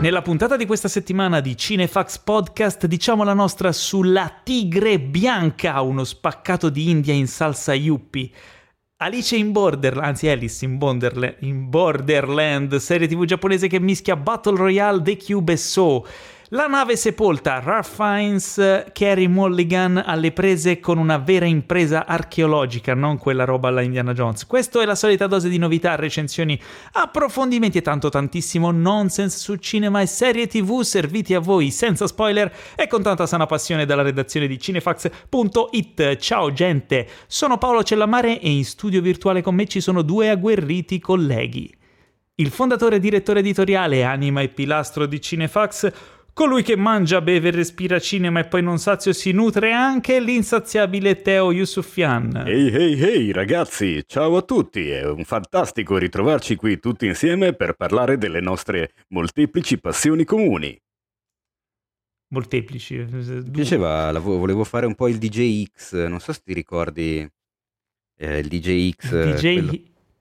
Nella puntata di questa settimana di Cinefax Podcast diciamo la nostra sulla tigre bianca, uno spaccato di India in salsa yuppie. Alice in Borderland, anzi Alice in, Borderland, in Borderland, serie tv giapponese che mischia Battle Royale, The Cube e So. La nave sepolta, Ralph Fiennes, Carrie Mulligan alle prese con una vera impresa archeologica, non quella roba alla Indiana Jones. Questo è la solita dose di novità, recensioni, approfondimenti e tanto tantissimo nonsense su cinema e serie tv serviti a voi senza spoiler e con tanta sana passione dalla redazione di cinefax.it. Ciao gente, sono Paolo Cellamare e in studio virtuale con me ci sono due agguerriti colleghi. Il fondatore e direttore editoriale, anima e pilastro di Cinefax, Colui che mangia, beve, respira cinema e poi non sazio si nutre anche l'insaziabile Teo Yusufian. Ehi ehi ehi ragazzi, ciao a tutti, è un fantastico ritrovarci qui tutti insieme per parlare delle nostre molteplici passioni comuni. Molteplici. Mi piaceva, volevo fare un po' il DJ X, non so se ti ricordi eh, il DJ X. DJ... Quello...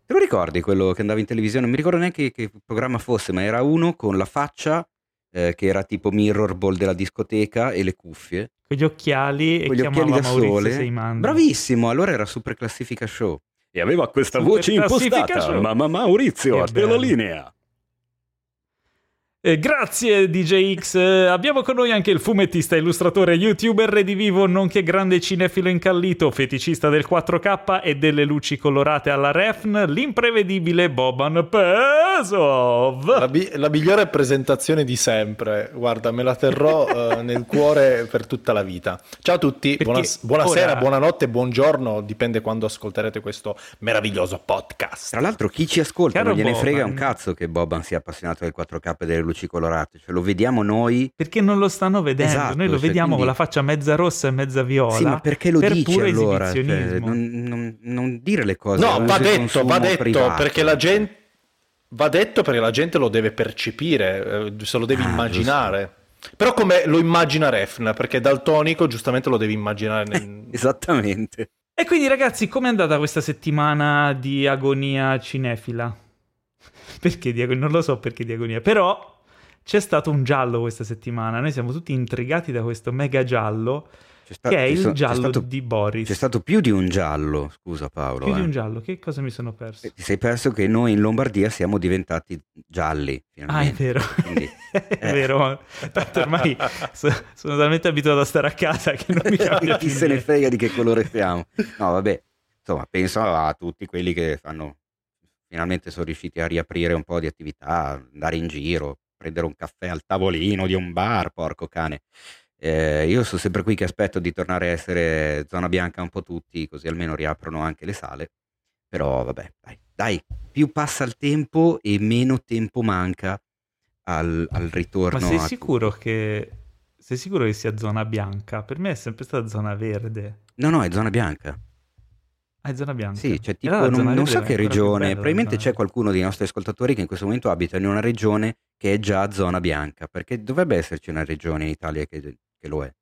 Te lo ricordi quello che andava in televisione? Non mi ricordo neanche che programma fosse, ma era uno con la faccia eh, che era tipo mirror ball della discoteca e le cuffie. Con gli occhiali con e gli occhiali da Maurizio sole. Bravissimo, allora era Super Classifica Show. E aveva questa Super voce impostata. Show. Ma, Maurizio, a te la linea. Eh, grazie DJ X, eh, abbiamo con noi anche il fumettista, illustratore, youtuber redivivo, nonché grande cinefilo incallito, feticista del 4K e delle luci colorate alla refn, l'imprevedibile Boban Pesov. La, bi- la, migliore presentazione di sempre, guarda, me la terrò uh, nel cuore per tutta la vita. Ciao a tutti, Buona- buonasera, ora... buonanotte, buongiorno, dipende quando ascolterete questo meraviglioso podcast. Tra l'altro chi ci ascolta Caro non gliene Boban. frega un cazzo che Boban sia appassionato del 4K e delle luci luci colorate, cioè lo vediamo noi. Perché non lo stanno vedendo, esatto, noi lo cioè, vediamo quindi... con la faccia mezza rossa e mezza viola. Sì, ma perché lo per dici allora? Cioè, non, non, non, dire le cose. No, va detto, va detto, privato. perché la gente... Va detto perché la gente lo deve percepire, eh, se lo deve ah, immaginare. Giusto. Però come lo immagina Refn, perché dal tonico giustamente lo devi immaginare. Nel... Esattamente. E quindi ragazzi, com'è andata questa settimana di agonia cinefila? Perché di agonia? Non lo so perché di agonia, però c'è stato un giallo questa settimana. Noi siamo tutti intrigati da questo mega giallo. Sta- che è il so- giallo stato, di Boris. C'è stato più di un giallo, scusa Paolo. Più eh. di un giallo, che cosa mi sono perso? Ti sei perso che noi in Lombardia siamo diventati gialli. Finalmente. Ah, è vero. Quindi, è eh. vero. Tanto ormai so- sono talmente abituato a stare a casa che non mi cambia Chi se ne frega di che colore siamo. No, vabbè. Insomma, penso a tutti quelli che fanno finalmente sono riusciti a riaprire un po' di attività, andare in giro, prendere un caffè al tavolino di un bar, porco cane. Eh, io sono sempre qui che aspetto di tornare a essere zona bianca un po' tutti, così almeno riaprono anche le sale. Però vabbè, dai, dai più passa il tempo e meno tempo manca al, al ritorno. Ma sei sicuro che sei sicuro che sia zona bianca? Per me è sempre stata zona verde. No, no, è zona bianca. È zona bianca. Sì, cioè tipo, non, non so che regione, probabilmente c'è qualcuno dei nostri ascoltatori che in questo momento abita in una regione che è già zona bianca, perché dovrebbe esserci una regione in Italia che, che lo è.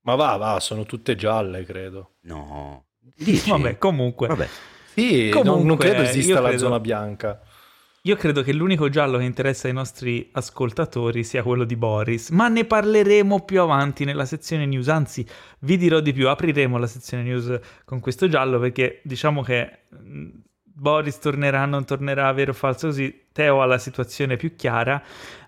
Ma va, va, sono tutte gialle, credo. No. Dici? Vabbè, comunque. Vabbè. Sì, comunque, non, non credo esista la zona bianca. Io credo che l'unico giallo che interessa ai nostri ascoltatori sia quello di Boris, ma ne parleremo più avanti nella sezione news, anzi vi dirò di più, apriremo la sezione news con questo giallo perché diciamo che mm, Boris tornerà, non tornerà, vero o falso, così Teo ha la situazione più chiara,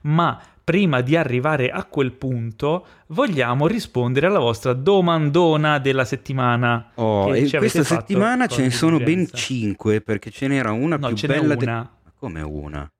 ma prima di arrivare a quel punto vogliamo rispondere alla vostra domandona della settimana. Oh, e questa settimana ce ne sono ben cinque perché ce n'era una no, più bella. N'è una. Come una?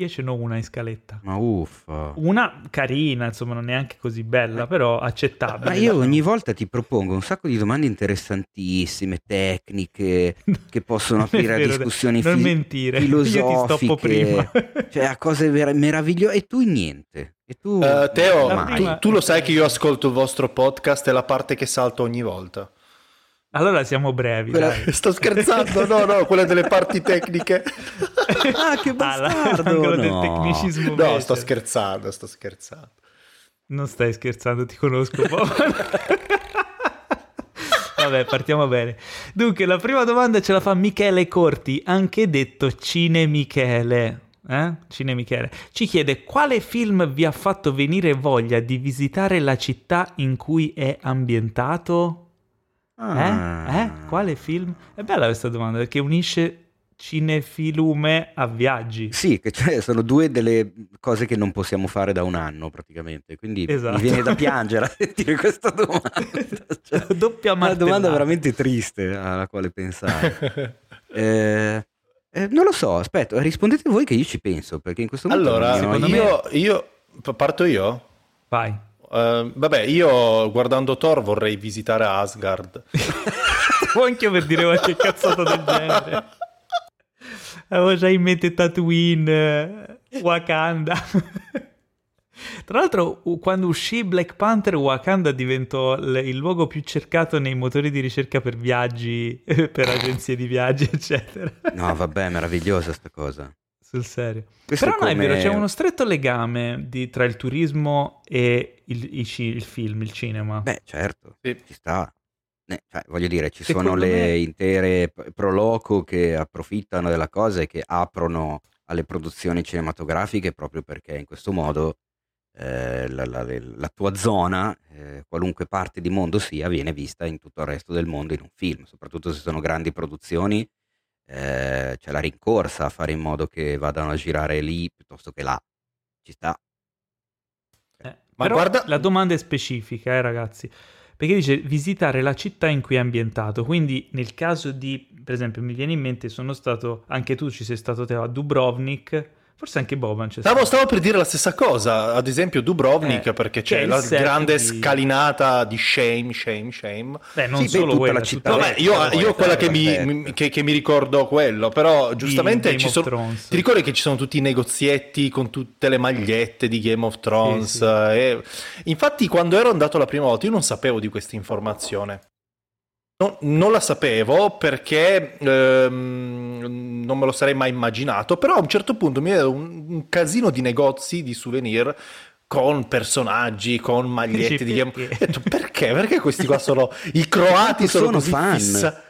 Io ce n'ho una in scaletta. Ma uffa. Una carina, insomma, non neanche così bella, eh. però accettabile. Ma io ogni volta ti propongo un sacco di domande interessantissime, tecniche, che possono aprire a discussioni non fi- mentire. filosofiche. Io ti stoppo prima. cioè a cose ver- meravigliose. E tu niente. E tu, uh, Teo, tu, tu lo sai che io ascolto il vostro podcast, è la parte che salto ogni volta. Allora siamo brevi. Quella... Sto scherzando, no, no, quella delle parti tecniche. ah, che bastardo! Ah, no. del tecnicismo. No, invece. sto scherzando, sto scherzando. Non stai scherzando, ti conosco un po'. Vabbè, partiamo bene. Dunque, la prima domanda ce la fa Michele Corti, anche detto Cine Michele. eh? Cinemichele, ci chiede quale film vi ha fatto venire voglia di visitare la città in cui è ambientato? Ah. Eh? Eh? Quale film? È bella questa domanda perché unisce cinefilume a viaggi. Sì, che cioè sono due delle cose che non possiamo fare da un anno praticamente, quindi esatto. mi viene da piangere a sentire questa domanda. Cioè, Doppia Una domanda veramente triste alla quale pensare. eh, eh, non lo so, aspetta, rispondete voi che io ci penso, perché in questo momento... Allora, io, me... io, parto io? Vai. Uh, vabbè, io guardando Thor vorrei visitare Asgard. O anche per dire qualche cazzata del genere. Avevo già in mente Tatooine, Wakanda. Tra l'altro, quando uscì Black Panther, Wakanda diventò il luogo più cercato nei motori di ricerca per viaggi, per agenzie di viaggi, eccetera. No, vabbè, meravigliosa sta cosa. Sul serio. Questo Però no, è vero, c'è uno stretto legame di, tra il turismo e il, il, il, film, il cinema. Beh, certo, sì. ci sta. Eh, cioè, voglio dire, ci Secondo sono le me... intere proloco che approfittano della cosa e che aprono alle produzioni cinematografiche proprio perché in questo modo eh, la, la, la, tua zona, eh, qualunque parte di mondo sia, viene vista in tutto il resto del mondo in un film, soprattutto se sono grandi produzioni, eh, c'è la rincorsa a fare in modo che vadano a girare lì piuttosto che là. Ci sta. Eh, ma guarda, la domanda è specifica, eh, ragazzi. Perché dice visitare la città in cui è ambientato. Quindi, nel caso di, per esempio, mi viene in mente, sono stato, anche tu ci sei stato te a Dubrovnik Forse anche Boban c'è stavo, stavo, per dire la stessa cosa, ad esempio Dubrovnik, eh, perché c'è la grande di... scalinata di shame, shame, shame. Beh, non sì, solo beh, quella, la città. Vabbè, io, io quella che mi, che, che mi, ricordo quello, però giustamente ci sono, ti ricordi che ci sono tutti i negozietti con tutte le magliette di Game of Thrones? Sì, sì. E... Infatti quando ero andato la prima volta io non sapevo di questa informazione. No, non la sapevo perché ehm, non me lo sarei mai immaginato, però a un certo punto mi vedo un, un casino di negozi di souvenir con personaggi, con magliette di Game Perché? Perché questi qua sono i croati sono, sono così fan. Fissa...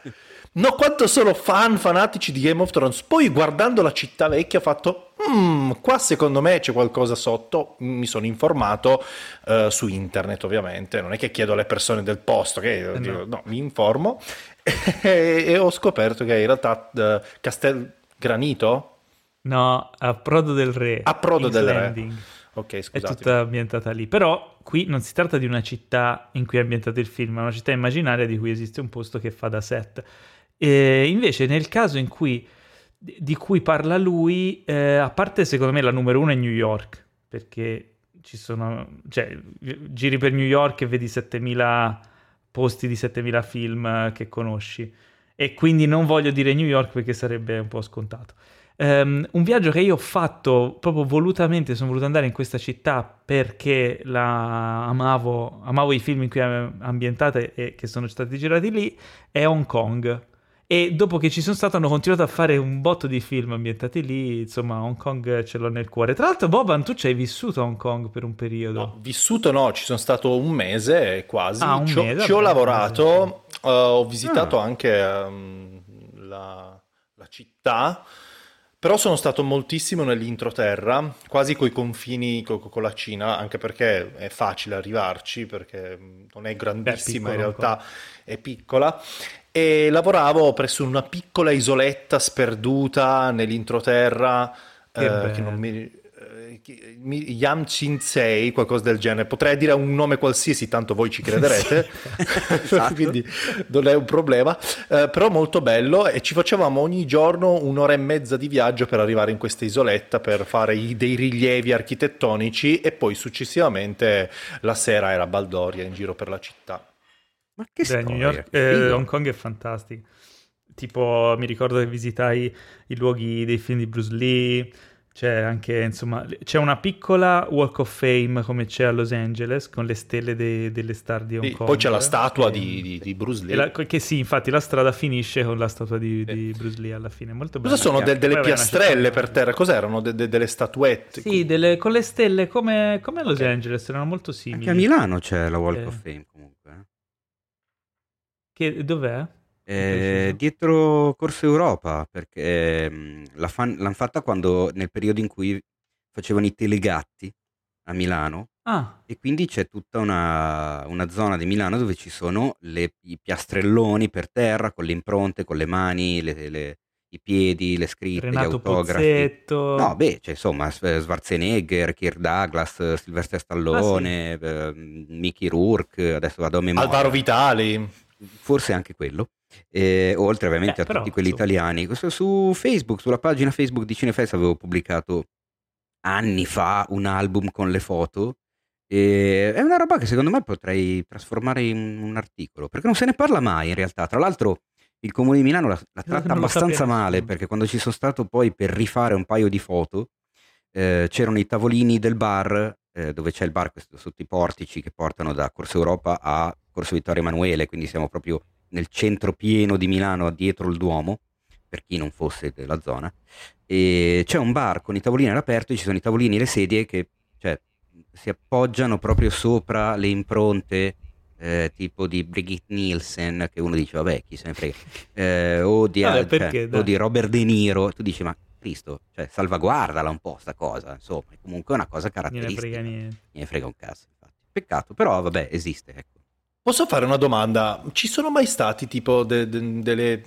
No, quanto sono fan fanatici di Game of Thrones. Poi guardando la città vecchia ho fatto, mm, qua secondo me c'è qualcosa sotto. Mi sono informato uh, su internet ovviamente, non è che chiedo alle persone del posto, che eh dico, no. no. mi informo e, e, ho scoperto che in realtà uh, Castel Granito? No, a Prodo del Re. A Prodo del Landing. Re. Ok, scusate. È tutta ambientata lì. Però qui non si tratta di una città in cui è ambientato il film, è una città immaginaria di cui esiste un posto che fa da set. E invece nel caso in cui, di cui parla lui, eh, a parte secondo me la numero uno è New York, perché ci sono, cioè, giri per New York e vedi 7000 posti di 7000 film che conosci. E quindi non voglio dire New York perché sarebbe un po' scontato. Um, un viaggio che io ho fatto proprio volutamente, sono voluto andare in questa città perché la amavo, amavo i film in cui è ambientata e che sono stati girati lì, è Hong Kong. E dopo che ci sono stato hanno continuato a fare un botto di film ambientati lì, insomma Hong Kong ce l'ho nel cuore. Tra l'altro Boban, tu ci hai vissuto a Hong Kong per un periodo? No, vissuto no, ci sono stato un mese quasi, ah, un ci, mese, ci ho lavorato, uh, ho visitato ah. anche um, la, la città, però sono stato moltissimo nell'introterra, quasi coi confini co- con la Cina, anche perché è facile arrivarci, perché non è grandissima, è in realtà è piccola e lavoravo presso una piccola isoletta sperduta nell'introterra eh, non mi eh, Yam Chinsei, qualcosa del genere. Potrei dire un nome qualsiasi, tanto voi ci crederete, esatto. quindi non è un problema. Eh, però molto bello e ci facevamo ogni giorno un'ora e mezza di viaggio per arrivare in questa isoletta per fare i, dei rilievi architettonici e poi successivamente la sera era baldoria in giro per la città. Ma che Beh, New York, eh, Hong Kong è fantastico. Tipo, mi ricordo che visitai i luoghi dei film di Bruce Lee. C'è anche, insomma, c'è una piccola Walk of Fame come c'è a Los Angeles con le stelle de- delle star di Hong sì, Kong. Poi c'è la statua che, di, di, di, Bruce Lee. La, che sì, infatti la strada finisce con la statua di, di Bruce Lee alla fine. Molto Cosa sono de- delle piastrelle per terra? Cos'erano? De- de- delle statuette? Sì, delle, con le stelle come, come a Los okay. Angeles, erano molto simili. Anche a Milano c'è la Walk eh. of Fame. Che, dov'è? Eh, dietro Corso Europa, perché mh, la fan- l'hanno fatta quando, nel periodo in cui facevano i telegatti a Milano Ah, e quindi c'è tutta una, una zona di Milano dove ci sono le- i piastrelloni per terra con le impronte, con le mani, le- le- i piedi, le scritte, gli Renato autografi. Pozzetto. No, beh, c'è insomma S- Schwarzenegger, Kirk Douglas, Sylvester Stallone, eh, Mickey Rourke, adesso vado a memoria. Alvaro Vitali. Forse anche quello. E, oltre ovviamente Beh, a però, tutti quelli insomma. italiani. Questo Su Facebook, sulla pagina Facebook di Cinefest avevo pubblicato anni fa un album con le foto. E è una roba che secondo me potrei trasformare in un articolo, perché non se ne parla mai in realtà. Tra l'altro il comune di Milano la, la tratta abbastanza sapeva male, perché quando ci sono stato poi per rifare un paio di foto, eh, c'erano i tavolini del bar, eh, dove c'è il bar sotto i portici che portano da Corso Europa a Corso Vittorio Emanuele, quindi siamo proprio nel centro pieno di Milano, dietro il Duomo, per chi non fosse della zona. E c'è un bar con i tavolini all'aperto, e ci sono i tavolini e le sedie che cioè, si appoggiano proprio sopra le impronte. eh, tipo di Brigitte Nielsen che uno dice vabbè chi se ne frega eh, o, di, Vabbè, cioè, perché, o di Robert De Niro tu dici ma Cristo cioè salvaguardala un po' sta cosa insomma è comunque una cosa Non ne caratteristica frega niente. ne frega un cazzo infatti. peccato però vabbè esiste ecco. Posso fare una domanda? Ci sono mai stati tipo de- de- delle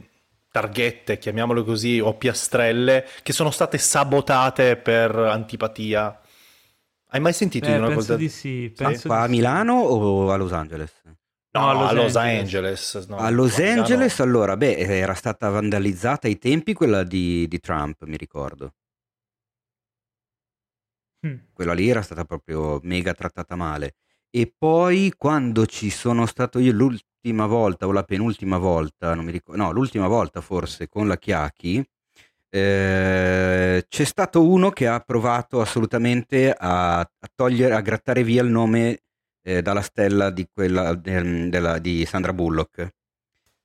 targhette, chiamiamole così, o piastrelle che sono state sabotate per antipatia? Hai mai sentito di Eh, una penso cosa di sì. Ma penso qua di a sì. Milano o a Los Angeles? No, No, a Los a Los Angeles. Angeles. no, a Los qua a Milano. Angeles allora beh era stata vandalizzata ai tempi quella di, di Trump mi ricordo Mm. quella lì era stata proprio mega trattata male. E poi quando ci sono stato io l'ultima volta o la penultima volta, non mi ricordo, no, l'ultima volta forse con la Chiacchi, eh, c'è stato uno che ha provato assolutamente a, a togliere, a grattare via il nome eh, dalla stella di, quella, del- della- di Sandra Bullock.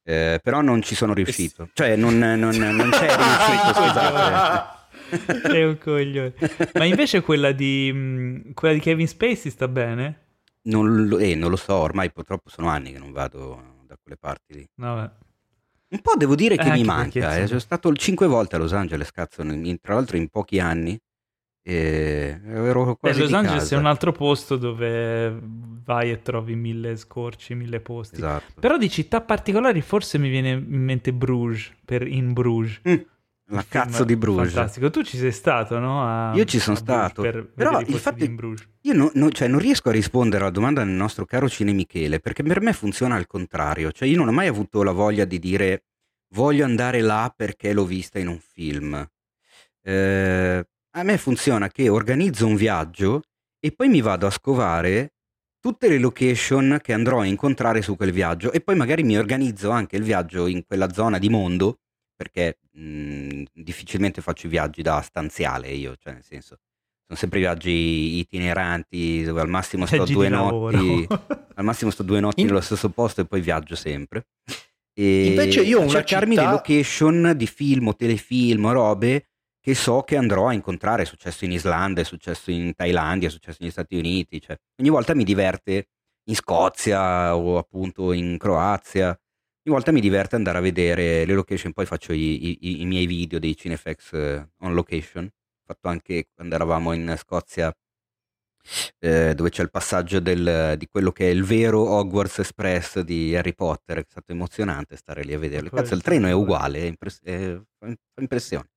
Eh, però non ci sono riuscito, cioè non, non, non c'è riuscito, scusate. Sei un coglione. Ma invece quella di, mh, quella di Kevin Spacey sta bene? Non lo, eh, non lo so, ormai purtroppo sono anni che non vado da quelle parti lì. Vabbè. Un po' devo dire che Eh, mi manca, eh. sono stato cinque volte a Los Angeles, cazzo, in- tra l'altro in pochi anni. E ero quasi Los di Angeles casa. è un altro posto dove vai e trovi mille scorci, mille posti. Esatto. Però di città particolari forse mi viene in mente Bruges, per In Bruges. Mm, la cazzo di Bruges. Fantastico. Tu ci sei stato, no? A- Io ci sono stato, Per però il fatto In Bruges. Io no- no- cioè, non riesco a rispondere alla domanda del nostro caro Cine Michele, perché per me funziona al contrario. Cioè, io non ho mai avuto la voglia di dire voglio andare là perché l'ho vista in un film. Eh, a me funziona che organizzo un viaggio e poi mi vado a scovare tutte le location che andrò a incontrare su quel viaggio e poi magari mi organizzo anche il viaggio in quella zona di mondo, perché mh, difficilmente faccio i viaggi da stanziale io, cioè nel senso sono sempre viaggi itineranti dove al massimo sto Viaggi due notti al massimo sto due notti In- nello stesso posto e poi viaggio sempre. E Invece io ho una cercarmi città- le location di film o telefilm o robe che so che andrò a incontrare è successo in Islanda è successo in Thailandia è successo negli Stati Uniti cioè, ogni volta mi diverte in Scozia o appunto in Croazia ogni volta mi diverte andare a vedere le location poi faccio i, i- i miei video dei Cinefx eh, on location ho fatto anche quando eravamo in Scozia eh, dove c'è il passaggio del- di quello che è il vero Hogwarts Express di Harry Potter, è stato emozionante stare lì a vederlo. Cazzo, il treno è uguale, è impress- è- fa impressione.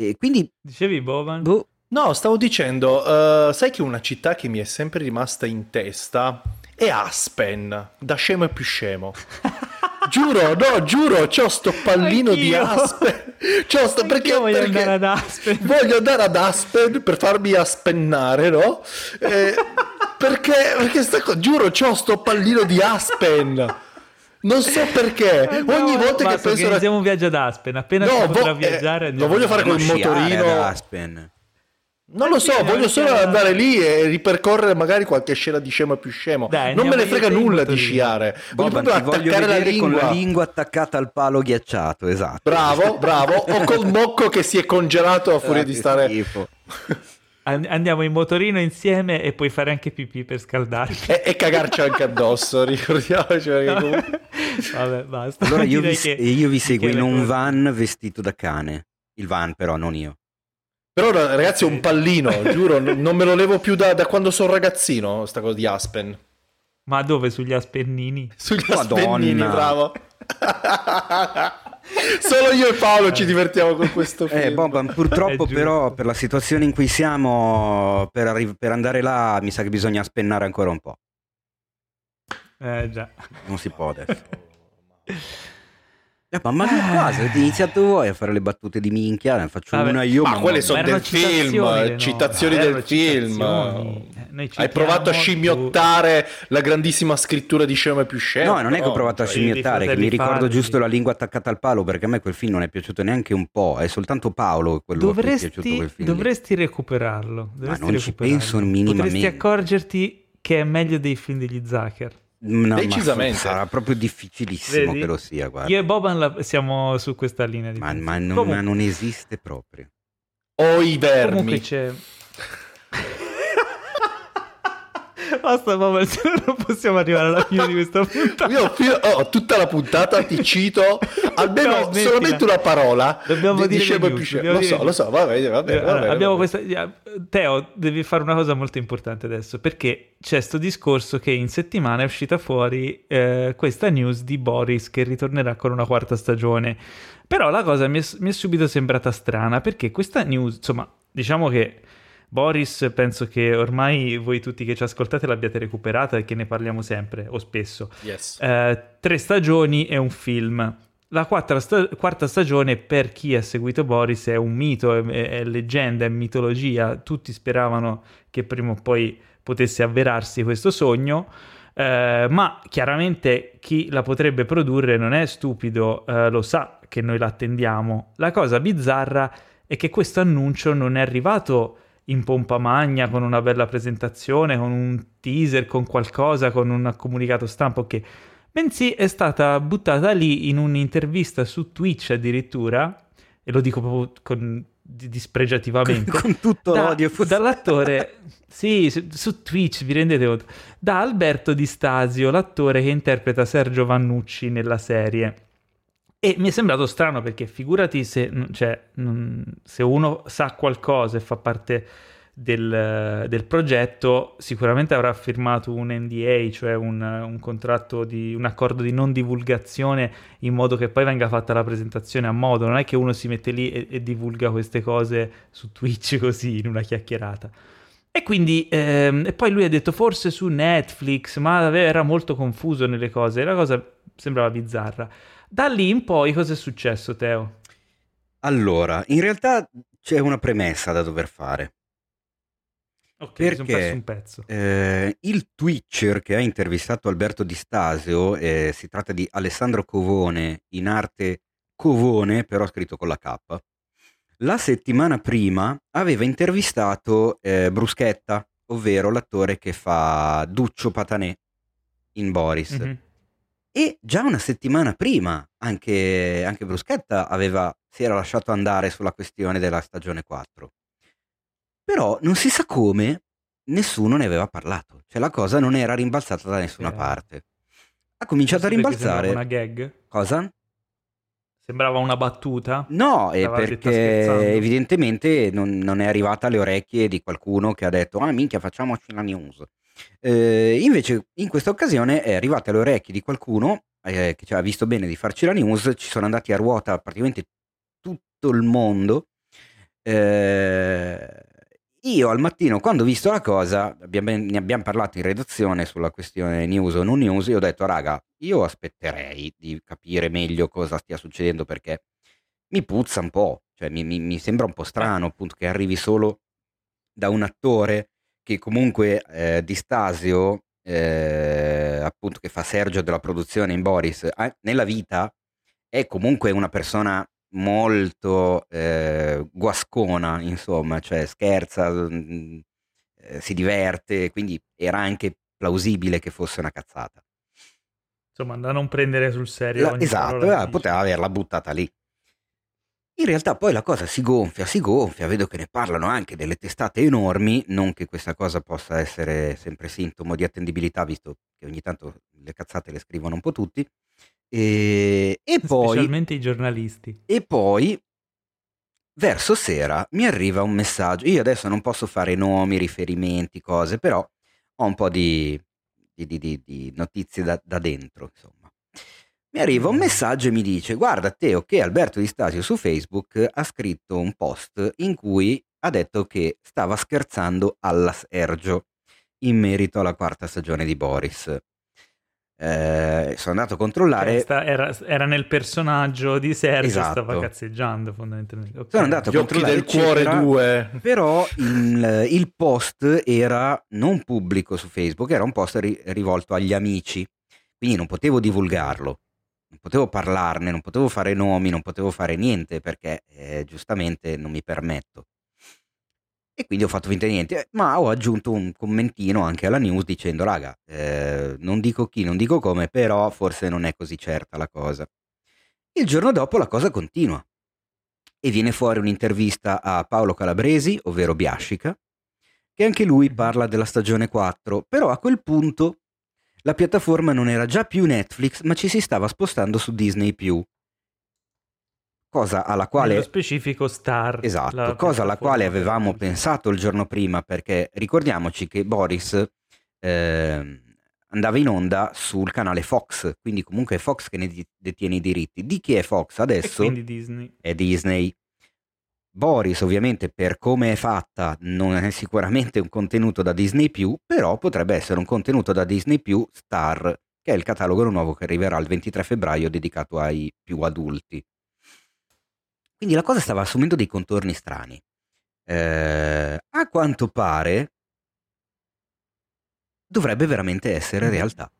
E quindi, Dicevi Boban? boh, No, stavo dicendo, eh, sai che una città che mi è sempre rimasta in testa è Aspen, da scemo e più scemo. giuro, no, giuro, c'ho sto pallino di Anch'io. Aspen. C'ho sto, perché, voglio perché andare ad Aspen. voglio andare ad Aspen per farmi aspennare, no? Eh, perché, perché sta giuro, c'ho sto pallino di Aspen. Non so perché. Ogni volta che penso... Organizziamo un viaggio ad Aspen. Appena No, si vo- potrà eh, viaggiare lo voglio fare col motorino. ad Aspen. Non lo so, voglio solo andare lì e ripercorrere magari qualche scena di scemo più scemo. Dai, non me ne frega nulla di sciare. Voglio Boban, proprio ti voglio attaccare la vedere con lingua. la lingua attaccata al palo ghiacciato, esatto. Bravo, bravo. O col mocco che si è congelato a furia Ah, di stare... schifo. andiamo in motorino insieme e puoi fare anche pipì per scaldarti. e, e cagarci anche addosso, ricordiamoci. Comunque... Vabbè, basta. Allora io vi, che, io vi seguo in un van vestito da cane. Il van però, non io. Però ragazzi è un pallino, giuro, non me lo levo più da, da quando sono ragazzino, sta cosa di Aspen. Ma dove? Sugli Aspennini? Sugli Madonna. Aspennini, bravo. Solo io e Paolo ci divertiamo con questo eh, film. Eh, Boban, purtroppo però per la situazione in cui siamo, per, arri- per andare là mi sa che bisogna spennare ancora un po'. Eh già. Non si può adesso. Eh, ma mandi qua, avete iniziato voi a fare le battute di minchia, ne faccio Vabbè, una io. Ma, ma quelle sono del film, citazioni del film. Eh, Hai provato a scimmiottare tutto. la grandissima scrittura di Scemo e più scemo. No, non è che ho provato a scimmiottare, che mi ricordo farli. giusto la lingua attaccata al palo, perché a me quel film non è piaciuto neanche un po', è soltanto Paolo quello dovresti, che è piaciuto quel film. Dovresti recuperarlo. Dovresti ma non ci penso minimamente. Potresti accorgerti che è meglio dei film degli Zucker. No, Decisamente. Sarà proprio difficilissimo Vedi? che lo sia. Guarda. Io e Boban la, siamo su questa linea. Di ma, ma, non, ma, non, esiste proprio. O i vermi. Comunque c'è... Basta, mamma, se no non possiamo arrivare alla fine di questa puntata. Io oh, tutta la puntata ti cito almeno no, solamente una parola. Dobbiamo di, dire più Lo dire so, lo so, vabbè, vabbè, allora, vabbè, abbiamo vabbè. Questa... Teo, devi fare una cosa molto importante adesso, perché c'è questo discorso che in settimana è uscita fuori eh, questa news di Boris che ritornerà con una quarta stagione. Però la cosa mi è, mi è subito sembrata strana, perché questa news, insomma, diciamo che Boris, penso che ormai voi tutti che ci ascoltate l'abbiate recuperata e che ne parliamo sempre o spesso. Yes. Eh, tre stagioni e un film. La sta- quarta stagione, per chi ha seguito Boris, è un mito, è, è, leggenda, è mitologia. Tutti speravano che prima o poi potesse avverarsi questo sogno. Eh, ma chiaramente chi la potrebbe produrre non è stupido, eh, lo sa che noi l'attendiamo. La cosa bizzarra è che questo annuncio non è arrivato in pompa magna con una bella presentazione, con un teaser, con qualcosa, con un comunicato stampa, ok. Bensì è stata buttata lì in un'intervista su Twitch addirittura, e lo dico proprio con, dispregiativamente. Con, con tutto da, l'odio. Dall'attore, sì, su, su, Twitch, vi rendete conto, da Alberto Di Stasio, l'attore che interpreta Sergio Vannucci nella serie. E mi è sembrato strano perché figurati se, cioè, se uno sa qualcosa e fa parte del, del, progetto, sicuramente avrà firmato un NDA, cioè un, un, contratto di un accordo di non divulgazione in modo che poi venga fatta la presentazione a modo. Non è che uno si mette lì e, e divulga queste cose su Twitch così in una chiacchierata. E quindi, ehm, e poi lui ha detto forse su Netflix, ma era molto confuso nelle cose, la cosa sembrava bizzarra. Da lì in poi cosa è successo, Teo? Allora, in realtà c'è una premessa da dover fare. Ok, perché un pezzo. Eh, il Twitcher che ha intervistato Alberto Di Stasio, eh, si tratta di Alessandro Covone, in arte Covone, però scritto con la K. La settimana prima aveva intervistato eh, Bruschetta, ovvero l'attore che fa Duccio Patanè in Boris. Mm-hmm. E già una settimana prima anche, anche Bruschetta aveva, si era lasciato andare sulla questione della stagione 4. Però non si sa come nessuno ne aveva parlato, cioè la cosa non era rimbalzata da nessuna eh. parte. Ha cominciato a rimbalzare. Una gag? Cosa? Sembrava una battuta? No, è perché evidentemente non, non, è arrivata alle orecchie di qualcuno che ha detto: Ah, minchia, facciamoci la news. Eh, invece in questa occasione è arrivata alle orecchie di qualcuno eh, che ci ha visto bene di farci la news, ci sono andati a ruota praticamente tutto il mondo. Eh, io al mattino, quando ho visto la cosa, abbiamo, ne abbiamo parlato in redazione sulla questione news o non news, io ho detto, raga, io aspetterei di capire meglio cosa stia succedendo perché mi puzza un po', cioè mi, mi, mi sembra un po' strano appunto che arrivi solo da un attore che comunque eh, Di Stasio, eh, appunto che fa Sergio della produzione in Boris, nella vita è comunque una persona molto eh, guascona, insomma, cioè scherza, mh, mm, eh, si diverte, quindi era anche plausibile che fosse una cazzata. Insomma, da non prendere sul serio. La, esatto, eh, poteva averla buttata lì. In realtà poi la cosa si gonfia, si gonfia, vedo che ne parlano anche delle testate enormi, non che questa cosa possa essere sempre sintomo di attendibilità, visto che ogni tanto le cazzate le scrivono un po' tutti. E, e poi... Specialmente i giornalisti. E poi, verso sera, mi arriva un messaggio. Io adesso non posso fare nomi, riferimenti, cose, però ho un po' di, di, di, di notizie da, da dentro, insomma. Mi arriva un messaggio e mi dice: Guarda, Teo, che Alberto Di Stasio su Facebook ha scritto un post in cui ha detto che stava scherzando alla Sergio in merito alla quarta stagione di Boris. Eh, sono andato a controllare. Era, era, nel personaggio di Sergio, esatto. stava cazzeggiando fondamentalmente. Okay. Sono andato a Gli controllare. del cuore 2. Però il, il, post era non pubblico su Facebook, era un post ri, rivolto agli amici, quindi non potevo divulgarlo non potevo parlarne, non potevo fare nomi, non potevo fare niente perché eh, giustamente non mi permetto. E quindi ho fatto finta di niente, ma ho aggiunto un commentino anche alla news dicendo, raga, eh, non dico chi, non dico come, però forse non è così certa la cosa. Il giorno dopo la cosa continua e viene fuori un'intervista a Paolo Calabresi, ovvero Biascica, che anche lui parla della stagione 4, però a quel punto la piattaforma non era già più Netflix, ma ci si stava spostando su Disney Cosa alla quale... Nello specifico Star. Esatto, cosa alla quale avevamo pensato il giorno prima, perché ricordiamoci che Boris eh, andava in onda sul canale Fox, quindi comunque è Fox che ne detiene i diritti. Di chi è Fox adesso? E Disney. È Disney. Boris ovviamente per come è fatta non è sicuramente un contenuto da Disney però potrebbe essere un contenuto da Disney Star, che è il catalogo nuovo che arriverà il 23 febbraio dedicato ai più adulti. Quindi la cosa stava assumendo dei contorni strani. Eh, a quanto pare dovrebbe veramente essere mm. realtà.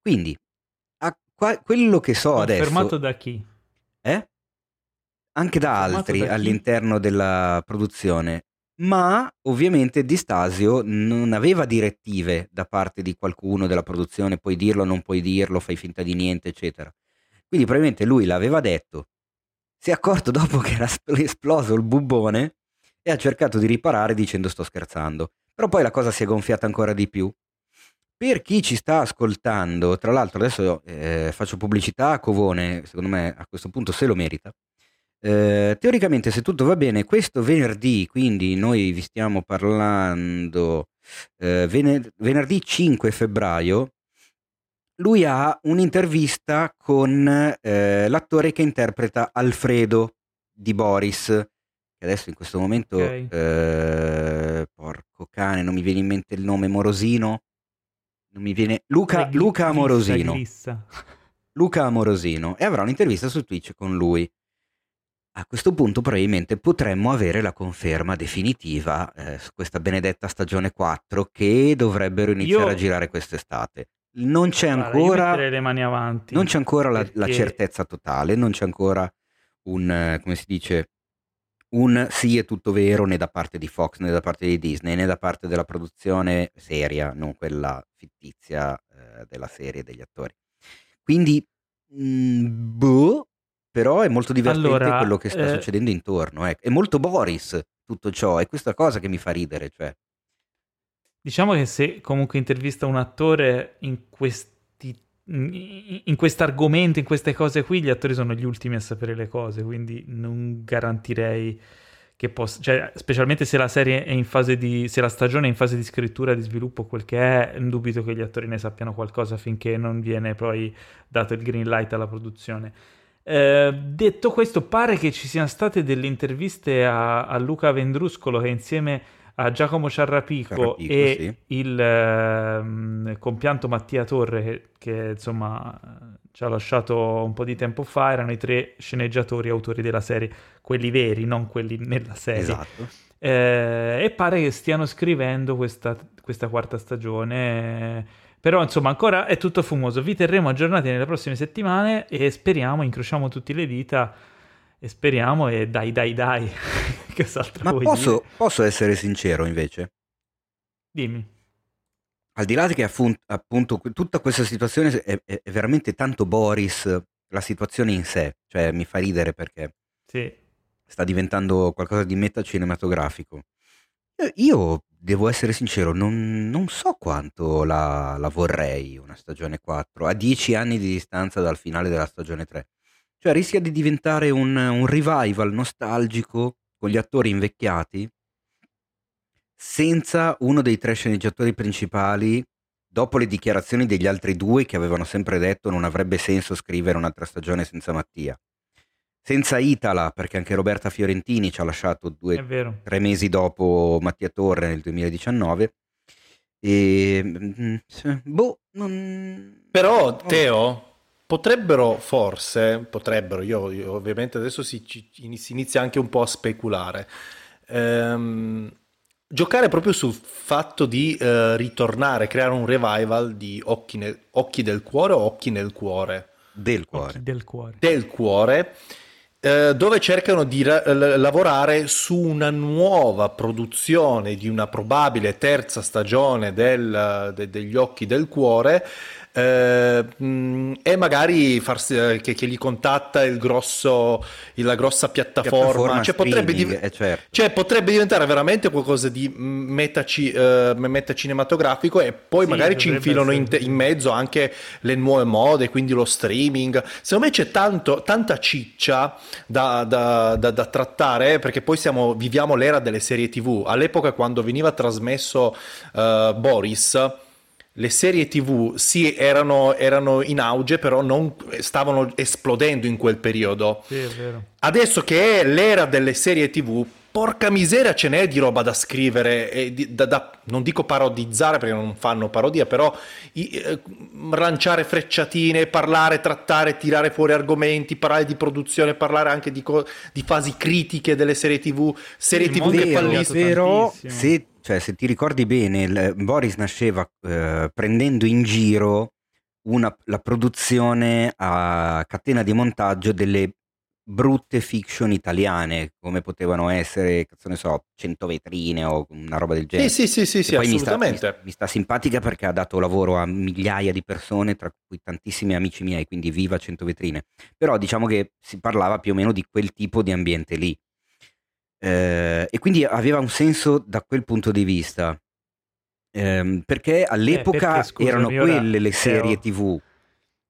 Quindi, a qua, quello che so Confermato adesso... Confermato da chi? Anche da altri da all'interno della produzione, ma ovviamente Di Stasio non aveva direttive da parte di qualcuno della produzione, puoi dirlo, non puoi dirlo, fai finta di niente, eccetera. Quindi probabilmente lui l'aveva detto, si è accorto dopo che era esploso il bubbone e ha cercato di riparare dicendo sto scherzando. Però poi la cosa si è gonfiata ancora di più. Per chi ci sta ascoltando, tra l'altro adesso eh, faccio pubblicità a Covone, secondo me a questo punto se lo merita, eh, teoricamente, se tutto va bene, questo venerdì, quindi noi vi stiamo parlando eh, vener- venerdì 5 febbraio, lui ha un'intervista con eh, l'attore che interpreta Alfredo di Boris, che adesso in questo momento, okay. Eh, porco cane, non mi viene in mente il nome, Morosino, non mi viene, Luca, Luca Amorosino. Luca Amorosino, e avrà un'intervista su Twitch con lui. A questo punto probabilmente potremmo avere la conferma definitiva eh, su questa benedetta stagione 4 che dovrebbero iniziare io... a girare quest'estate. Non c'è ancora, non c'è ancora la, perché... la, certezza totale, non c'è ancora un, come si dice, un sì è tutto vero né da parte di Fox né da parte di Disney né da parte della produzione seria, non quella fittizia eh, della serie degli attori. Quindi, mh, mm, boh, però è molto divertente allora, quello che sta eh... succedendo intorno. Eh. È molto Boris tutto ciò, è questa cosa che mi fa ridere. Cioè. Diciamo che se comunque intervista un attore in questi in questo argomento, in queste cose qui, gli attori sono gli ultimi a sapere le cose, quindi non garantirei che possa, cioè, specialmente se la serie è in fase di, se la stagione è in fase di scrittura, di sviluppo, quel che è, dubito che gli attori ne sappiano qualcosa finché non viene poi dato il green light alla produzione. Eh, detto questo, pare che ci siano state delle interviste a, a Luca Vendruscolo che insieme a Giacomo Ciarrapico, Ciarrapico e sì. il eh, compianto Mattia Torre, che, che, insomma ci ha lasciato un po' di tempo fa, erano i tre sceneggiatori autori della serie, quelli veri, non quelli nella serie. Esatto. Eh, e pare che stiano scrivendo questa, questa quarta stagione però insomma ancora è tutto fumoso. Vi terremo aggiornati nelle prossime settimane e speriamo, incrociamo tutte le dita e speriamo e dai dai dai. che Ma posso, posso, essere sincero invece? Dimmi. Al di là che appunto, appunto tutta questa situazione è, è, è, veramente tanto Boris, la situazione in sé, cioè mi fa ridere perché Sì. Sta diventando qualcosa di metacinematografico. Io devo essere sincero, non, non so quanto la, la, vorrei una stagione 4, a dieci anni di distanza dal finale della stagione 3. Cioè rischia di diventare un, un revival nostalgico con gli attori invecchiati, senza uno dei tre sceneggiatori principali, dopo le dichiarazioni degli altri due che avevano sempre detto non avrebbe senso scrivere un'altra stagione senza Mattia senza Itala, perché anche Roberta Fiorentini ci ha lasciato due, tre mesi dopo Mattia Torre nel 2019. E, mm, boh, non... Però, Teo, potrebbero forse, potrebbero, io, io ovviamente adesso si, si, inizia anche un po' a speculare, ehm, giocare proprio sul fatto di eh, ritornare, creare un revival di occhi, nel, occhi, del cuore o Occhi nel cuore? Del cuore. Occhi del cuore. Del cuore dove cercano di ra- lavorare su una nuova produzione di una probabile terza stagione del, de- degli occhi del cuore eh, e magari farsi, eh, che, che, gli contatta il grosso, la grossa piattaforma, piattaforma cioè, potrebbe div- eh, certo. cioè, potrebbe diventare veramente qualcosa di metaci, uh, metacinematografico e poi sì, magari ci infilano in, te- in, mezzo anche le nuove mode, quindi lo streaming. Secondo me c'è tanto, tanta ciccia da, da, da, da trattare perché poi siamo, viviamo l'era delle serie tv. All'epoca quando veniva trasmesso uh, Boris le serie tv sì erano, erano, in auge però non stavano esplodendo in quel periodo. Sì, adesso che è l'era delle serie tv porca miseria ce n'è di roba da scrivere di, da, da, non dico parodizzare perché non fanno parodia però i, eh, lanciare frecciatine parlare, trattare, tirare fuori argomenti parlare di produzione, parlare anche di, co- di fasi critiche delle serie tv serie tv che falliscono però se cioè, se ti ricordi bene, il, Boris nasceva eh, prendendo in giro una, la produzione a catena di montaggio delle brutte fiction italiane, come potevano essere, cazzo ne so, 100 vetrine o una roba del genere. Sì, sì, sì, sì, assolutamente. Mi sta, mi, mi sta, simpatica perché ha dato lavoro a migliaia di persone, tra cui tantissimi amici miei, quindi viva 100 vetrine. Però diciamo che si parlava più o meno di quel tipo di ambiente lì. Eh, e quindi aveva un senso da quel punto di vista. Eh, perché all'epoca perché, erano quelle le serie tv.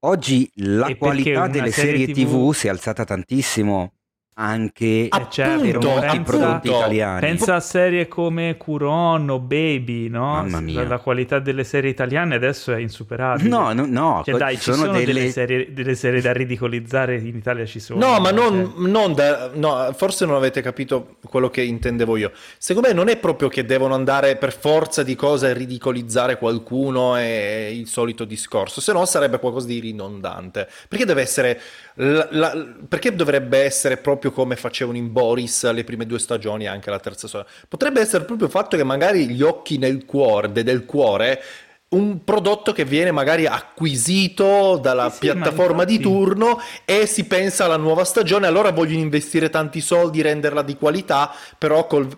Oggi la qualità delle serie TV... TV si è alzata tantissimo anche appunto, per molti prodotti italiani. Pensa a serie come Curon o Baby, no? Mamma mia. La qualità delle serie italiane adesso è insuperabile. No, no, no. Cioè, dai, ci sono, sono delle... Delle, serie, delle... serie, da ridicolizzare in Italia ci sono. No, ma non, cioè. non da... no, forse non avete capito quello che intendevo io. Secondo me non è proprio che devono andare per forza di cose a ridicolizzare qualcuno e il solito discorso, se no sarebbe qualcosa di ridondante. Perché deve essere la, la, perché dovrebbe essere proprio come facevano in Boris le prime due stagioni, anche la terza stagione? Potrebbe essere proprio il fatto che magari gli occhi nel cuore, de, del cuore, un prodotto che viene magari acquisito dalla sì, piattaforma di turno e si pensa alla nuova stagione, allora vogliono investire tanti soldi, renderla di qualità, però col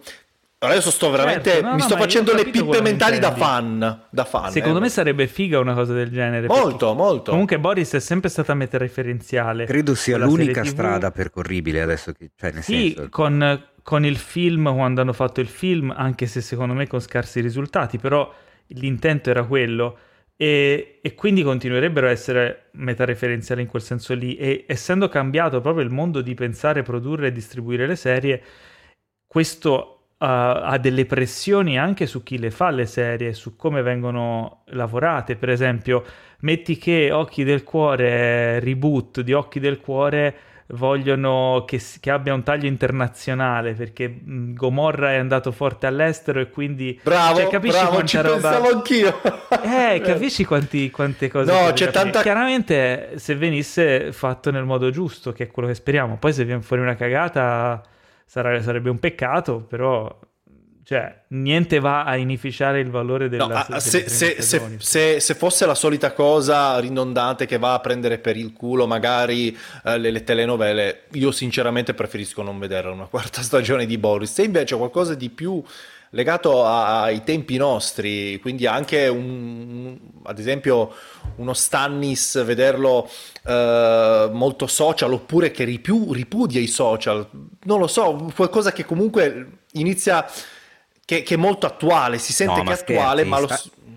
Adesso sto veramente. Certo, no, mi no, sto facendo le pippe mentali da fan, da fan. Secondo eh. me sarebbe figa una cosa del genere. Molto, molto. Comunque, Boris è sempre stata meta referenziale. Credo sia l'unica strada percorribile adesso. Che, cioè, nel sì, senso... con, con il film, quando hanno fatto il film, anche se secondo me con scarsi risultati, però l'intento era quello. E, e, quindi continuerebbero a essere metareferenziali in quel senso lì. E essendo cambiato proprio il modo di pensare, produrre e distribuire le serie, questo ha delle pressioni anche su chi le fa le serie, su come vengono lavorate. Per esempio, metti che Occhi del Cuore, reboot di Occhi del Cuore, vogliono che, che, abbia un taglio internazionale perché mh, Gomorra è andato forte all'estero e quindi bravo, cioè, capisci bravo, ci roba... pensavo anch'io eh capisci quanti, quante cose no c'è tanta chiaramente se venisse fatto nel modo giusto che è quello che speriamo poi se viene fuori una cagata sarà, sarebbe un peccato, però cioè, niente va a inficiare il valore della no, se, se, se, se, fosse la solita cosa ridondante che va a prendere per il culo magari eh, le, le, telenovele, io sinceramente preferisco non vederla una quarta stagione di Boris. Se invece qualcosa di più legato a, ai tempi nostri, quindi anche un, ad esempio uno Stannis, vederlo eh, molto social oppure che ripiù, ripudia i social, non lo so, qualcosa che comunque inizia che, che, è molto attuale, si sente no, che è attuale, ma lo...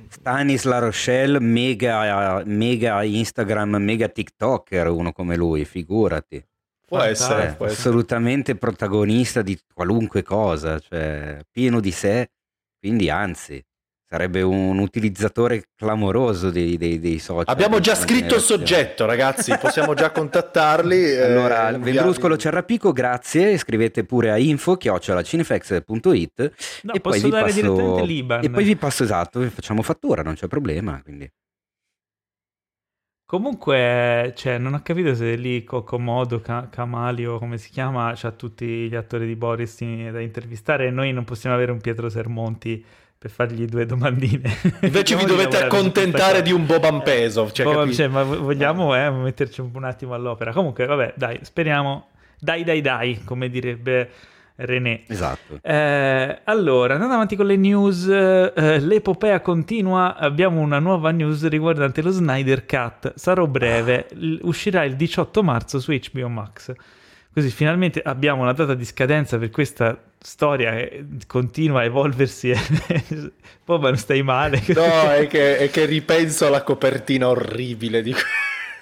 Stanis La Rochelle, mega, mega Instagram, mega TikToker, uno come lui, figurati. Può essere, può assolutamente essere. protagonista di qualunque cosa, cioè pieno di sé, quindi anzi, Sarebbe un utilizzatore clamoroso dei, dei, dei social. Abbiamo già scritto il soggetto, ragazzi, possiamo già contattarli. allora, eh, Vendruscolo Cerrapico, grazie. Scrivete pure a info-cinefx.it no, e, poi vi passo... e poi vi passo esatto, facciamo fattura, non c'è problema. Quindi. Comunque, cioè, non ho capito se lì Kokomodo, Camalio, come si chiama, c'ha tutti gli attori di Boris da intervistare e noi non possiamo avere un Pietro Sermonti per fargli due domandine. Invece vi dovete accontentare di un Boban Peso. Cioè, Boban, cioè, ma vogliamo eh, metterci un, un, attimo all'opera. Comunque, vabbè, dai, speriamo. Dai, dai, dai, come direbbe René. Esatto. Eh, allora, andando avanti con le news, eh, l'epopea continua. Abbiamo una nuova news riguardante lo Snyder Cut. Sarò breve, l- uscirà il 18 marzo su HBO Max. Così finalmente abbiamo una data di scadenza per questa storia che continua a evolversi. Poi ma non stai male. No, è che, è che ripenso alla copertina orribile di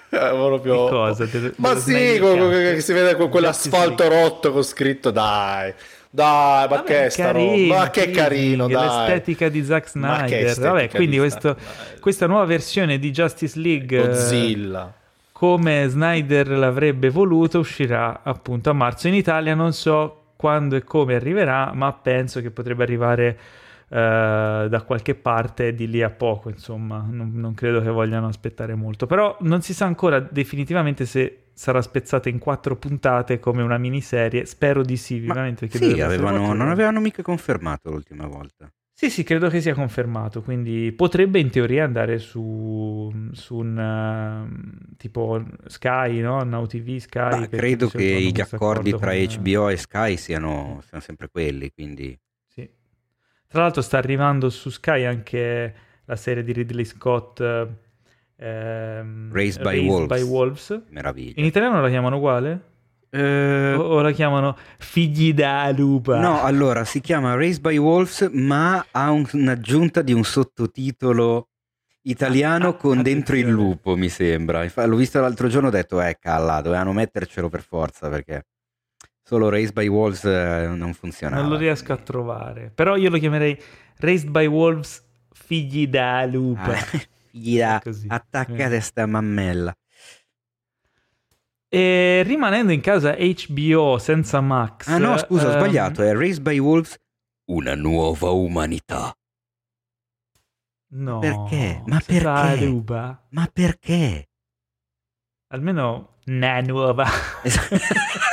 proprio... cosa? Te, ma te sì, con, che si vede con quell'asfalto rotto con scritto dai. Dai, ma Vabbè, che è sta roba? Ma che carino, dai. L'estetica di Zack Snyder. Vabbè, quindi questo, questa nuova versione di Justice League Godzilla come Snyder l'avrebbe voluto, uscirà appunto a marzo in Italia. Non so quando e come arriverà, ma penso che potrebbe arrivare da qualche parte di lì a poco. Insomma, non, non, credo che vogliano aspettare molto. Però non si sa ancora definitivamente se sarà spezzata in quattro puntate come una miniserie. Spero di sì, vivamente. Perché sì, avevano, non avevano mica confermato l'ultima volta. Sì, sì, credo che sia confermato, quindi potrebbe in teoria andare su, su un uh, tipo Sky, no? Now TV, Sky. Bah, credo che gli accordi tra con... HBO e Sky siano, siano, sempre quelli, quindi... Tra l'altro sta arrivando su Sky anche la serie di Ridley Scott... Ehm, Raised, by, Raised Wolves. by Wolves. Meraviglia. In italiano la chiamano uguale? Eh, o la chiamano figli da lupa? No, allora si chiama Raised by Wolves, ma ha un, un'aggiunta di un sottotitolo italiano ah, con dentro il lupo, mi sembra. L'ho visto l'altro giorno e ho detto, eh, calla, dovevano mettercelo per forza perché solo Raised by Wolves eh, non funziona. Non lo riesco a trovare, però io lo chiamerei Raised by Wolves figli da lupa. Ah, figli da, attaccate a sta mammella. E rimanendo in casa HBO senza Max. Ah no, scusa, ho ehm... sbagliato. È Raised by Wolves, una nuova umanità. No. Perché? Ma perché? Ruba. Ma perché? Almeno una nuova.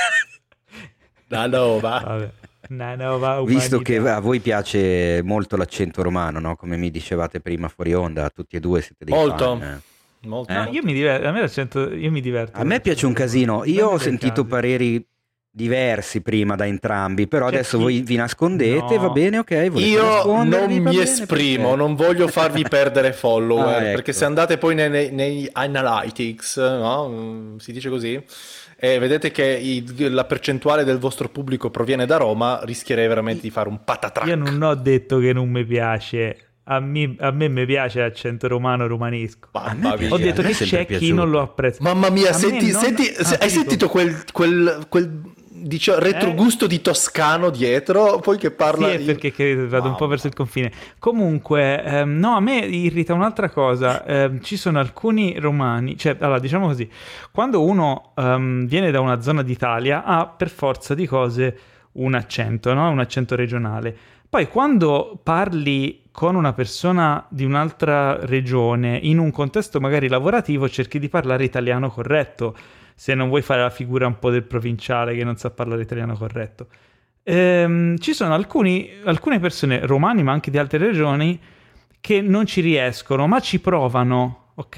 una nuova. Vabbè. Umanità. Visto che a voi piace molto l'accento romano, no? Come mi dicevate prima fuori onda, tutti e due siete dei Molto. Fan, eh. Molto. Eh? Io mi diverto, a me, l'accento, io mi diverto. A me piace un casino. Io ho sentito casi. pareri diversi prima da entrambi, però C'è adesso chi... voi vi nascondete, no. va bene, ok? Io non mi esprimo, perché... non voglio farvi perdere follower, ah, ecco. perché se andate poi nei, nei, nei analytics, no? si dice così, e vedete che i, la percentuale del vostro pubblico proviene da Roma, rischierei veramente di fare un patatrack. Io non ho detto che non mi piace a me, a me mi piace l'accento romano romanesco. Mamma mia. Ho detto che c'è chi non lo apprezza. Mamma mia, senti, non... senti, ah, hai sentito quel, quel, quel dicio, retrogusto eh? di toscano dietro, poi che parla... Sì, di... perché vado wow. un po' verso il confine. Comunque, ehm, no, a me irrita un'altra cosa. Eh, ci sono alcuni romani, cioè, allora, diciamo così, quando uno um, viene da una zona d'Italia ha per forza di cose un accento, no? Un accento regionale. Poi quando parli con una persona di un'altra regione in un contesto magari lavorativo cerchi di parlare italiano corretto, se non vuoi fare la figura un po' del provinciale che non sa parlare italiano corretto. ehm, ci sono alcuni, alcune persone romani, ma anche di altre regioni, che non ci riescono, ma ci provano ok?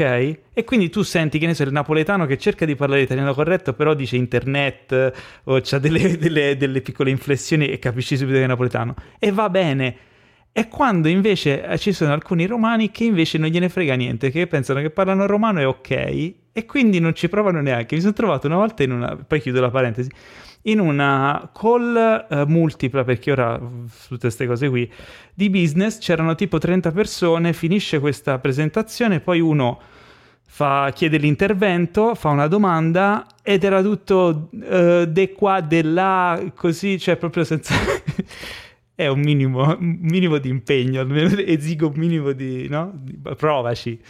E quindi tu senti, che ne so, il napoletano che cerca di parlare italiano corretto, però dice internet o ha delle, delle, delle, piccole inflessioni e capisci subito che è napoletano. E va bene. E quando invece eh, ci sono alcuni romani che invece non gliene frega niente, che pensano che parlano romano è ok, e quindi non ci provano neanche. Mi sono trovato una volta in una... poi chiudo la parentesi in una call uh, multipla, perché ora su tutte queste cose qui, di business, c'erano tipo 30 persone, finisce questa presentazione, poi uno fa, chiede l'intervento, fa una domanda ed era tutto uh, de qua, de là, così, cioè proprio senza... è un minimo, un minimo di impegno, almeno esigo un minimo di... no? Provaci.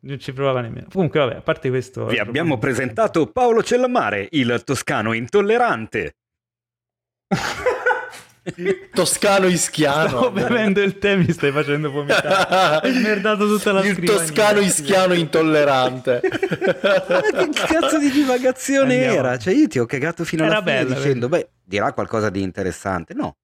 Non ci provava nemmeno. Comunque, vabbè, a parte questo. Vi abbiamo presentato Paolo Cellamare, il toscano intollerante. toscano ischiano. Stavo bevendo il tè, mi stai facendo vomitare. Hai merdato tutta la Il scrivania. toscano ischiano intollerante. Ma che cazzo di divagazione Andiamo. era? Cioè, io ti ho cagato fino alla era fine bella, dicendo, beh, dirà qualcosa di interessante. No,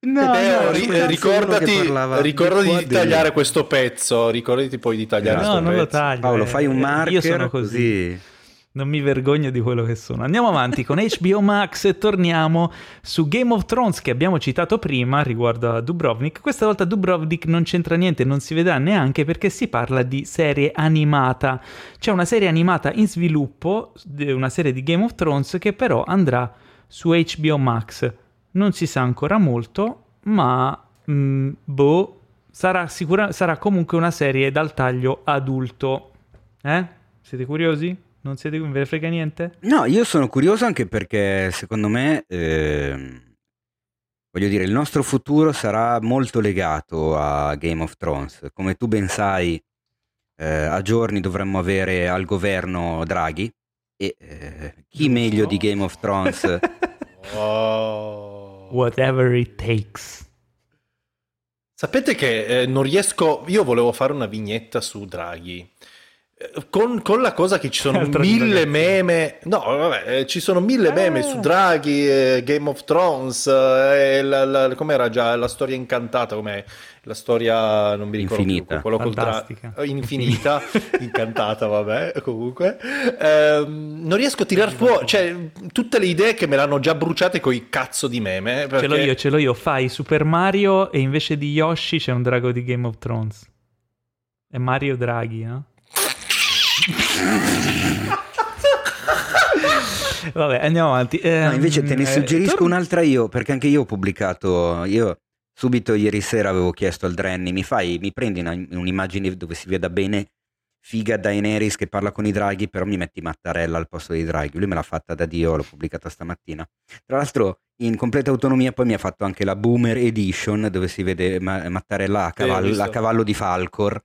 No, no, ri- ricordati, ricordati di, di tagliare questo pezzo. Ricordati poi di tagliare no, no, non pezzo. lo taglio. Paolo, fai un marker. Io sono così. così. Non mi vergogno di quello che sono. Andiamo avanti con HBO Max e torniamo su Game of Thrones che abbiamo citato prima riguardo a Dubrovnik. Questa volta Dubrovnik non c'entra niente, non si vedrà neanche perché si parla di serie animata. C'è una serie animata in sviluppo, una serie di Game of Thrones che però andrà su HBO Max non si sa ancora molto, ma mh, mm, boh, sarà, sicura, sarà comunque una serie dal taglio adulto. Eh? Siete curiosi? Non siete, ve ne frega niente? No, io sono curioso anche perché secondo me, eh, voglio dire, il nostro futuro sarà molto legato a Game of Thrones. Come tu ben sai, eh, a giorni dovremmo avere al governo Draghi e eh, chi meglio di Game of Thrones? oh whatever it takes. Sapete che eh, non riesco, io volevo fare una vignetta su Draghi. Eh, con, con, la cosa che ci sono mille meme, no, vabbè, eh, ci sono mille meme su Draghi, eh, Game of Thrones, eh, la, la, com'era già la storia incantata, com'è la storia, non mi ricordo infinita, più, quello Fantastica. Col dra- infinita, incantata, vabbè, comunque. Eh, non riesco a tirar fuori, cioè, tutte le idee che me l'hanno già bruciate con i cazzo di meme. Perché... Ce l'ho io, ce l'ho io, fai Super Mario e invece di Yoshi c'è un drago di Game of Thrones. È Mario Draghi, no? Vabbè, andiamo avanti. Eh, no, invece te ne ehm, suggerisco eh, tor- un'altra io, perché anche io ho pubblicato. Io subito ieri sera avevo chiesto al Drenny: mi fai, mi prendi una, un'immagine dove si veda bene figa Daenerys che parla con i draghi, però mi metti Mattarella al posto dei draghi. Lui me l'ha fatta da Dio, l'ho pubblicata stamattina. Tra l'altro, in completa autonomia, poi mi ha fatto anche la Boomer Edition, dove si vede Mattarella a cavallo, a cavallo di Falcor.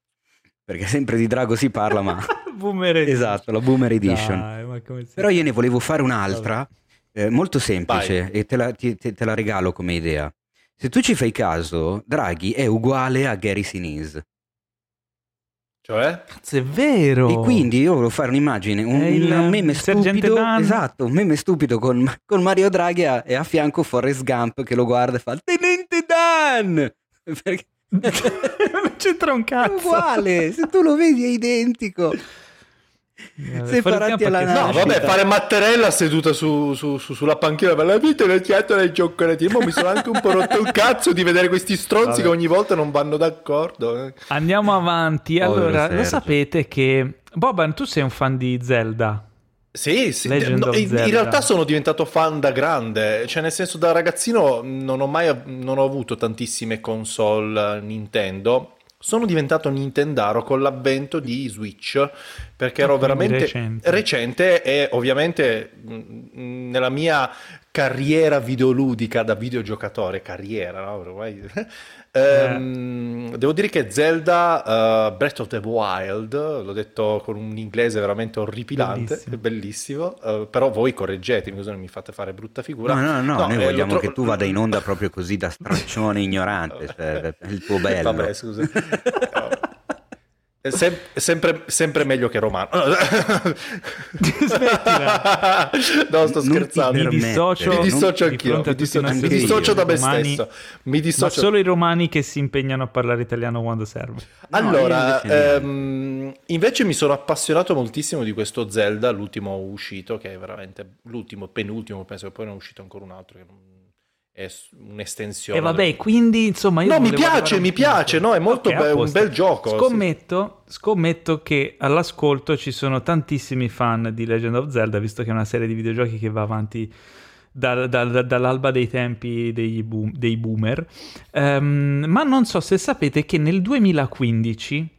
Perché sempre di drago si parla, ma... boomer edition. Esatto, la Boomer Edition. Dai, Però io ne volevo fare un'altra, eh, molto semplice, Vai. e te la, te, te la regalo come idea. Se tu ci fai caso, Draghi è uguale a Gary Sinise. Cioè? Cazzo, è vero. E quindi io volevo fare un'immagine, un, il, un meme stupido, esatto, un meme stupido con, con Mario Draghi a, e a fianco Forrest Gump che lo guarda e fa Tenente Dan! Perché non c'entra un cazzo. È uguale, se tu lo vedi è identico. Separati alla nascita. No, vabbè, fare Mattarella seduta su, su, su, sulla panchina per la vita e le chiattole e cioccolati. Mo mi sono anche un po' rotto il cazzo di vedere questi stronzi vabbè. che ogni volta non vanno d'accordo. Eh. Andiamo avanti. Allora, lo sapete che Boban, tu sei un fan di Zelda? Sì, sì. No, in, in, realtà sono diventato fan da grande, cioè nel senso da ragazzino non ho mai non ho avuto tantissime console Nintendo, sono diventato Nintendaro con l'avvento di Switch perché ero veramente recente. recente e ovviamente nella mia carriera videoludica da videogiocatore, carriera, no? Ormai Ehm, devo dire che Zelda uh, Breath of the Wild, l'ho detto con un inglese veramente orripilante, bellissimo, bellissimo uh, però voi correggetemi così non mi fate fare brutta figura. No, no, no, no noi eh, vogliamo tro- che tu vada in onda proprio così da straccione ignorante, cioè, il tuo bello. Vabbè, scusa. È, sem- sempre, sempre, meglio che Romano. Smettila. no, sto scherzando. Mi dissocio, mi dissocio anch'io. Mi dissocio, mi dissocio da me romani, stesso. Mi dissocio... Ma solo i romani che si impegnano a parlare italiano quando serve. Allora, no, ehm, invece mi sono appassionato moltissimo di questo Zelda, l'ultimo uscito, che è veramente l'ultimo, penultimo, penso che poi ne è uscito ancora un altro che non è un'estensione. E vabbè, quindi insomma. no, mi piace, mi piace, no, è molto okay, be- un bel gioco. Scommetto, sì. scommetto che all'ascolto ci sono tantissimi fan di Legend of Zelda, visto che è una serie di videogiochi che va avanti. Da, da, da, dall'alba dei tempi dei, boom, dei boomer, um, ma non so se sapete che nel 2015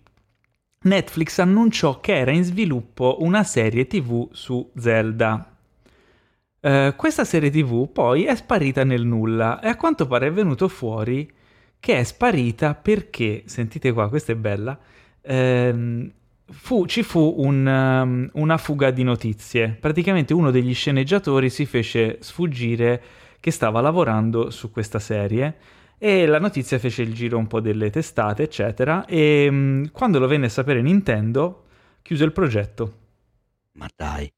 Netflix annunciò che era in sviluppo una serie TV su Zelda. Uh, questa serie TV poi è sparita nel nulla e a quanto pare è venuto fuori che è sparita perché, sentite qua, questa è bella, ehm, fu, ci fu un, um, una fuga di notizie. Praticamente uno degli sceneggiatori si fece sfuggire che stava lavorando su questa serie e la notizia fece il giro un po' delle testate, eccetera, e um, quando lo venne a sapere Nintendo, chiuse il progetto. Ma dai.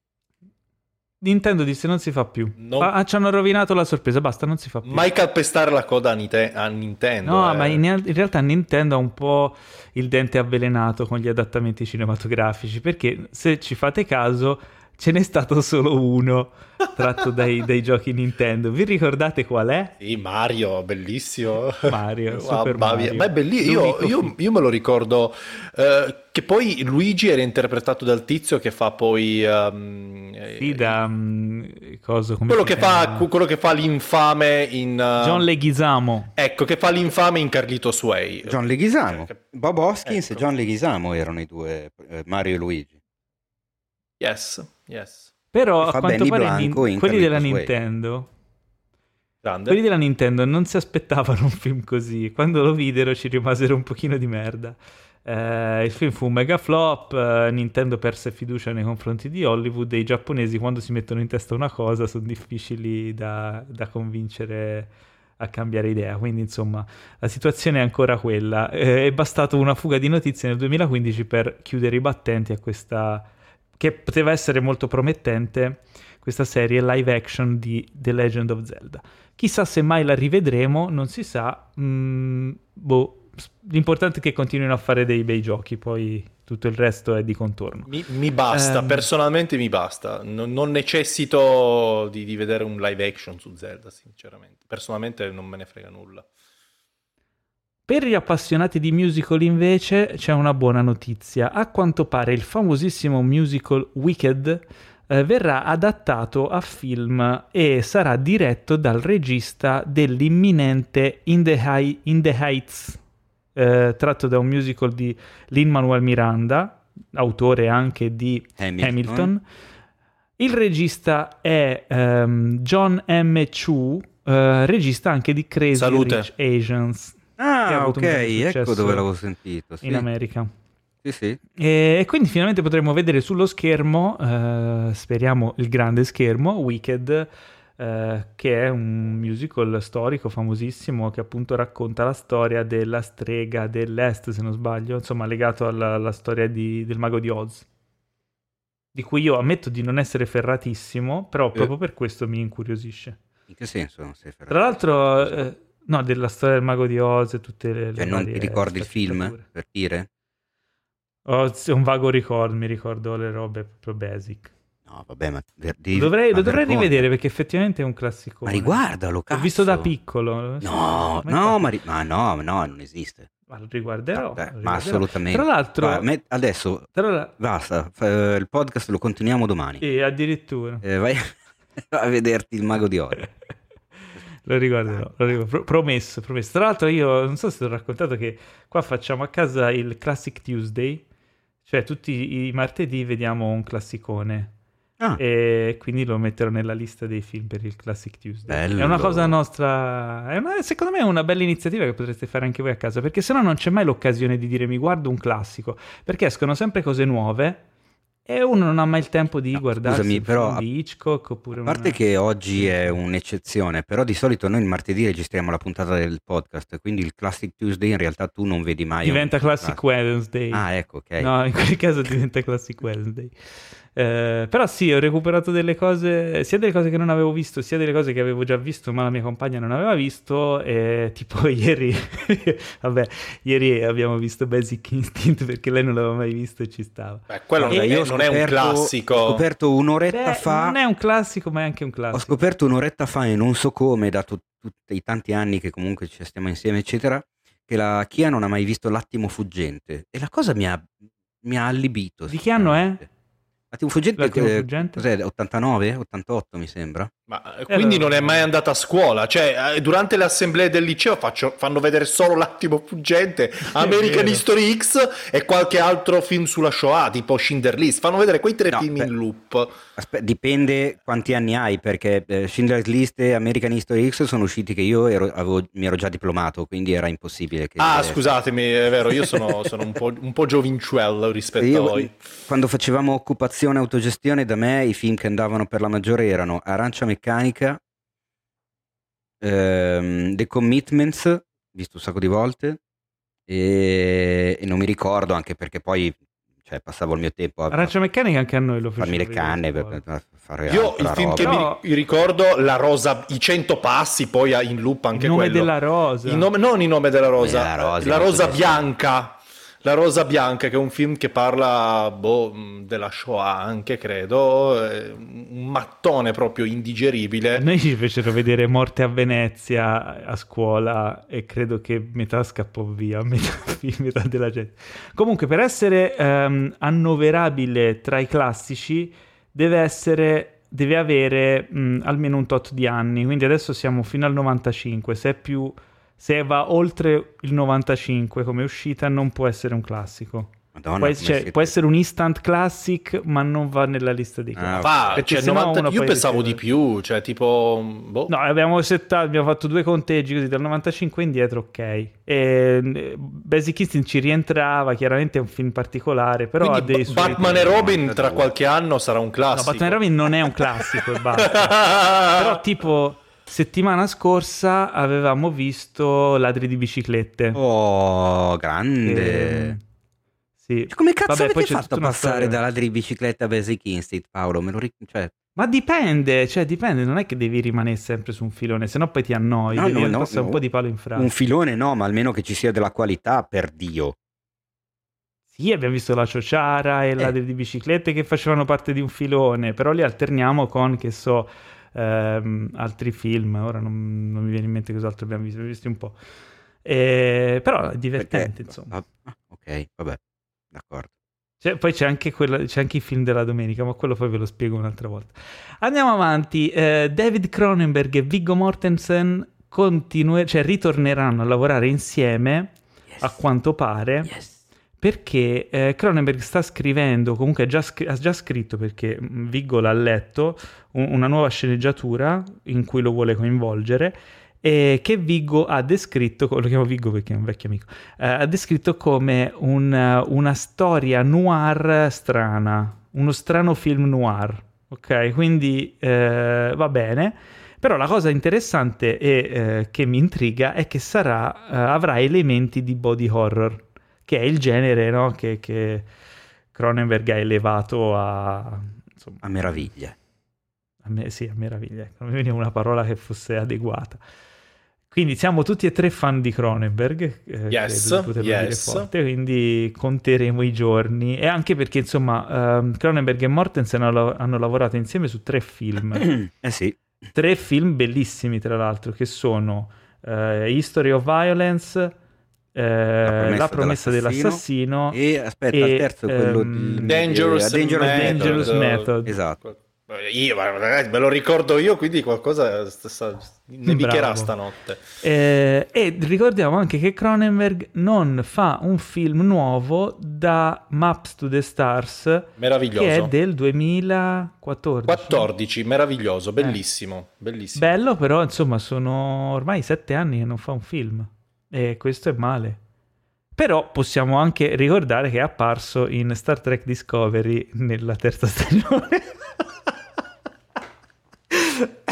Nintendo disse non si fa più. Non... Ah, ci hanno rovinato la sorpresa, basta, non si fa più. Mai calpestare la coda a, Nite- a Nintendo. No, eh. ma in, in, realtà Nintendo ha un po' il dente avvelenato con gli adattamenti cinematografici, perché se ci fate caso ce n'è stato solo uno tratto dai, dai, giochi Nintendo. Vi ricordate qual è? Sì, Mario, bellissimo. Mario, Super ma, Mario. Ma è bellissimo. Io, io, io, me lo ricordo eh, che poi Luigi era interpretato dal tizio che fa poi... Um, sì, da... Um, cosa, quello, che fa, quello, che fa, l'infame in... Uh, John Leguizamo. Ecco, che fa l'infame in Carlito Sway. John Leguizamo. Bob Hoskins ecco. e John Leguizamo erano i due, eh, Mario e Luigi. Yes, yes. Però a quanto Benny pare Blanco in, quelli della Sway. Nintendo Grande. quelli della Nintendo non si aspettavano un film così. Quando lo videro ci rimasero un pochino di merda. Eh, il film fu un mega flop, eh, Nintendo perse fiducia nei confronti di Hollywood e i giapponesi quando si mettono in testa una cosa sono difficili da, da convincere a cambiare idea. Quindi, insomma, la situazione è ancora quella. Eh, è bastato una fuga di notizie nel 2015 per chiudere i battenti a questa che poteva essere molto promettente questa serie live action di The Legend of Zelda. Chissà se mai la rivedremo, non si sa. Mm, boh, l'importante è che continuino a fare dei bei giochi, poi tutto il resto è di contorno. Mi, mi basta, um, personalmente mi basta. Non, non necessito di, di vedere un live action su Zelda, sinceramente. Personalmente non me ne frega nulla. Per gli appassionati di musical invece c'è una buona notizia. A quanto pare il famosissimo musical Wicked eh, verrà adattato a film e sarà diretto dal regista dell'imminente In the, High, In the Heights, eh, tratto da un musical di Lin-Manuel Miranda, autore anche di Hamilton. Hamilton. Il regista è um, John M. Chu, eh, regista anche di Crazy Salute. Rich Asians. Ah, ok, ecco dove l'avevo sentito. Sì. In America. Sì, sì. E, quindi finalmente potremo vedere sullo schermo, eh, speriamo il grande schermo, Wicked, eh, che è un musical storico famosissimo che appunto racconta la storia della strega dell'Est, se non sbaglio, insomma legato alla, alla storia di, del mago di Oz. Di cui io ammetto di non essere ferratissimo, però eh. proprio per questo mi incuriosisce. In che senso non sei ferratissimo? Tra l'altro... Eh, No, della storia del mago di Oz e tutte le... Cioè, non ti ricordi il film, per dire? Ho un vago ricordo, mi ricordo le robe proprio basic. No, vabbè, ma... Di, dovrei, lo dovrei rivedere perché effettivamente è un classico. Ma riguardalo, cazzo. L'ho visto da piccolo. No, no, ma, ri... ma, no, no, non esiste. Ma lo riguarderò. Vabbè, lo riguarderò. Ma assolutamente. Tra l'altro... Va, met... adesso, la... basta, il podcast lo continuiamo domani. E addirittura. Eh, vai a vederti il mago di oro. Lo ricorderò, lo ricordo. promesso, promesso. Tra l'altro io non so se ti ho raccontato che qua facciamo a casa il Classic Tuesday, cioè tutti i martedì vediamo un classicone. Ah. E quindi lo metterò nella lista dei film per il Classic Tuesday. Bello. È una cosa nostra. È una, secondo me è una bella iniziativa che potreste fare anche voi a casa. Perché sennò non c'è mai l'occasione di dire mi guardo un classico. Perché escono sempre cose nuove E uno non ha mai il tempo di No, guardarsi scusami, però, di Hitchcock oppure A parte una- che oggi è un'eccezione, però di solito noi il martedì registriamo la puntata del podcast, quindi il Classic Tuesday in realtà tu non vedi mai. diventa Classic Wednesday. Ah, ecco, ok. No, in quel caso diventa Classic Wednesday. Eh, però sì, ho recuperato delle cose, sia delle cose che non avevo visto, sia delle cose che avevo già visto, ma la mia compagna non aveva visto. E tipo ieri, vabbè, ieri abbiamo visto Basic Instinct perché lei non l'aveva mai visto e ci stava. Beh, quello Vabbè, non, è, io ho non è un classico. Ho scoperto un'oretta Beh, fa. non è un classico, ma è anche un Ho classico. scoperto un'oretta fa e non so come, da tu- tutti i tanti anni che comunque ci stiamo insieme, eccetera, che la Kia non ha mai visto L'attimo fuggente. E la cosa mi ha, mi ha allibito. Di che anno è? L'attimo fuggente, eh, fuggente? cos'è? 89? 88 mi sembra. Ma eh, quindi non è mai andata a scuola, cioè eh, durante le assemblee del liceo faccio- fanno vedere solo l'attimo fuggente, American. History X e qualche altro film sulla Shoah, tipo Schindler List, fanno vedere quei tre No, film beh. in loop. Aspe- dipende quanti anni hai, perché eh, Schindler's List e American History X sono usciti che io ero- avevo- mi ero già diplomato, quindi era impossibile che... Ah, eh, scusatemi, è vero, io sono, sono un, po', un po' giovincello rispetto Io, a voi. quando facevamo occupazione e autogestione, da me i film che andavano per la maggiore erano Arancia Meccanica, ehm, The Commitments, visto un sacco di volte, e, e non mi ricordo anche perché poi cioè, passavo il mio tempo a, Arancia Meccanica anche a noi lo a farmi le facevano canne per, per fare Io il film roba. che Però- mi ricordo, La Rosa, i cento passi, poi ha in loop anche Il nome quello. della rosa. Il nome- non il nome della rosa, La rosa, la rosa bianca. La Rosa Bianca, che è un film che parla boh, della Shoah anche, credo, un mattone proprio indigeribile. Noi ci fecero vedere Morte a Venezia a scuola e credo che metà scappò via, metà, metà della gente. Comunque, per essere ehm, annoverabile tra i classici, deve essere, deve avere mh, almeno un tot di anni. Quindi adesso siamo fino al 95. Se è più, se va oltre il 95 come uscita, non può essere un classico. Madonna, Può, cioè, siete- può essere un instant classic, ma non va nella lista dei Ah, classici. Fa, Perché cioè, sennò 90 uno io pensavo di più, cioè tipo... Boh. No, abbiamo settato, abbiamo fatto due conteggi così dal 95 indietro, ok. E, eh, Basic Instinct ci rientrava, chiaramente è un film particolare, però Quindi ha dei Ba- Batman e. Robin tra qualche anno sarà un No, classico. Batman e Robin non è un classico e basta. però tipo settimana scorsa avevamo visto Ladri di biciclette. Oh, grande. Ehm, sì. Come cazzo Vabbè, avete fatto a passare da ladri di bicicletta a Basic Instinct, Paolo? Me lo ric- cioè, Ma dipende, cioè dipende, non è che devi rimanere sempre su un filone, sennò poi ti annoi, No, no, no, passare un no. po' di palo in frasca. un filone no, ma almeno che ci sia della qualità, per Dio. Sì, abbiamo visto la Ciociara e Eh. di biciclette che facevano parte di un filone, però li alterniamo con, che so, ehm, altri film. Ora non, non mi viene in mente cos'altro abbiamo visto, abbiamo visto un po'. Eh, però è divertente, Perché- insomma. Ah, ok, vabbè, d'accordo. C'è- poi c'è anche, quella- c'è anche il film della domenica, ma quello poi ve lo spiego un'altra volta. Andiamo avanti. Eh, David Cronenberg e Viggo Mortensen continue- cioè, ritorneranno a lavorare insieme, a quanto pare. Yes. Perché eh, Cronenberg sta scrivendo, comunque già, scr- ha già scritto perché mh, Viggo l'ha letto, un- una nuova sceneggiatura in cui lo vuole coinvolgere e che Viggo ha descritto, lo chiamo Viggo perché è un vecchio amico, eh, ha descritto come un, una storia noir strana, uno strano film noir, ok? Quindi eh, va bene. Però la cosa interessante e eh, che mi intriga è che sarà, eh, avrà elementi di body horror, che è il genere no, che, che Cronenberg ha elevato a, insomma, A meraviglia. a me, sì, a meraviglia. ecco, Non mi veniva una parola che fosse adeguata. Quindi siamo tutti e tre fan di Cronenberg, eh, Yes, credo di yes. forte, quindi conteremo i giorni. E anche perché, insomma, ehm, Cronenberg e Mortensen hanno, hanno lavorato insieme su tre film. eh sì, tre film bellissimi, tra l'altro, che sono eh, History of Violence, eh, La promessa, dell'assassino, e aspetta, e, il terzo è quello ehm, di Dangerous, eh, Dangerous Method. Dangerous Method. Esatto. Io, ragazzi, me lo ricordo io, quindi qualcosa sta- sta- nevicherà Bravo. stanotte. Eh, e ricordiamo anche che Cronenberg non fa un film nuovo da Maps to the Stars, Meraviglioso. che è del 2014. 14, meraviglioso, bellissimo, bellissimo. Bello, però, insomma, sono ormai sette anni che non fa un film. E questo è male. Però possiamo anche ricordare che è apparso in Star Trek Discovery nella terza stagione.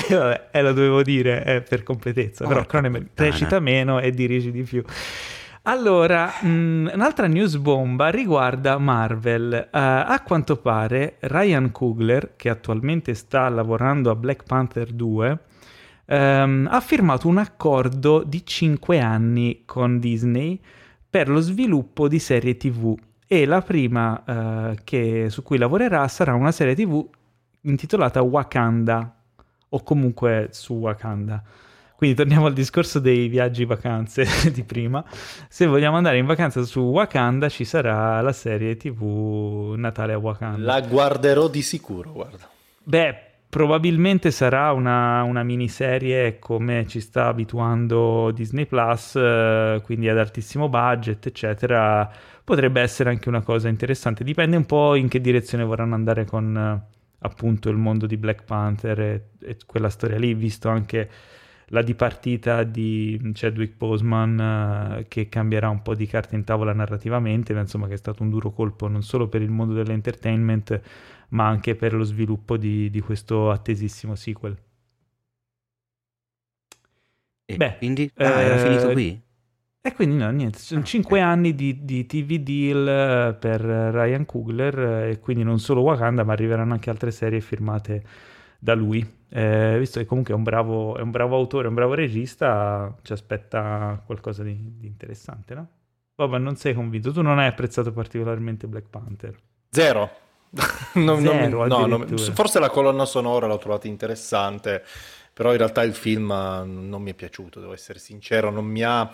e vabbè, eh, lo dovevo dire eh, per completezza, oh, però Cronenberg recita meno e dirige di più. Allora, mh, mm, un'altra news bomba riguarda Marvel. Uh, a quanto pare Ryan Coogler, che attualmente sta lavorando a Black Panther 2, um, ha firmato un accordo di 5 anni con Disney per lo sviluppo di serie TV e la prima uh, che, su cui lavorerà sarà una serie TV intitolata Wakanda o comunque su Wakanda. Quindi torniamo al discorso dei viaggi vacanze di prima. Se vogliamo andare in vacanza su Wakanda ci sarà la serie TV Natale a Wakanda. La guarderò di sicuro, guarda. Beh, probabilmente sarà una, una miniserie come ci sta abituando Disney Plus, eh, quindi ad altissimo budget, eccetera. Potrebbe essere anche una cosa interessante. Dipende un po' in che direzione vorranno andare con eh, appunto il mondo di Black Panther e, e quella storia lì, visto anche la dipartita di Chadwick Boseman uh, che cambierà un po' di carte in tavola narrativamente, ma insomma che è stato un duro colpo non solo per il mondo dell'entertainment, ma anche per lo sviluppo di, di questo attesissimo sequel. E Beh, quindi ah, eh, era finito qui? E quindi no, niente, sono ah, 5 okay. anni di, di, TV deal eh, per Ryan Coogler eh, e quindi non solo Wakanda, ma arriveranno anche altre serie firmate da lui. Eh, visto che comunque è un, bravo, è un, bravo, autore, un bravo regista, ci aspetta qualcosa di, di interessante, no? Vabbè, non sei convinto, tu non hai apprezzato particolarmente Black Panther. Zero. non, Zero non, no, forse la colonna sonora l'ho trovata interessante, però in realtà il film non mi è piaciuto, devo essere sincero, non mi ha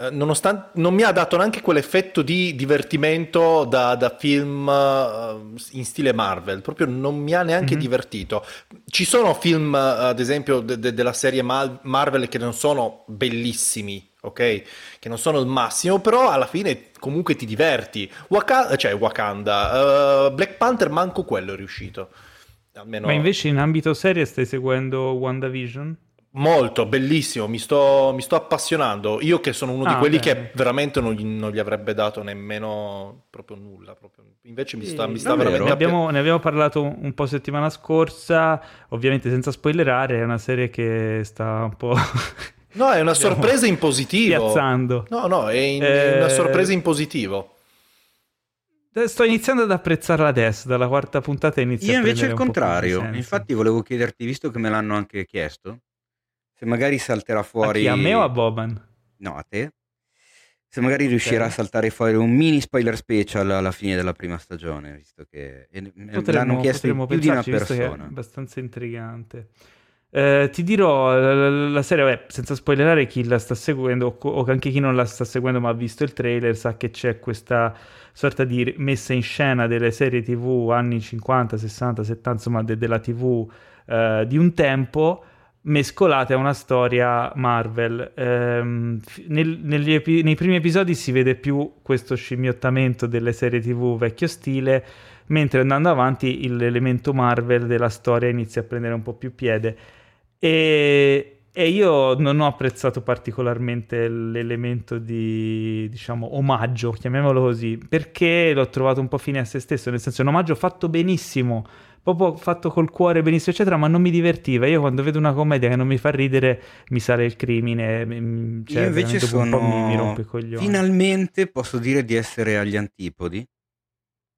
eh, nonostante non mi ha dato neanche quell'effetto di divertimento da, da film uh, in stile Marvel, proprio non mi ha neanche mm-hmm. divertito. Ci sono film, uh, ad esempio, de- de- della serie Mal- Marvel che non sono bellissimi, ok? Che non sono il massimo, però alla fine comunque ti diverti. Waka- cioè Wakanda, uh, Black Panther manco quello è riuscito. Almeno... Ma invece in ambito serie stai seguendo WandaVision? Molto, bellissimo, mi sto, mi sto, appassionando. Io che sono uno ah, di quelli okay. che veramente non gli, non gli, avrebbe dato nemmeno proprio nulla. Proprio. Invece mi sta, sì, mi sta veramente... Ne abbiamo, ne abbiamo parlato un po' settimana scorsa, ovviamente senza spoilerare, è una serie che sta un po'... No, è una sorpresa in positivo. Piazzando. No, no, è, in, eh... una sorpresa in positivo. Eh, sto iniziando ad apprezzarla adesso, dalla quarta puntata inizio Io invece il contrario, infatti volevo chiederti, visto che me l'hanno anche chiesto, se magari salterà fuori... A, chi, a me o a Boban? No, a te. Se magari riuscirà okay. a saltare fuori un mini spoiler special alla fine della prima stagione, visto che potremmo, l'hanno chiesto più di una persona. È abbastanza intrigante. Eh, ti dirò, la, la serie, beh, senza spoilerare chi la sta seguendo o, o, anche chi non la sta seguendo ma ha visto il trailer sa che c'è questa sorta di messa in scena delle serie tv anni 50, 60, 70, insomma de, della tv eh, di un tempo mescolate a una storia Marvel. Ehm, nel, epi- nei primi episodi si vede più questo scimmiottamento delle serie TV vecchio stile, mentre andando avanti l'elemento Marvel della storia inizia a prendere un po' più piede. E, e io non ho apprezzato particolarmente l'elemento di, diciamo, omaggio, chiamiamolo così, perché l'ho trovato un po' fine a se stesso, nel senso è un omaggio fatto benissimo proprio fatto col cuore benissimo, eccetera, ma non mi divertiva. Io quando vedo una commedia che non mi fa ridere, mi sale il crimine. Cioè, Io invece sono... mi, mi rompe coglioni. Finalmente posso dire di essere agli antipodi.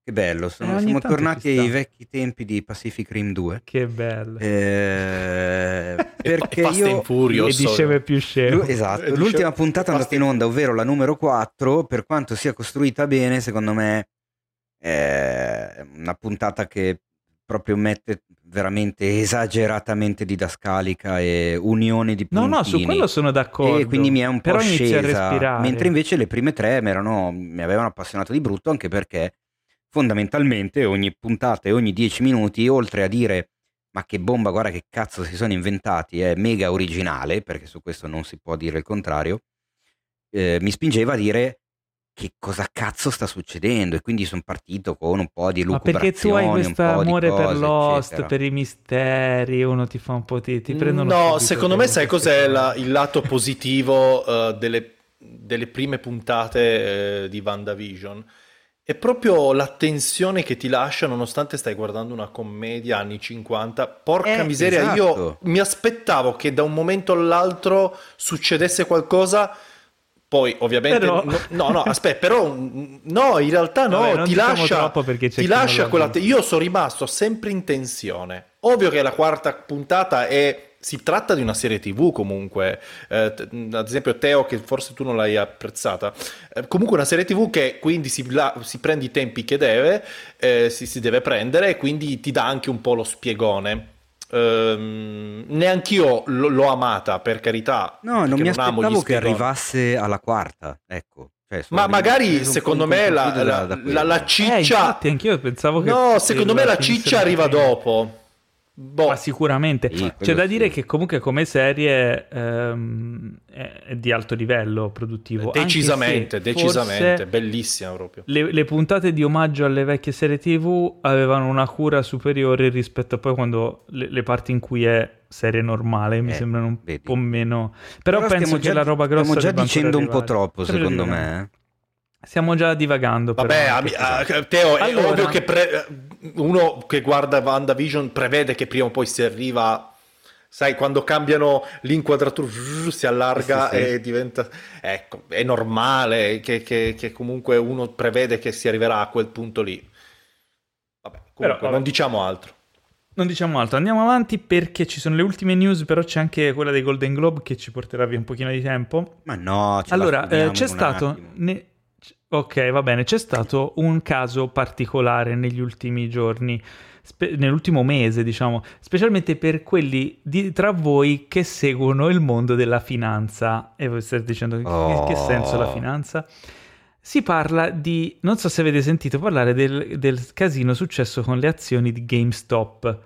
Che bello, sono, eh, siamo tornati ai vecchi tempi di Pacific Rim 2. Che bello. Eh, perché io... Furious, e diceva più scemo. Esatto, l'ultima puntata è andata in onda, ovvero la numero 4, per quanto sia costruita bene, secondo me è una puntata che proprio mette veramente esageratamente didascalica e unione di puntini. No, no, su quello sono d'accordo. E quindi mi è un po' Però scesa. Mentre invece le prime tre mi, erano, mi avevano appassionato di brutto anche perché fondamentalmente ogni puntata e ogni dieci minuti, oltre a dire ma che bomba, guarda che cazzo si sono inventati, è mega originale, perché su questo non si può dire il contrario, eh, mi spingeva a dire che cosa cazzo sta succedendo e quindi sono partito con un po' di lucubrazione ma perché tu hai questo amore cose, per Lost eccetera. per i misteri uno ti fa un po' ti, ti prendono no secondo me sai cos'è la, il lato positivo uh, delle delle prime puntate eh, di WandaVision è proprio la tensione che ti lascia nonostante stai guardando una commedia anni 50. Porca eh, miseria, esatto. io mi aspettavo che da un momento all'altro succedesse qualcosa. Poi, ovviamente, però... no, no, no, aspetta, però, no, in realtà no, Vabbè, ti lascia, ti lascia quella. Io sono rimasto sempre in tensione. Ovvio che la quarta puntata è si tratta di una serie tv comunque, eh, ad esempio Teo che forse tu non l'hai apprezzata, eh, comunque una serie tv che quindi si, la, si prende i tempi che deve, eh, si, si, deve prendere e quindi ti dà anche un po' lo spiegone. Um, neanch'io l- l'ho amata per carità. No, non mi non aspettavo che arrivasse alla quarta, ecco. Cioè, Ma magari secondo me la, la, da, da la, la, ciccia... Eh, infatti anch'io pensavo che... No, secondo me la ciccia arriva dopo. Boh. Ma sicuramente sì, c'è da dire che comunque come serie ehm, è di alto livello produttivo. Decisamente, decisamente, bellissima proprio. Le, le, puntate di omaggio alle vecchie serie TV avevano una cura superiore rispetto a poi quando le, le parti in cui è serie normale mi eh, sembrano un vedi. po' meno. Però, Però penso che già, la roba grossa stiamo già dicendo un po' troppo, secondo me. Eh. Stiamo già divagando. Vabbè, ami- uh, Teo, è allora... ovvio che pre- uno che guarda WandaVision prevede che prima o poi si arriva sai, quando cambiano l'inquadratura si allarga sì, sì, sì. e diventa... Ecco, è normale che, che, che, comunque uno prevede che si arriverà a quel punto lì. Vabbè, comunque però, vabbè. non diciamo altro. Non diciamo altro, andiamo avanti perché ci sono le ultime news, però c'è anche quella dei Golden Globe che ci porterà via un pochino di tempo. Ma no, allora, eh, c'è stato... Ne, Ok, va bene, c'è stato un caso particolare negli ultimi giorni, spe- nell'ultimo mese, diciamo, specialmente per quelli di, tra voi che seguono il mondo della finanza. E voi state dicendo oh. in che senso la finanza? Si parla di, non so se avete sentito parlare del, del casino successo con le azioni di GameStop.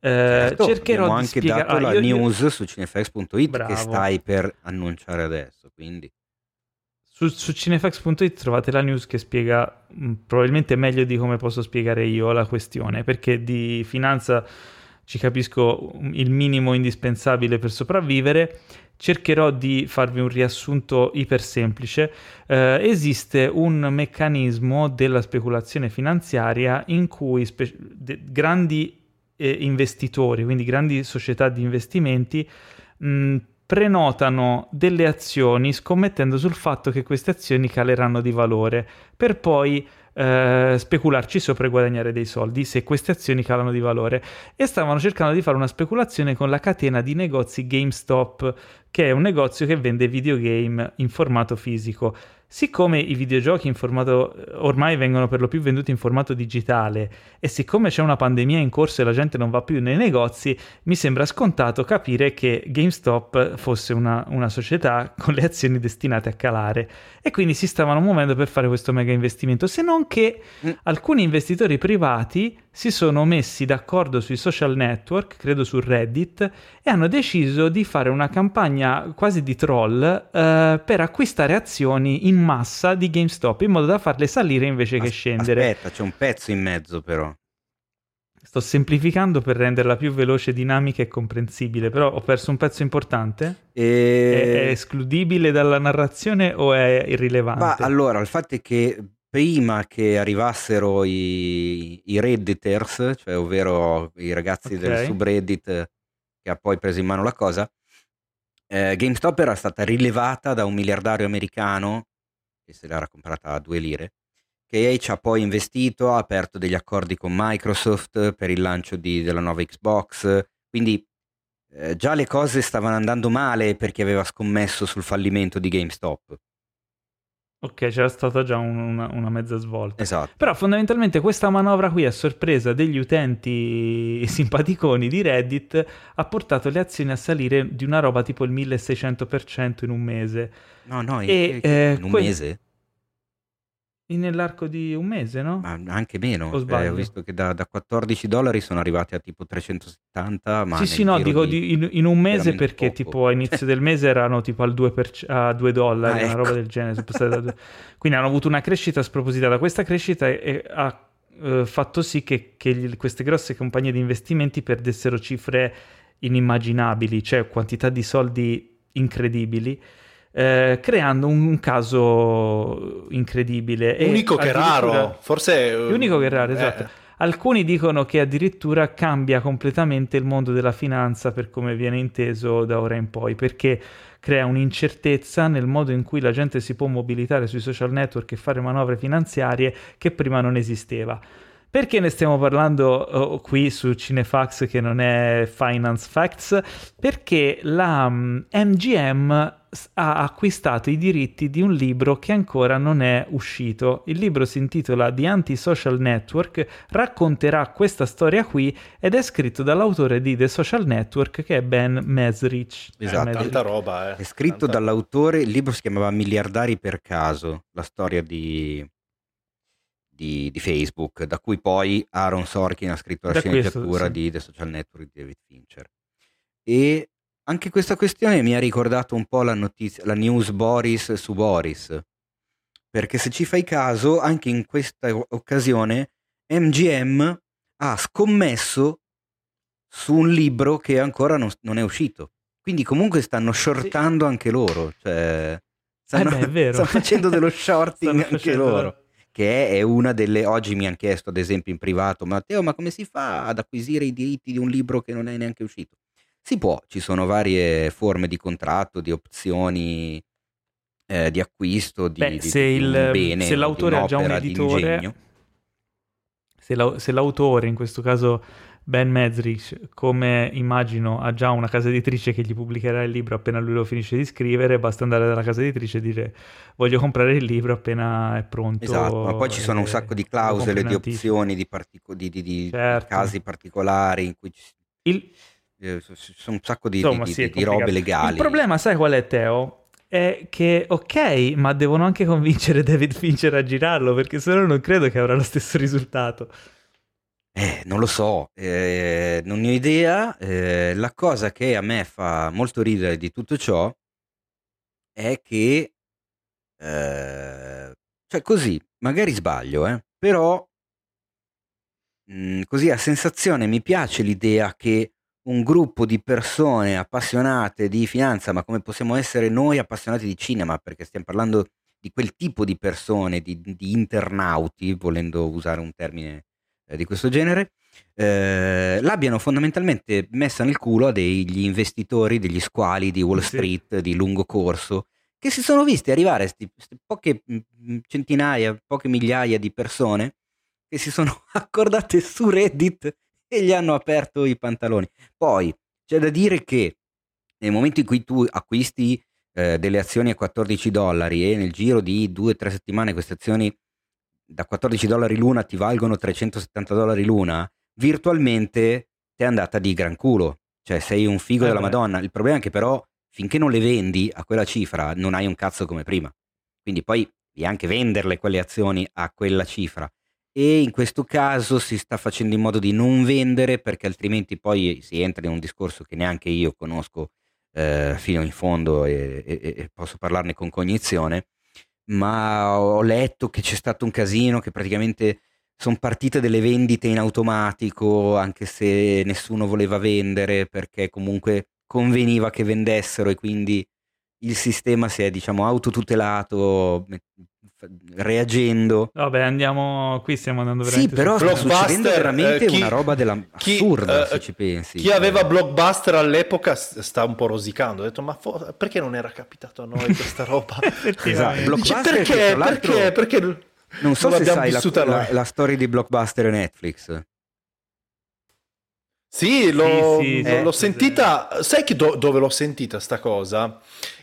Eh, certo, cercherò di anche spiegare... dato ah, la io, news su cinefax.it che stai per annunciare adesso, quindi... Su, su cinefax.it trovate la news che spiega mh, mm, probabilmente meglio di come posso spiegare io la questione, perché di finanza ci capisco il minimo indispensabile per sopravvivere. Cercherò di farvi un riassunto iper semplice. Eh, esiste un meccanismo della speculazione finanziaria in cui spe- de- grandi eh, investitori, quindi grandi società di investimenti, mh, prenotano delle azioni scommettendo sul fatto che queste azioni caleranno di valore per poi eh, specularci sopra e guadagnare dei soldi se queste azioni calano di valore. E stavano cercando di fare una speculazione con la catena di negozi GameStop che è un negozio che vende videogame in formato fisico Siccome i videogiochi in formato ormai vengono per lo più venduti in formato digitale e siccome c'è una pandemia in corso e la gente non va più nei negozi, mi sembra scontato capire che GameStop fosse una, una società con le azioni destinate a calare e quindi si stavano muovendo per fare questo mega investimento, se non che mm. alcuni investitori privati si sono messi d'accordo sui social network, credo su Reddit, e hanno deciso di fare una campagna quasi di troll eh, per acquistare azioni in massa di GameStop in modo da farle salire invece As- che scendere. Aspetta, c'è un pezzo in mezzo però. Sto semplificando per renderla più veloce, dinamica e comprensibile, però ho perso un pezzo importante. E... È, è escludibile dalla narrazione o è irrilevante? Ma allora, il fatto è che prima che arrivassero i, i redditors, cioè ovvero i ragazzi okay. del subreddit che ha poi preso in mano la cosa, eh, GameStop era stata rilevata da un miliardario americano che se l'era comprata a due lire, che ci ha poi investito, ha aperto degli accordi con Microsoft per il lancio di, della nuova Xbox, quindi eh, già le cose stavano andando male per chi aveva scommesso sul fallimento di GameStop. Ok, c'era stata già un, una, una, mezza svolta. Esatto. Però fondamentalmente questa manovra qui a sorpresa degli utenti simpaticoni di Reddit ha portato le azioni a salire di una roba tipo il 1600% in un mese. No, no, in, e, eh, in un que- mese? Nell'arco di un mese, no? Ma anche meno. Ho, eh, ho visto che da, da, 14 dollari sono arrivati a tipo 370. Ma sì, sì, no, dico di, in, in, un mese perché poco. tipo a inizio del mese erano tipo al 2 per, a 2 dollari, ah, una ecco. roba del genere. Quindi hanno avuto una crescita spropositata. Questa crescita è, ha eh, fatto sì che, che gli, queste grosse compagnie di investimenti perdessero cifre inimmaginabili, cioè quantità di soldi incredibili eh, creando un caso incredibile. Unico che raro, forse... Unico che raro, esatto. Eh. Alcuni dicono che addirittura cambia completamente il mondo della finanza per come viene inteso da ora in poi, perché crea un'incertezza nel modo in cui la gente si può mobilitare sui social network e fare manovre finanziarie che prima non esisteva. Perché ne stiamo parlando oh, qui su Cinefax che non è Finance Facts? Perché la um, mm, MGM ha acquistato i diritti di un libro che ancora non è uscito. Il libro si intitola The Anti-Social Network, racconterà questa storia qui ed è scritto dall'autore di The Social Network che è Ben Mesrich. Esatto, Mesrich. tanta roba. Eh. È scritto tanta... dall'autore, il libro si chiamava Miliardari per caso, la storia di di, di, Facebook, da cui poi Aaron Sorkin ha scritto la da sceneggiatura questo, sì. di The Social Network di David Fincher. E anche questa questione mi ha ricordato un po' la, notizia, la news Boris su Boris, perché se ci fai caso, anche in questa occasione MGM ha scommesso su un libro che ancora non, non è uscito. Quindi comunque stanno shortando sì. anche loro, cioè stanno, eh beh, stanno facendo dello shorting anche loro che è una delle... Oggi mi hanno chiesto, ad esempio, in privato, Matteo, ma come si fa ad acquisire i diritti di un libro che non è neanche uscito? Si può, ci sono varie forme di contratto, di opzioni eh, di acquisto, di, Beh, di, se, di il, bene, se l'autore ha già un editore, se, la, se l'autore in questo caso Ben Medrich, come immagino, ha già una casa editrice che gli pubblicherà il libro appena lui lo finisce di scrivere, basta andare dalla casa editrice e dire voglio comprare il libro appena è pronto. Esatto, ma poi ci sono un sacco di clausole, di opzioni, di, partico- di, di, di certo. casi particolari in cui ci... il... eh, sono un sacco di, Insomma, sì, di robe legali. Il problema, sai qual è, Teo? È che, ok, ma devono anche convincere David Fincher a girarlo, perché se no non credo che avrà lo stesso risultato. Eh, non lo so, eh, non ne ho idea. Eh, la cosa che a me fa molto ridere di tutto ciò è che, eh, cioè così, magari sbaglio, eh, però mh, mm, così a sensazione mi piace l'idea che un gruppo di persone appassionate di finanza, ma come possiamo essere noi appassionati di cinema, perché stiamo parlando di quel tipo di persone, di, di internauti, volendo usare un termine di questo genere, eh, l'abbiano fondamentalmente messa nel culo a degli investitori, degli squali di Wall Street sì. di lungo corso, che si sono visti arrivare queste poche centinaia, poche migliaia di persone che si sono accordate su Reddit e gli hanno aperto i pantaloni. Poi c'è da dire che nel momento in cui tu acquisti eh, delle azioni a 14 dollari e nel giro di 2-3 settimane queste azioni da 14 dollari l'una ti valgono 370 dollari l'una, virtualmente ti è andata di gran culo. Cioè sei un figo eh della beh. Madonna. Il problema è che però finché non le vendi a quella cifra non hai un cazzo come prima. Quindi poi devi anche venderle quelle azioni a quella cifra. E in questo caso si sta facendo in modo di non vendere perché altrimenti poi si entra in un discorso che neanche io conosco eh, fino in fondo e, e, e posso parlarne con cognizione ma ho letto che c'è stato un casino, che praticamente sono partite delle vendite in automatico, anche se nessuno voleva vendere, perché comunque conveniva che vendessero e quindi il sistema si è diciamo autotutelato reagendo. Vabbè, andiamo qui stiamo andando veramente Sì, però sta succedendo veramente eh, chi, una roba della... chi, assurda, eh, se ci pensi. Chi cioè. aveva Blockbuster all'epoca sta un po' rosicando, ha detto "Ma fo- perché non era capitato a noi questa roba?" esatto, Blockbuster perché, perché, perché non so non se sai la, la, la, storia di Blockbuster e Netflix. Sì, l'ho, sì, sì, l'ho sì, sentita. Sai do, dove l'ho sentita sta cosa?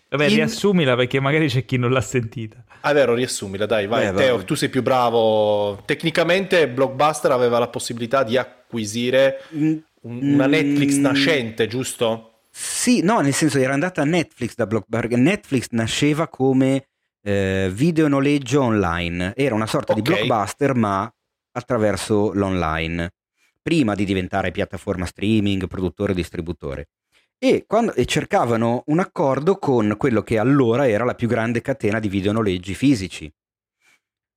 Vabbè, in... riassumila perché magari c'è chi non l'ha sentita. Ah, vero, riassumila, dai, vai. Eh, Teo, tu sei più bravo. Tecnicamente Blockbuster aveva la possibilità di acquisire mm, una Netflix mm. nascente, giusto? Sì, no, nel senso era andata a Netflix da Blockbuster. Netflix nasceva come eh, video noleggio online. Era una sorta okay. di Blockbuster, ma attraverso l'online. Prima di diventare piattaforma streaming, produttore e distributore e, quando, e, cercavano un accordo con quello che allora era la più grande catena di videonoleggi fisici.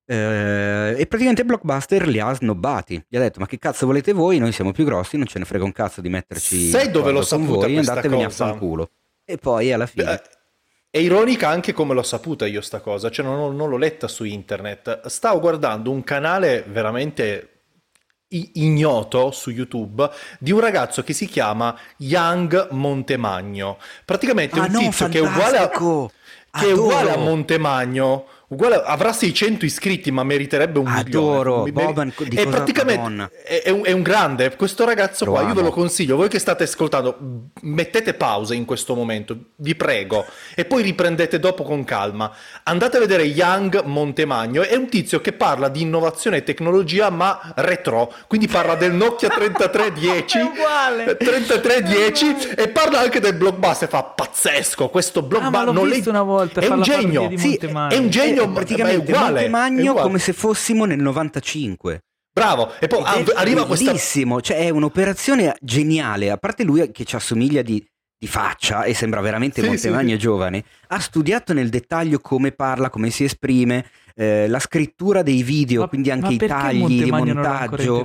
Eh, e praticamente Blockbuster li ha snobbati. Gli ha detto: Ma che cazzo volete voi? Noi siamo più grossi, non ce ne frega un cazzo di metterci. Sai dove l'ho saputo? Voi, andatevene a fanculo. E poi alla fine. È ironica anche come l'ho saputa io sta cosa, cioè non, non l'ho letta su internet. Stavo guardando un canale veramente ignoto su YouTube di un ragazzo che si chiama Young Montemagno. Praticamente ah, un no, tizio che è uguale a, che è uguale a Montemagno Uguale, avrà 600 iscritti, ma meriterebbe un Adoro, milione. Boban di è praticamente è, un, è, un, grande. Questo ragazzo qua, io ve lo consiglio. Voi che state ascoltando, mettete pause in questo momento, vi prego, e poi riprendete dopo con calma. Andate a vedere Young Montemagno. È un tizio che parla di innovazione e tecnologia, ma retro. Quindi parla del Nokia 3310. è uguale. 3310 e parla anche del blockbuster. Fa pazzesco. Questo blockbuster. Ah, non visto una volta. È un genio. Sì, è un genio Magno praticamente è uguale, Magno uguale. come se fossimo nel 95. Bravo, e poi Ed arriva questa... Bellissimo, cioè è un'operazione geniale, a parte lui che ci assomiglia di, di faccia e sembra veramente sì, Montemagno sì. giovane, ha studiato nel dettaglio come parla, come si esprime, eh, la scrittura dei video, ma, quindi anche i tagli, il montaggio,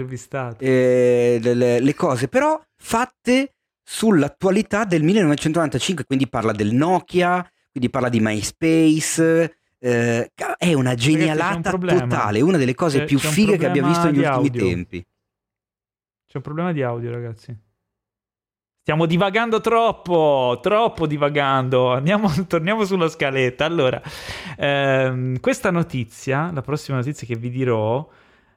eh, le, le cose, però fatte sull'attualità del 1995, quindi parla del Nokia, quindi parla di MySpace, eh, è una genialata un totale, una delle cose c'è, più c'è fighe che abbia visto negli ultimi audio. tempi. C'è un problema di audio, ragazzi. Stiamo divagando troppo, troppo divagando. Andiamo, torniamo sulla scaletta. Allora, ehm, questa notizia, la prossima notizia che vi dirò,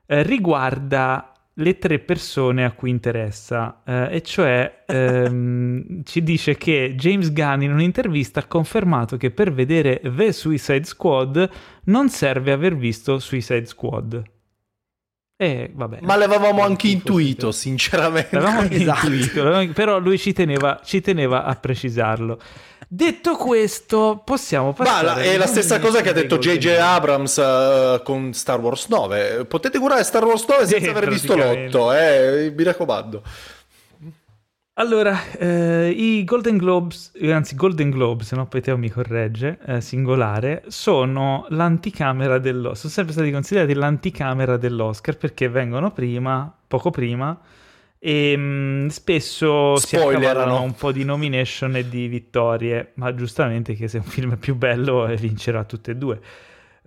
eh, riguarda le tre persone a cui interessa, eh, e cioè ehm, ci dice che James Gunn in un'intervista ha confermato che per vedere The Suicide Squad non serve aver visto Suicide Squad. E vabbè. Ma l'avevamo anche intuito, sinceramente. L'avevamo anche esatto. intuito, però lui ci teneva, ci teneva a precisarlo. Detto questo, possiamo passare. Ma la, è la stessa cosa che ha detto J.J. Abrams uh, con Star Wars 9. Potete curare Star Wars 9 senza aver visto l'8, eh, mi raccomando. Allora, eh, i Golden Globes, anzi Golden Globes, se no poi Teo mi corregge, eh, singolare, sono l'anticamera dell'Oscar, sono sempre stati considerati l'anticamera dell'Oscar perché vengono prima, poco prima, e mh, mm, spesso Spoilerano. si accavallano un po' di nomination e di vittorie, ma giustamente che se un film è più bello eh, vincerà tutte e due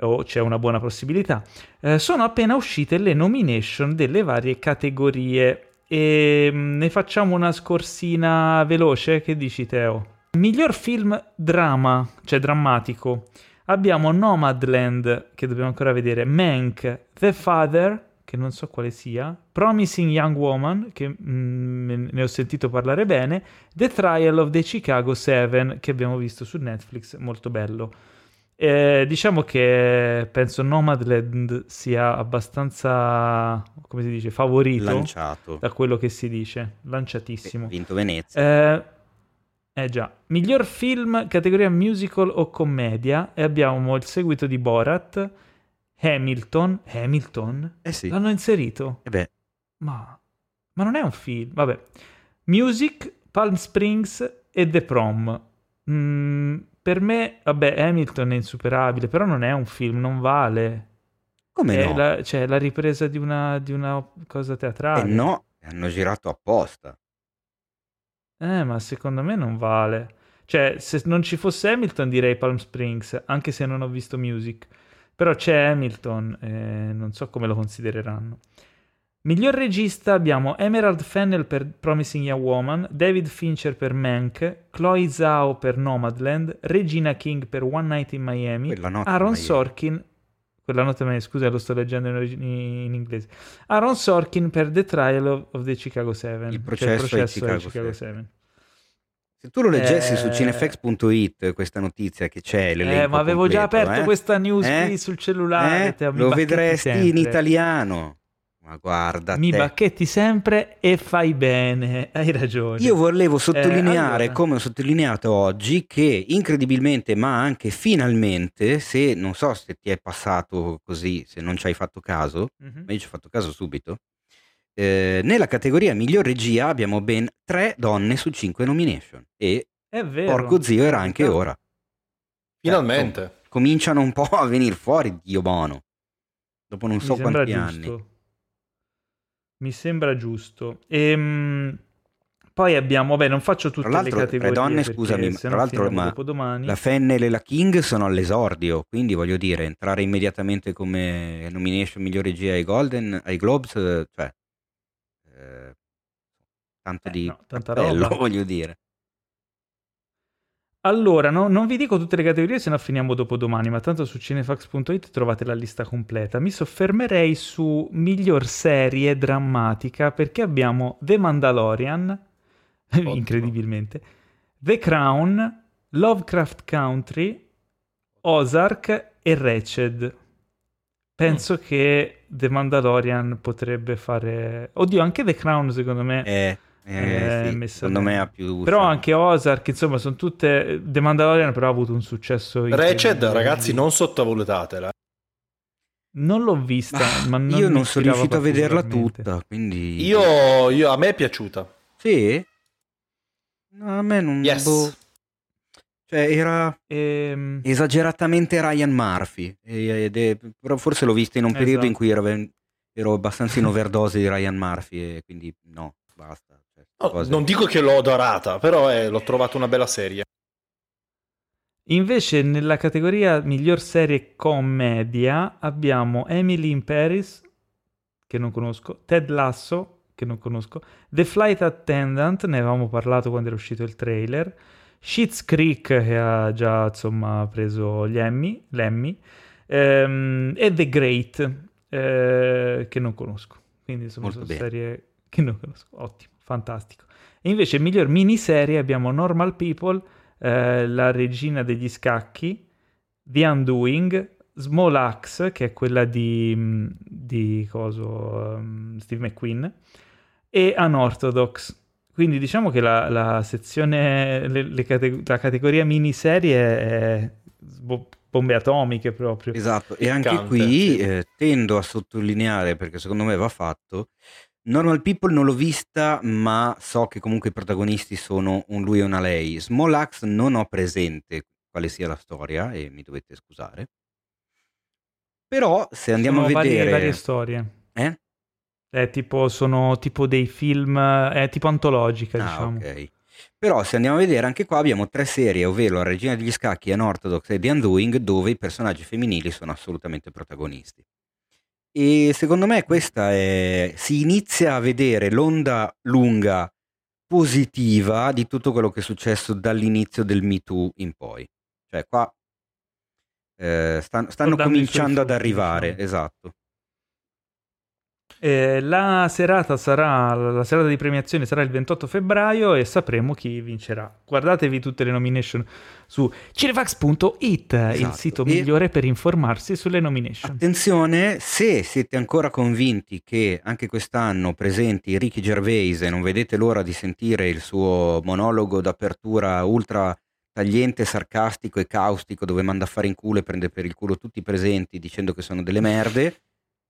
o c'è una buona possibilità. Eh, sono appena uscite le nomination delle varie categorie e mh, mm, ne facciamo una scorsina veloce, che dici Teo? Miglior film drama, cioè drammatico. Abbiamo Nomadland, che dobbiamo ancora vedere, Mank, The Father, che non so quale sia, Promising Young Woman, che mm, ne ho sentito parlare bene, The Trial of the Chicago 7, che abbiamo visto su Netflix, molto bello. Eh, diciamo che penso Nomadland sia abbastanza, come si dice, favorito Lanciato. da quello che si dice, lanciatissimo. Ha vinto Venezia. Eh, eh già, miglior film categoria musical o commedia e abbiamo il seguito di Borat, Hamilton, Hamilton? Eh sì. L'hanno inserito? Eh beh. Ma, ma non è un film, vabbè. Music, Palm Springs e The Prom. Mm, per me, vabbè, Hamilton è insuperabile, però non è un film, non vale. Come è no? La, cioè, la ripresa di una, di una cosa teatrale. Eh no, hanno girato apposta. Eh, ma secondo me non vale. Cioè, se non ci fosse Hamilton direi Palm Springs, anche se non ho visto Music. Però c'è Hamilton, eh, non so come lo considereranno. Miglior regista abbiamo Emerald Fennel per Promising Young Woman, David Fincher per Mank, Chloe Zhao per Nomadland, Regina King per One Night in Miami, Aaron Miami. Sorkin quella nota me, scusa, lo sto leggendo in, in, inglese. Aaron Sorkin per The Trial of, of the Chicago 7. Il processo, cioè il processo Chicago, Chicago 7. 7. Se tu lo leggessi eh... su cinefx.it questa notizia che c'è, eh, ma avevo completo, già aperto eh? questa news eh? qui sul cellulare. Eh? Lo vedresti sempre. in italiano. Ma guarda, mi te. bacchetti sempre e fai bene, hai ragione. Io volevo sottolineare, eh, allora. come ho sottolineato oggi, che incredibilmente, ma anche finalmente, se non so se ti è passato così, se non ci hai fatto caso, mm-hmm. ma io ci ho fatto caso subito, eh, nella categoria miglior regia abbiamo ben tre donne su cinque nomination e È vero. porco zio era anche È ora. Finalmente. Ecco, cominciano un po' a venire fuori, Dio buono. Dopo non Mi so quanti giusto. anni. Mi sembra giusto. Ehm, Poi abbiamo, beh, non faccio tutte le categorie. Tre donne, scusami, tra l'altro, ma la Fennel e la King sono all'esordio, quindi voglio dire, entrare immediatamente come nomination migliore regia ai Golden, ai Globes, cioè, tanto eh, di no, tanta roba. voglio dire. Allora, no, non vi dico tutte le categorie, se no finiamo dopo domani, ma tanto su cinefax.it trovate la lista completa. Mi soffermerei su miglior serie drammatica perché abbiamo The Mandalorian, incredibilmente, The Crown, Lovecraft Country, Ozark e Wretched. Penso mm. che The Mandalorian potrebbe fare... Oddio, anche The Crown secondo me... Eh eh, sì, secondo me ha più però anche Ozark insomma sono tutte The Mandalorian però ha avuto un successo Ratched ragazzi non sottovalutatela. Non l'ho vista ah, ma non io non sono riuscito a vederla tutta quindi io, io, a me è piaciuta. Sì? No, a me non yes. boh. cioè era ehm... esageratamente Ryan Murphy ed è... però forse l'ho vista in un periodo esatto. in cui ero, ero abbastanza in overdose di Ryan Murphy e quindi no basta Oh, non dico che l'ho adorata, però eh, l'ho trovata una bella serie. Invece nella categoria miglior serie commedia abbiamo Emily in Paris, che non conosco, Ted Lasso, che non conosco, The Flight Attendant, ne avevamo parlato quando era uscito il trailer, Schitt's Creek, che ha già insomma preso gli Emmy, l'Emmy, ehm, e The Great, eh, che non conosco. Quindi insomma Molto sono bene. serie che non conosco, ottimo fantastico. E invece miglior miniserie abbiamo Normal People, eh, La regina degli scacchi, The Undoing, Small Axe, che è quella di, mm, di coso, um, Steve McQueen, e Unorthodox. Quindi diciamo che la, la sezione, le, le cate- la categoria miniserie è bombe atomiche proprio. Esatto, e anche Cante, qui sì. eh, tendo a sottolineare, perché secondo me va fatto, Normal People non l'ho vista, ma so che comunque i protagonisti sono un lui e una lei. Small Axe non ho presente quale sia la storia e mi dovete scusare. Però se andiamo sono a vedere... Varie, varie storie. Eh? È tipo, sono tipo dei film, è tipo antologica, ah, diciamo. ok. Però se andiamo a vedere anche qua abbiamo tre serie, ovvero La Regina degli Scacchi, Unorthodox e The Undoing, dove i personaggi femminili sono assolutamente protagonisti. E secondo me questa è... si inizia a vedere l'onda lunga positiva di tutto quello che è successo dall'inizio del Me Too in poi. Cioè qua eh, stanno, stanno cominciando ad arrivare, diciamo. esatto. Eh, la serata sarà la serata di premiazione sarà il 28 febbraio e sapremo chi vincerà. Guardatevi tutte le nomination su cinefax.it, esatto. il sito e migliore per informarsi sulle nomination. Attenzione, se siete ancora convinti che anche quest'anno presenti Ricky Gervais e non vedete l'ora di sentire il suo monologo d'apertura ultra tagliente, sarcastico e caustico dove manda a fare in culo e prende per il culo tutti i presenti dicendo che sono delle merde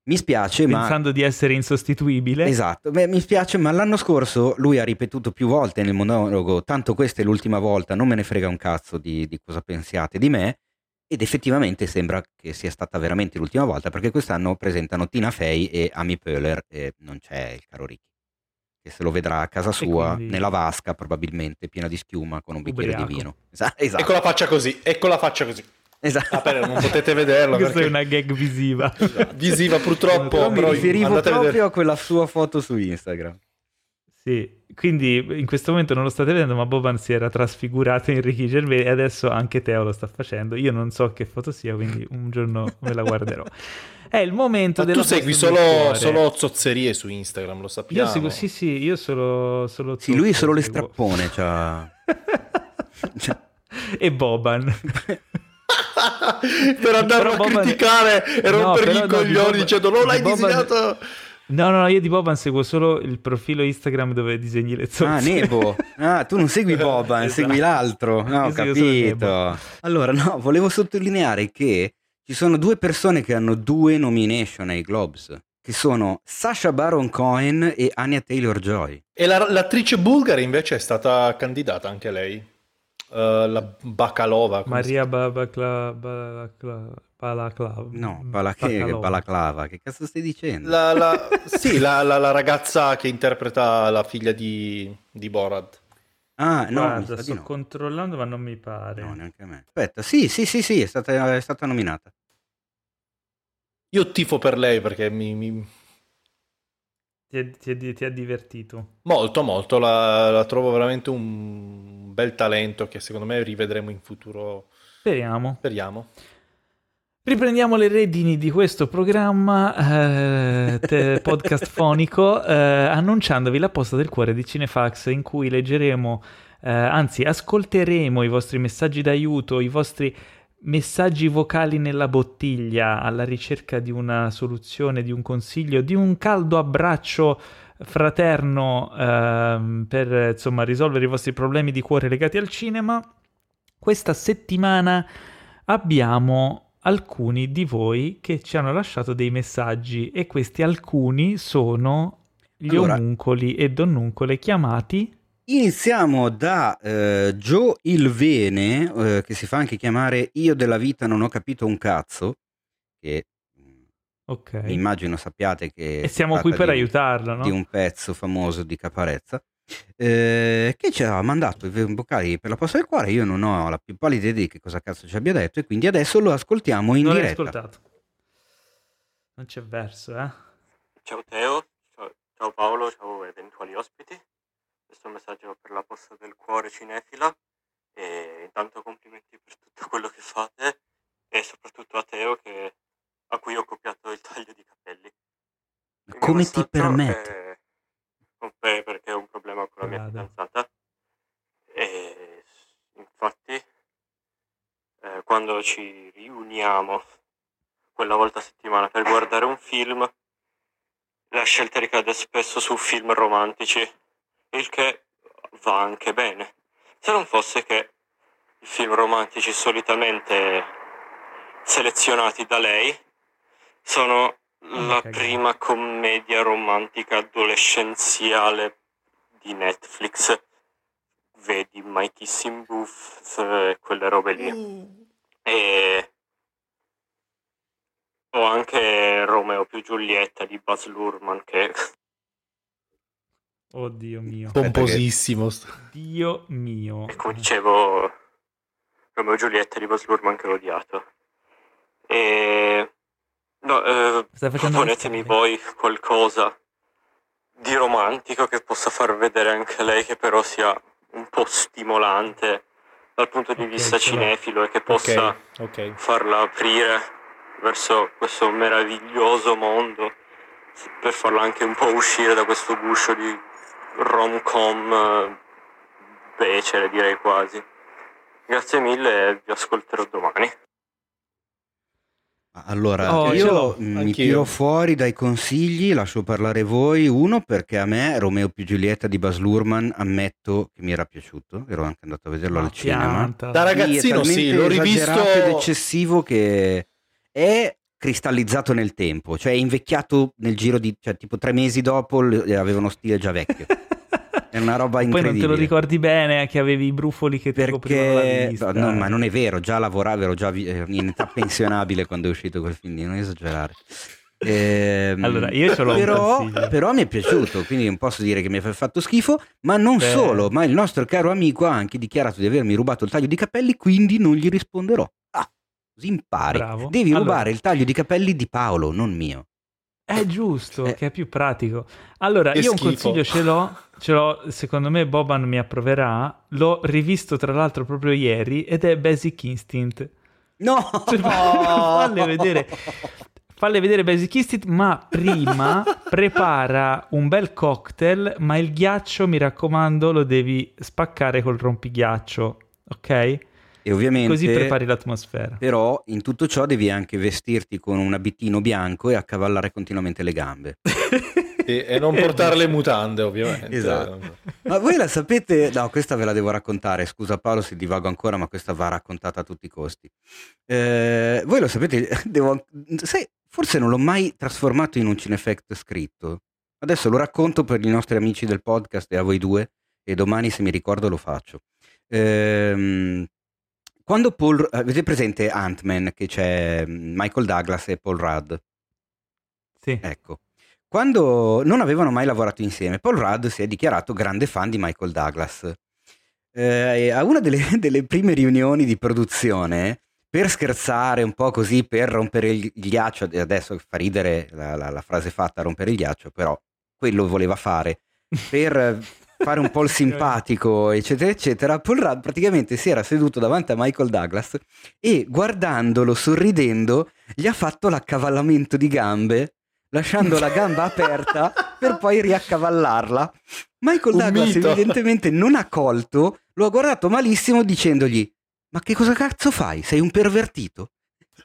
mi spiace, ma... Pensando di essere insostituibile. Esatto, Beh, mi spiace, ma l'anno scorso lui ha ripetuto più volte nel monologo, tanto questa è l'ultima volta, non me ne frega un cazzo di, di cosa pensiate di me, ed effettivamente sembra che sia stata veramente l'ultima volta, perché quest'anno presentano Tina Fey e Amy Poehler e non c'è il caro Ricky, che se lo vedrà a casa sua, quindi... nella vasca probabilmente, piena di schiuma, con un bicchiere Ubriaco. di vino. Esatto. Ecco la faccia così, ecco la faccia così. Esatto. Ah, però non potete vederlo. Questa perché... è una gag visiva. visiva purtroppo. Però mi riferivo proprio a, a quella sua foto su Instagram. Sì, quindi in questo momento non lo state vedendo, ma Boban si era trasfigurato in Ricky Gervais e adesso anche Teo lo sta facendo. Io non so che foto sia, quindi un giorno me la guarderò. È il momento ma della tu segui solo, solo, zozzerie su Instagram, lo sappiamo. Io seguo, sì, sì, io solo, solo Sì, lui solo le strappone, cioè... e Boban. per andare a criticare e rompergli no, i coglioni no, dicendo non l'hai Boban... disegnato No, no, io di Boban seguo solo il profilo Instagram dove disegni le zozze. Ah, Nebo. Ah, tu non segui Boban, esatto. segui l'altro. No, ho capito. Allora, no, volevo sottolineare che ci sono due persone che hanno due nomination ai Globes, che sono Sasha Baron Cohen e Anya Taylor-Joy. E la, l'attrice bulgara invece è stata candidata anche lei. Uh, la Bacalova. Maria. Balaclava. No, che, balaclava, che cazzo stai dicendo? La, la, sì, la, la, la, ragazza che interpreta la figlia di, di Borat. Ah, no, Guarda, sto no. controllando, ma non mi pare. No, neanche a me. Aspetta, sì, sì, sì, sì, è stata, è stata nominata. Io tifo per lei perché mi... mi... Ti, è, ti, è, ti, è, divertito? Molto, molto. La, la, trovo veramente un bel talento che secondo me rivedremo in futuro. Speriamo. Speriamo. Riprendiamo le redini di questo programma eh, podcast fonico eh, annunciandovi la posta del cuore di Cinefax in cui leggeremo, eh, anzi ascolteremo i vostri messaggi d'aiuto, i vostri messaggi vocali nella bottiglia alla ricerca di una soluzione, di un consiglio, di un caldo abbraccio fraterno ehm, per insomma risolvere i vostri problemi di cuore legati al cinema. Questa settimana abbiamo alcuni di voi che ci hanno lasciato dei messaggi e questi alcuni sono gli allora, omuncoli e donnuncole chiamati Iniziamo da eh, Joe il Vene, eh, che si fa anche chiamare Io della vita non ho capito un cazzo, che mm, okay. immagino sappiate che... E siamo qui per di, aiutarlo, no? Di un pezzo famoso di Caparezza eh, che ci ha mandato i vocali per la posta del cuore. Io non ho la più pallida idea di che cosa cazzo ci abbia detto, e quindi adesso lo ascoltiamo in non diretta. ascoltato. Non c'è verso, eh? Ciao Teo, ciao, ciao Paolo, ciao eventuali ospiti. Questo è messaggio per la posta del cuore cinefila. E intanto complimenti per tutto quello che fate e soprattutto a Teo che, a cui ho copiato il taglio di capelli. Come ti permetti? È perché è un problema con la mia fidanzata e infatti eh, quando ci riuniamo quella volta a settimana per guardare un film la scelta ricade spesso su film romantici il che va anche bene se non fosse che i film romantici solitamente selezionati da lei sono la prima commedia romantica adolescenziale di Netflix. Vedi My Kissing Booth e quelle robe lì. Mm. E ho anche Romeo più Giulietta di Buzz Lurman che... Oddio mio. Pomposissimo. Dio mio. E come dicevo, Romeo e Giulietta di Buzz Lurman che ho odiato. E No, eh, proponetemi voi qualcosa di romantico che possa far vedere anche lei, che però sia un po' stimolante dal punto di okay, vista cinefilo e che possa okay, okay. farla aprire verso questo meraviglioso mondo per farla anche un po' uscire da questo guscio di rom-com eh, becere direi quasi. Grazie mille e vi ascolterò domani. Allora, oh, io mi tiro fuori dai consigli, lascio parlare voi. Uno, perché a me Romeo più Giulietta di Bas Lurman ammetto che mi era piaciuto, ero anche andato a vederlo Ma al cinema. Da ragazzino sì, l'ho rivisto ed eccessivo che è cristallizzato nel tempo, cioè è invecchiato nel giro di cioè, tipo tre mesi dopo aveva uno stile già vecchio. È una roba incredibile. Poi non te lo ricordi bene che avevi i brufoli che ti coprivano la vista. No, ma non è vero, già lavoravo, ero già eh, in età pensionabile quando è uscito quel film, non esagerare. Ehm, allora, io ce l'ho però, però mi è piaciuto, quindi non posso dire che mi ha fatto schifo, ma non Beh. solo, ma il nostro caro amico ha anche dichiarato di avermi rubato il taglio di capelli, quindi non gli risponderò. Ah, così impari. Bravo. Devi allora. rubare il taglio di capelli di Paolo, non mio. È giusto, eh. che è più pratico. Allora, che io schifo. un consiglio ce l'ho, ce l'ho, secondo me Boban mi approverà. L'ho rivisto tra l'altro proprio ieri ed è Basic Instinct. No! Cioè, falle vedere. Falle vedere Basic Instinct, ma prima prepara un bel cocktail, ma il ghiaccio, mi raccomando, lo devi spaccare col rompighiaccio, ok? E ovviamente, Così prepari l'atmosfera. Però in tutto ciò devi anche vestirti con un abitino bianco e accavallare continuamente le gambe. e, e, non portare le mutande, ovviamente. Esatto. Ma voi la sapete? No, questa ve la devo raccontare. Scusa Paolo se divago ancora, ma questa va raccontata a tutti i costi. Eh, voi lo sapete? Devo... Sai, forse non l'ho mai trasformato in un cinefect scritto. Adesso lo racconto per i nostri amici del podcast e a voi due, e domani se mi ricordo lo faccio. Ehm quando Paul, avete presente Ant-Man che c'è mm, Michael Douglas e Paul Rudd? Sì. Ecco. Quando non avevano mai lavorato insieme, Paul Rudd si è dichiarato grande fan di Michael Douglas. Eh, a una delle, delle, prime riunioni di produzione, per scherzare un po' così, per rompere il ghiaccio, adesso fa ridere la, la, la frase fatta, rompere il ghiaccio, però quello voleva fare, per fare un po' il simpatico, eccetera, eccetera, Paul Rudd praticamente si era seduto davanti a Michael Douglas e guardandolo, sorridendo, gli ha fatto l'accavallamento di gambe, lasciando la gamba aperta per poi riaccavallarla. Michael Douglas evidentemente non ha colto, lo ha guardato malissimo dicendogli ma che cosa cazzo fai? Sei un pervertito?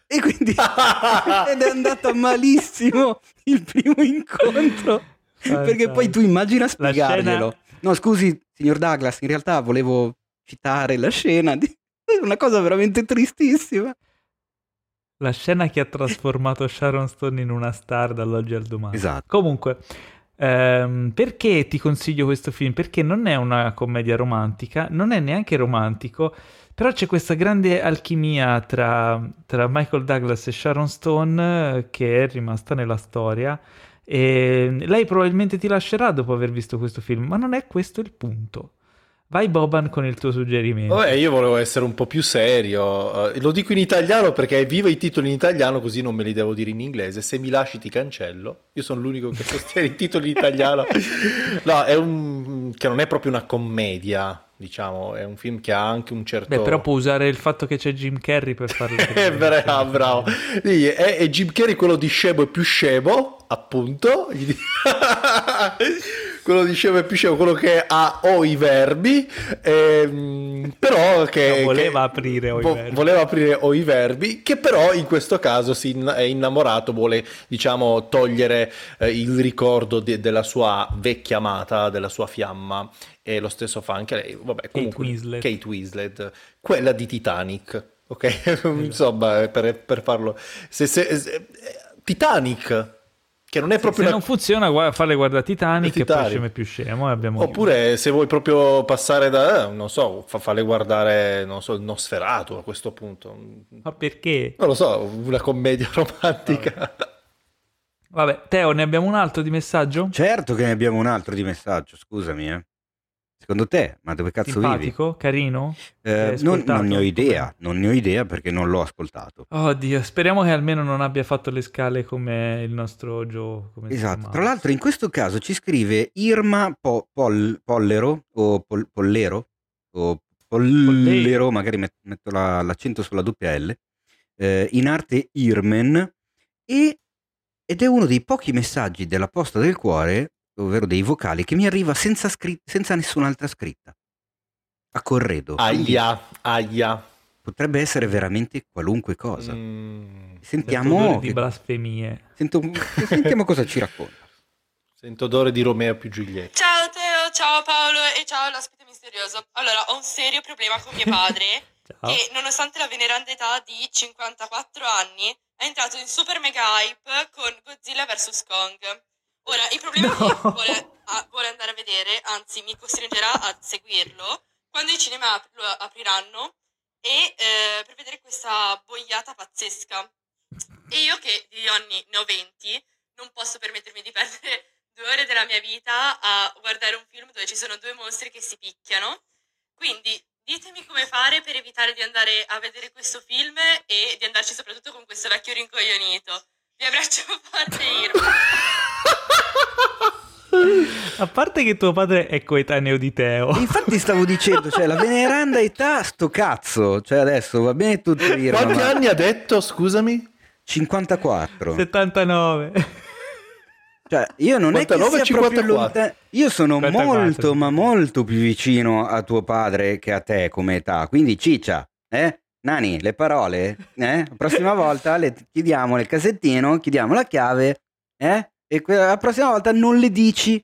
E quindi ed è andato malissimo il primo incontro. Perché poi tu immagina spiegarglielo. No, scusi, signor Douglas, in realtà volevo citare la scena di una cosa veramente tristissima. La scena che ha trasformato Sharon Stone in una star dall'oggi al domani. Esatto. Comunque, ehm, perché ti consiglio questo film? Perché non è una commedia romantica, non è neanche romantico, però c'è questa grande alchimia tra, tra Michael Douglas e Sharon Stone eh, che è rimasta nella storia e lei probabilmente ti lascerà dopo aver visto questo film, ma non è questo il punto. Vai Boban con il tuo suggerimento. Vabbè, io volevo essere un po' più serio. Uh, lo dico in italiano perché viva i titoli in italiano così non me li devo dire in inglese. Se mi lasci ti cancello. Io sono l'unico che sostiene i titoli in italiano. No, è un... che non è proprio una commedia diciamo, è un film che ha anche un certo... Beh, però può usare il fatto che c'è Jim Carrey per farlo. è vero, bravo. È, è, Jim Carrey quello di scemo e più scemo, appunto. quello di scemo e più scemo, quello che ha o i verbi, ehm, però che... No, voleva che, aprire o vo- i verbi. Voleva aprire o i verbi, che però in questo caso si è innamorato, vuole, diciamo, togliere eh, il ricordo de- della sua vecchia amata, della sua fiamma e lo stesso fa anche lei, vabbè, comunque, Kate Winslet, Kate Winslet quella di Titanic, ok? Insomma, per, per farlo... Se, se, se, Titanic, che non è proprio... Se una... non funziona, guarda, farle guardare Titanic, Titanic. e poi scemo più scemo. Abbiamo... Oppure se vuoi proprio passare da, eh, non so, fa, farle guardare, non so, il Nosferatu a questo punto. Ma perché? Non lo so, una commedia romantica. Vabbè. Vabbè, Teo, ne abbiamo un altro di messaggio? Certo che ne abbiamo un altro di messaggio, scusami, eh. Secondo te, ma dove cazzo Simpatico, vivi? carino? Eh, non, non, ne ho idea, non ne ho idea perché non l'ho ascoltato. Oddio, speriamo che almeno non abbia fatto le scale come il nostro Joe. esatto, tra l'altro in questo caso ci scrive Irma po- Pol- Pollero o Pol- Pollero o Pollero, magari metto la, l'accento sulla doppia L, eh, in arte Irmen e, ed è uno dei pochi messaggi della posta del cuore ovvero dei vocali, che mi arriva senza, scri- senza nessun'altra scritta. A corredo. Aia, aia. Potrebbe essere veramente qualunque cosa. Mm, sentiamo... Che... di blasfemie. Sento... sentiamo cosa ci racconta. Sento odore di Romeo più Giulietta. Ciao Teo, ciao Paolo e ciao l'ospite misterioso. Allora, ho un serio problema con mio padre che nonostante la veneranda età di 54 anni è entrato in super mega hype con Godzilla vs Kong. Ora, il problema no. è che vuole, ah, vuole, andare a vedere, anzi mi costringerà a seguirlo, quando i cinema ap- lo apriranno e eh, per vedere questa boiata pazzesca. E io che di anni ne ho 20, non posso permettermi di perdere due ore della mia vita a guardare un film dove ci sono due mostri che si picchiano. Quindi ditemi come fare per evitare di andare a vedere questo film e di andarci soprattutto con questo vecchio rincoglionito. Vi abbraccio forte, Irma. A parte che tuo padre è coetaneo di Teo. Infatti stavo dicendo, cioè la veneranda età, sto cazzo. Cioè adesso va bene tutto dire. Quanti ma... anni ha detto, scusami? 54. 79. Cioè, io non 59, è che sia 54. Lontan... Io sono 54. molto, ma molto più vicino a tuo padre che a te come età. Quindi ciccia, eh? Nani, le parole, eh? La prossima volta le chiediamo nel cassettino, chiediamo la chiave, eh? E la prossima volta non le dici.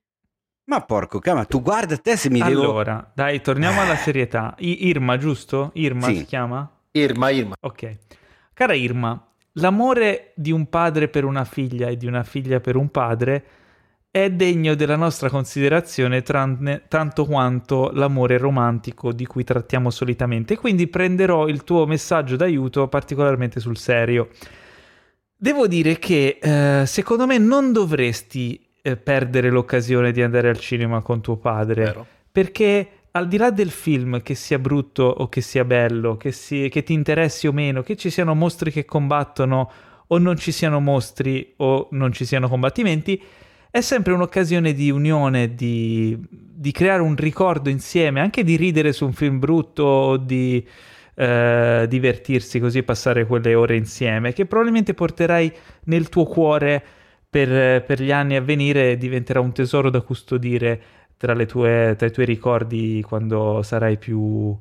Ma porco cama, tu guarda te se mi allora, devo... Allora, dai, torniamo alla serietà. I- Irma, giusto? Irma sì. si chiama? Irma, Irma. Ok. Cara Irma, l'amore di un padre per una figlia e di una figlia per un padre è degno della nostra considerazione tranne, tanto quanto l'amore romantico di cui trattiamo solitamente, quindi prenderò il tuo messaggio d'aiuto particolarmente sul serio. Devo dire che eh, secondo me non dovresti eh, perdere l'occasione di andare al cinema con tuo padre, Vero. perché al di là del film, che sia brutto o che sia bello, che, si, che ti interessi o meno, che ci siano mostri che combattono o non ci siano mostri o non ci siano combattimenti, è sempre un'occasione di unione, di, di creare un ricordo insieme, anche di ridere su un film brutto o di eh, divertirsi così e passare quelle ore insieme, che probabilmente porterai nel tuo cuore per, per gli anni a venire e diventerà un tesoro da custodire tra, tue, tra i tuoi ricordi quando sarai più,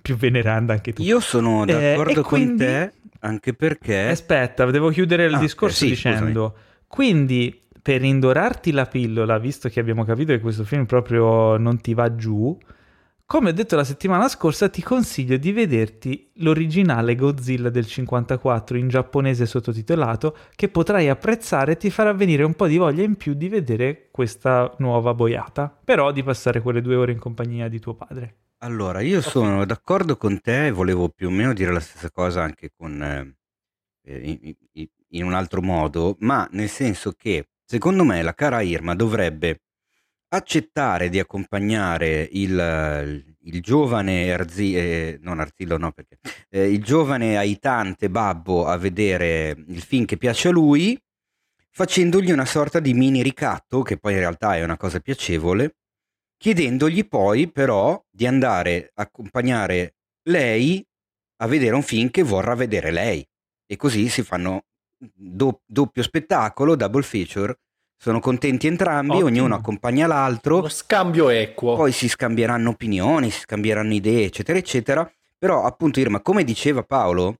più veneranda anche tu. Io sono eh, d'accordo eh, con quindi... te anche perché... Aspetta, devo chiudere il ah, discorso sì, dicendo... Scusami. Quindi per indorarti la pillola, visto che abbiamo capito che questo film proprio non ti va giù, come ho detto la settimana scorsa, ti consiglio di vederti l'originale Godzilla del 54 in giapponese sottotitolato, che potrai apprezzare e ti farà venire un po' di voglia in più di vedere questa nuova boiata, però di passare quelle due ore in compagnia di tuo padre. Allora, io okay. sono d'accordo con te e volevo più o meno dire la stessa cosa anche con, eh, in, in un altro modo, ma nel senso che Secondo me la cara Irma dovrebbe accettare di accompagnare il, il giovane Arzi, eh, non Arzillo no perché, eh, il giovane aitante babbo a vedere il film che piace a lui, facendogli una sorta di mini ricatto, che poi in realtà è una cosa piacevole, chiedendogli poi però di andare a accompagnare lei a vedere un film che vorrà vedere lei. E così si fanno do, doppio spettacolo, double feature. Sono contenti entrambi, Ottimo. ognuno accompagna l'altro. Lo scambio equo. Poi si scambieranno opinioni, si scambieranno idee, eccetera, eccetera. Però, appunto, Irma, come diceva Paolo,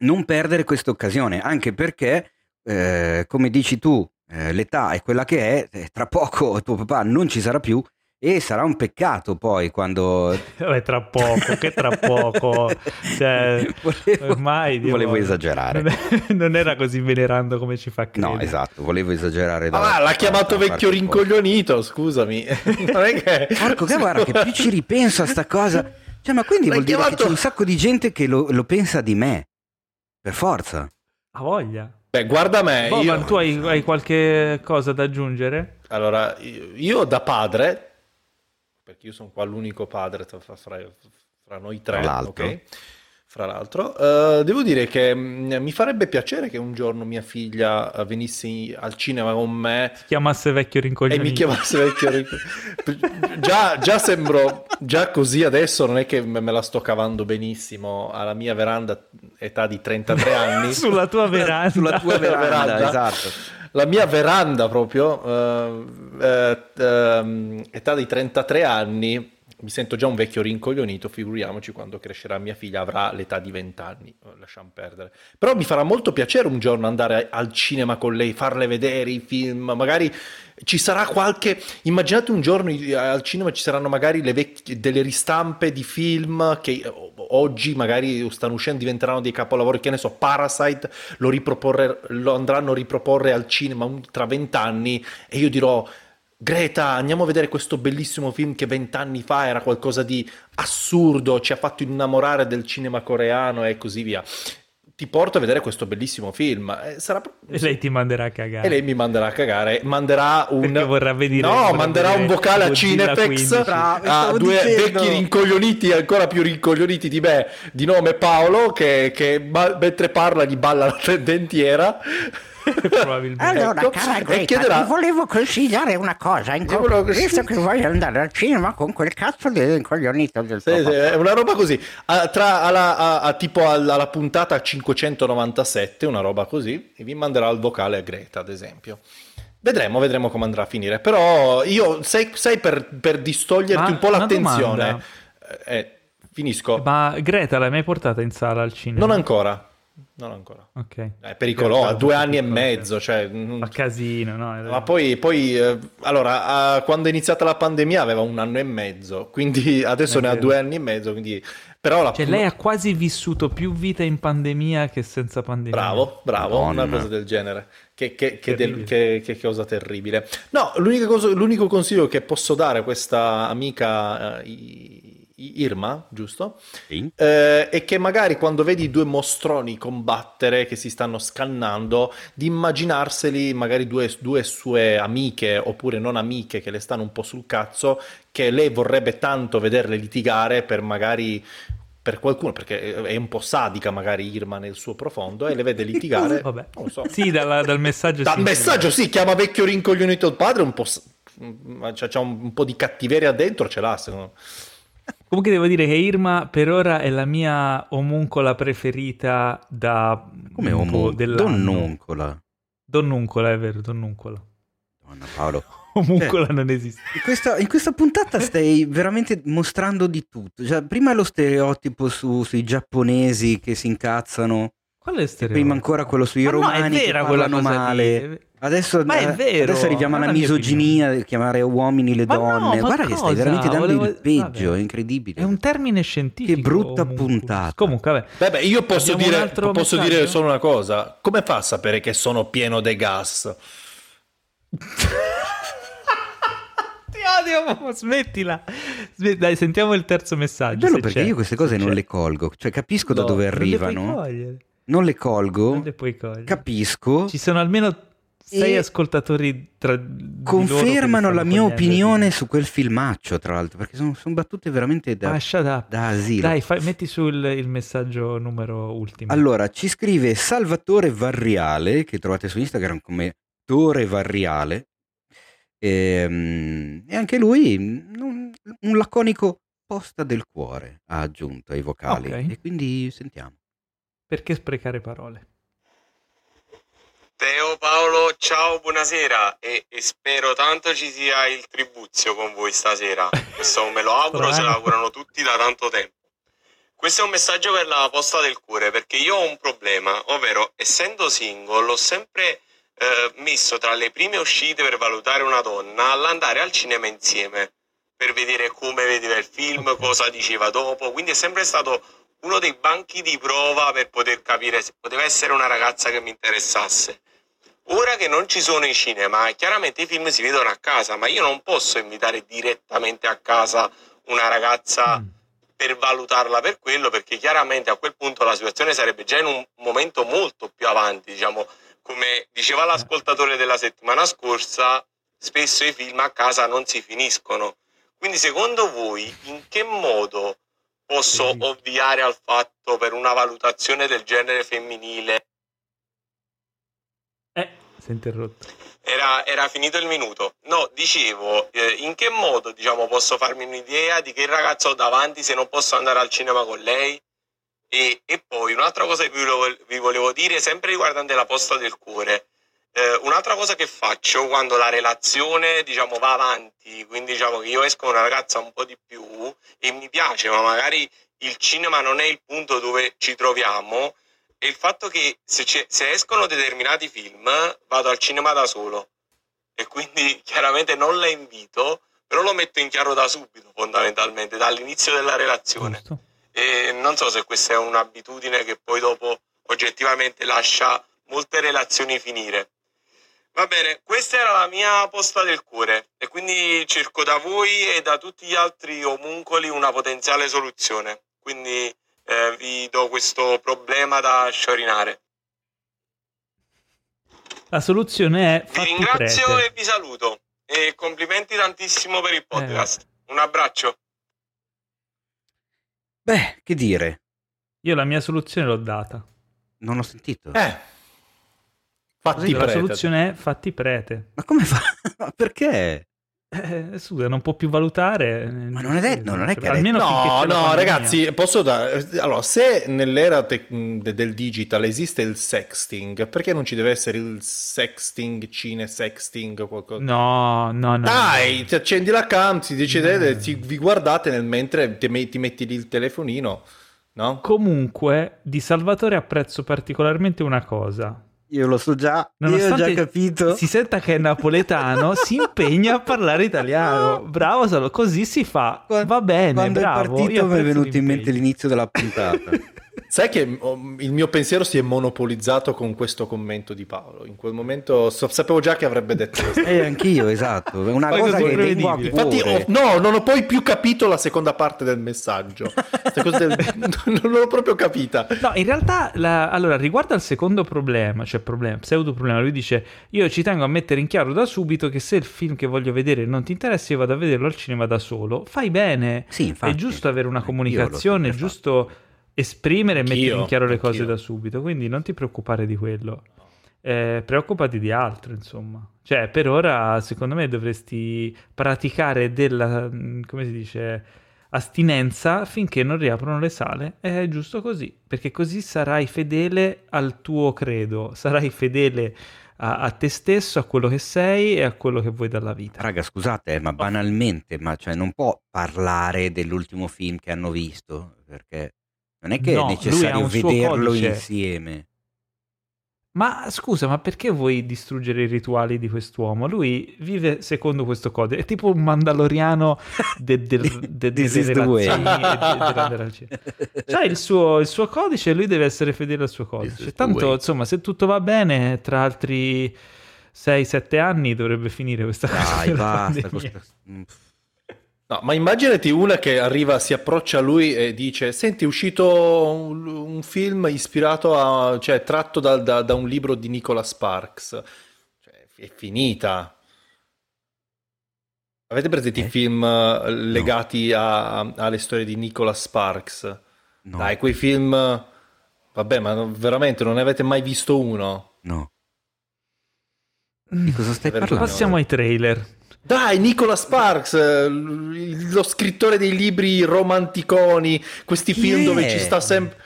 non perdere questa occasione, anche perché, eh, come dici tu, eh, l'età è quella che è, tra poco tuo papà non ci sarà più e sarà un peccato poi quando... Vabbè, tra poco, che tra poco. Cioè, volevo, ormai... Dio, volevo esagerare. Non era così venerando come ci fa credere. No, esatto, volevo esagerare. Da, ah, l'ha chiamato vecchio rincoglionito, scusami. Non è che... Porco, che guarda, che più ci ripenso a sta cosa... Cioè, ma quindi L'hai vuol chiamato... dire che c'è un sacco di gente che lo, lo pensa di me. Per forza. Ha voglia. Beh, guarda me. Boh, io... tu hai, hai, qualche cosa da aggiungere? Allora, io da padre perché io sono qua l'unico padre tra, fra, fra noi tre. Okay? Fra l'altro, uh, devo dire che mh, mm, mi farebbe piacere che un giorno mia figlia uh, venisse al cinema con me. Si chiamasse vecchio rincoglionito. E mi chiamasse vecchio rincoglionito. già, già sembro, già così adesso non è che me la sto cavando benissimo alla mia veranda, età di 33 anni. Sulla tua veranda. Sulla tua veranda, veranda. esatto la mia veranda proprio, uh, uh, uh, età di 33 anni, mi sento già un vecchio rincoglionito, figuriamoci quando crescerà mia figlia, avrà l'età di 20 anni, oh, lasciamo perdere. Però mi farà molto piacere un giorno andare al cinema con lei, farle vedere i film, magari ci sarà qualche... Immaginate un giorno al cinema ci saranno magari vecchie, delle ristampe di film che oggi magari stanno uscendo, diventeranno dei capolavori, che ne so, Parasite lo, lo andranno a riproporre al cinema tra vent'anni e io dirò Greta, andiamo a vedere questo bellissimo film che vent'anni fa era qualcosa di assurdo, ci ha fatto innamorare del cinema coreano e così via. Ti porto a vedere questo bellissimo film. Eh, sarà... E lei ti manderà a cagare. E lei mi manderà a cagare. Manderà un. Perché vorrà vedere. No, manderà un vocale a Cinepex. a due dicendo. vecchi rincoglioniti, ancora più rincoglioniti di me, di nome Paolo, che, che mentre parla gli balla la dentiera. Probabilmente. Allora, ecco, cara Greta, chiederà... ti volevo consigliare una cosa, in co- visto che voglio andare al cinema con quel cazzo di incoglionito del sì, sì, è una roba così, a, tra, alla, a, a, tipo alla, alla, puntata 597, una roba così, e vi manderà il vocale a Greta, ad esempio. Vedremo, vedremo come andrà a finire. Però io, sai, sai per, per, distoglierti Ma un po' l'attenzione... Eh, eh, finisco. Ma Greta l'hai mai portata in sala al cinema? Non ancora. Non ancora. Ok. È pericoloso, ha due anni e mezzo. Cioè, Fa casino, no? Ma poi, poi eh, allora, uh, quando è iniziata la pandemia aveva un anno e mezzo, quindi adesso è ne vero. ha due anni e mezzo, quindi Però la... Cioè lei ha quasi vissuto più vita in pandemia che senza pandemia. Bravo, bravo, Madonna. una cosa del genere. Che, che, che, del, che, cosa terribile. No, cosa, l'unico consiglio che posso dare a questa amica... Uh, Irma, giusto? Sì. Eh, e che magari quando vedi due mostroni combattere che si stanno scannando, di immaginarseli magari due, due, sue amiche oppure non amiche che le stanno un po' sul cazzo, che lei vorrebbe tanto vederle litigare per magari per qualcuno, perché è un po' sadica magari Irma nel suo profondo e le vede litigare. Vabbè. Non so. Sì, dalla, dal messaggio Dal sì, messaggio sì, chiama vecchio rincoglionito il padre, un po', c'è un, un po' di cattiveria dentro, ce l'ha secondo me. Comunque devo dire che Irma per ora è la mia omuncola preferita da... Come omuncola? Donnuncola. Donnuncola, è vero, donnuncola. Donna Paolo. Omuncola cioè, non esiste. In questa, in questa, puntata stai veramente mostrando di tutto. Cioè, prima lo stereotipo su, sui giapponesi che si incazzano. Qual è il stereotipo? Prima ancora quello sui Ma romani no, che parlano male. Lì. Adesso, Ma è vero, adesso arriviamo alla misoginia, di chiamare uomini le donne. No, Guarda che stai veramente dando Volevo... il peggio, è incredibile. È un termine scientifico. Che brutta comunque. puntata. Comunque, vabbè. Beh, io posso, dire, posso dire, solo una cosa. Come fa a sapere che sono pieno di gas? Ti odio, ma smettila. Dai, sentiamo il terzo messaggio. Bello perché c'è. io queste cose non le colgo. Cioè, capisco no, da dove arrivano. Non le colgo. Non le puoi cogliere. Capisco. Ci sono almeno sei ascoltatori tra confermano la mia opinione su quel filmaccio tra l'altro perché sono, sono battute veramente da, ah, da asilo. Dai fai, metti sul il messaggio numero ultimo. Allora ci scrive Salvatore Varriale che trovate su Instagram come Tore Varriale. E, ehm, e anche lui un, un, laconico posta del cuore ha aggiunto ai vocali. Okay. e quindi sentiamo. Perché sprecare parole Teo, Paolo, ciao, buonasera e, e, spero tanto ci sia il tribuzio con voi stasera. Questo me lo auguro, se lo augurano tutti da tanto tempo. Questo è un messaggio per la posta del cuore perché io ho un problema, ovvero essendo single ho sempre eh, messo tra le prime uscite per valutare una donna all'andare al cinema insieme per vedere come vedeva il film, cosa diceva dopo, quindi è sempre stato uno dei banchi di prova per poter capire se poteva essere una ragazza che mi interessasse. Ora che non ci sono i cinema, chiaramente i film si vedono a casa, ma io non posso invitare direttamente a casa una ragazza mm. per valutarla per quello, perché chiaramente a quel punto la situazione sarebbe già in un momento molto più avanti, diciamo, come diceva l'ascoltatore della settimana scorsa, spesso i film a casa non si finiscono. Quindi secondo voi in che modo posso ovviare al fatto per una valutazione del genere femminile eh, si è interrotto. Era, era, finito il minuto. No, dicevo, eh, in che modo diciamo, posso farmi un'idea di che ragazzo ho davanti se non posso andare al cinema con lei? E, e poi un'altra cosa che vi volevo, dire, sempre riguardante la posta del cuore. Eh, un'altra cosa che faccio quando la relazione diciamo, va avanti, quindi diciamo che io esco con una ragazza un po' di più e mi piace, ma magari il cinema non è il punto dove ci troviamo, è il fatto che se, se, escono determinati film vado al cinema da solo e quindi chiaramente non la invito, però lo metto in chiaro da subito fondamentalmente, dall'inizio della relazione. Giusto. E non so se questa è un'abitudine che poi dopo oggettivamente lascia molte relazioni finire. Va bene, questa era la mia posta del cuore e quindi cerco da voi e da tutti gli altri omuncoli una potenziale soluzione. Quindi eh, vi do questo problema da sciorinare. La soluzione è... Vi ringrazio prete. e vi saluto e complimenti tantissimo per il podcast. Eh. Un abbraccio. Beh, che dire? Io la mia soluzione l'ho data. Non ho sentito. Eh. Fatti prete. La soluzione è fatti prete. Ma come fa? Perché? Eh, scusa, non può più valutare. Ma non è detto, non è che almeno No, no, ragazzi, posso dare allora, se nell'era te... del digital esiste il sexting, perché non ci deve essere il sexting, cine sexting qualcosa? No, no, no. Dai, no. ti accendi la cam, si decidete, no. ti, vi guardate nel mentre ti metti, ti metti lì il telefonino, no? Comunque, di Salvatore apprezzo particolarmente una cosa Io lo so già, Nonostante io ho già capito. Si senta che è napoletano, si impegna a parlare italiano. Bravo Salo, così si fa. Va bene, Quando bravo. Quando è partito mi è venuto in mente l'inizio della puntata. Sai che oh, il mio pensiero si è monopolizzato con questo commento di Paolo. In quel momento so, sapevo già che avrebbe detto questo. Eh, anch'io, esatto. È una cosa che vengo a Infatti, oh, no, non ho poi più capito la seconda parte del messaggio. del... non l'ho proprio capita. No, in realtà, la... allora, riguardo al secondo problema, cioè problema, pseudo problema, lui dice, io ci tengo a mettere in chiaro da subito che se il film che voglio vedere non ti interessa, io vado a vederlo al cinema da solo. Fai bene. Sì, infatti. È giusto avere una comunicazione, è giusto... Fatto esprimere e mettere in chiaro le cose da subito, quindi non ti preoccupare di quello. Eh, preoccupati di altro, insomma. Cioè, per ora, secondo me, dovresti praticare della, mm, come si dice, astinenza finché non riaprono le sale. È giusto così, perché così sarai fedele al tuo credo, sarai fedele a, a, te stesso, a quello che sei e a quello che vuoi dalla vita. Raga, scusate, ma banalmente, ma cioè non può parlare dell'ultimo film che hanno visto, perché non è che no, è necessario vederlo insieme. Ma scusa, ma perché vuoi distruggere i rituali di quest'uomo? Lui vive secondo questo codice, è tipo un mandaloriano de, de, de, delle relazioni. C'ha il suo, il suo codice e lui deve essere fedele al suo codice. Tanto, insomma, se tutto va bene, tra altri 6-7 anni dovrebbe finire questa Dai, cosa. Dai, basta. No, ma immaginati una che arriva, si approccia a lui e dice: Senti, è uscito un, un film ispirato a, cioè, tratto da, da, da, un libro di Nicola Sparks. Cioè, è finita. Avete presente eh? i film eh, legati no. a, a, alle storie di Nicola Sparks? No. Dai, quei film. Vabbè, ma veramente non ne avete mai visto uno? No. Di cosa stai parlando? Passiamo ai trailer. Dai, Nicola Sparks, eh, lo scrittore dei libri romanticoni, questi Chi film è? dove ci sta sempre...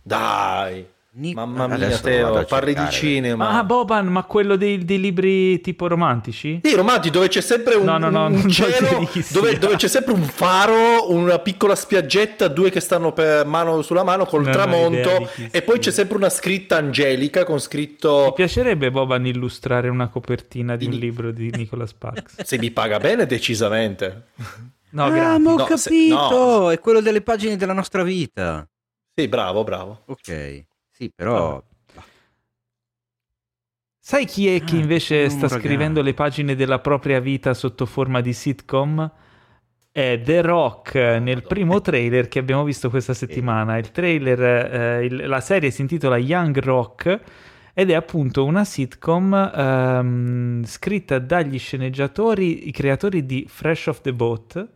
Dai. Nic- Mamma mia, Teo, parli di cinema. Ah, Boban, ma quello dei, dei, libri tipo romantici? Sì, romantici, dove c'è sempre un, no, no, no, un cielo, dove, dove, c'è sempre un faro, una piccola spiaggetta, due che stanno per mano sulla mano col non tramonto e poi c'è sempre una scritta angelica con scritto... Mi piacerebbe, Boban, illustrare una copertina di un libro di Nicola Sparks. Se mi paga bene, decisamente. No, ah, grazie. ma ho no, capito, se, no. è quello delle pagine della nostra vita. Sì, bravo, bravo. Ok. Sì, però... Sai chi è che ah, invece sta ragazzi. scrivendo le pagine della propria vita sotto forma di sitcom? È The Rock nel primo trailer che abbiamo visto questa settimana. Il trailer, eh, il, la serie si intitola Young Rock ed è appunto una sitcom ehm, scritta dagli sceneggiatori, i creatori di Fresh Off the Boat,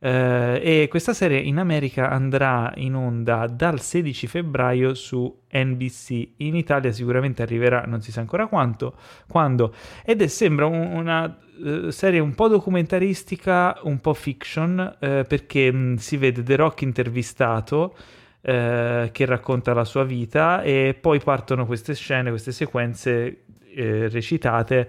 Uh, e questa serie in America andrà in onda dal 16 febbraio su NBC. In Italia sicuramente arriverà, non si sa ancora quanto, quando. Ed è, sembra un, una uh, serie un po' documentaristica, un po' fiction, uh, perché mh, si vede The Rock intervistato. che racconta la sua vita e poi partono queste scene, queste sequenze recitate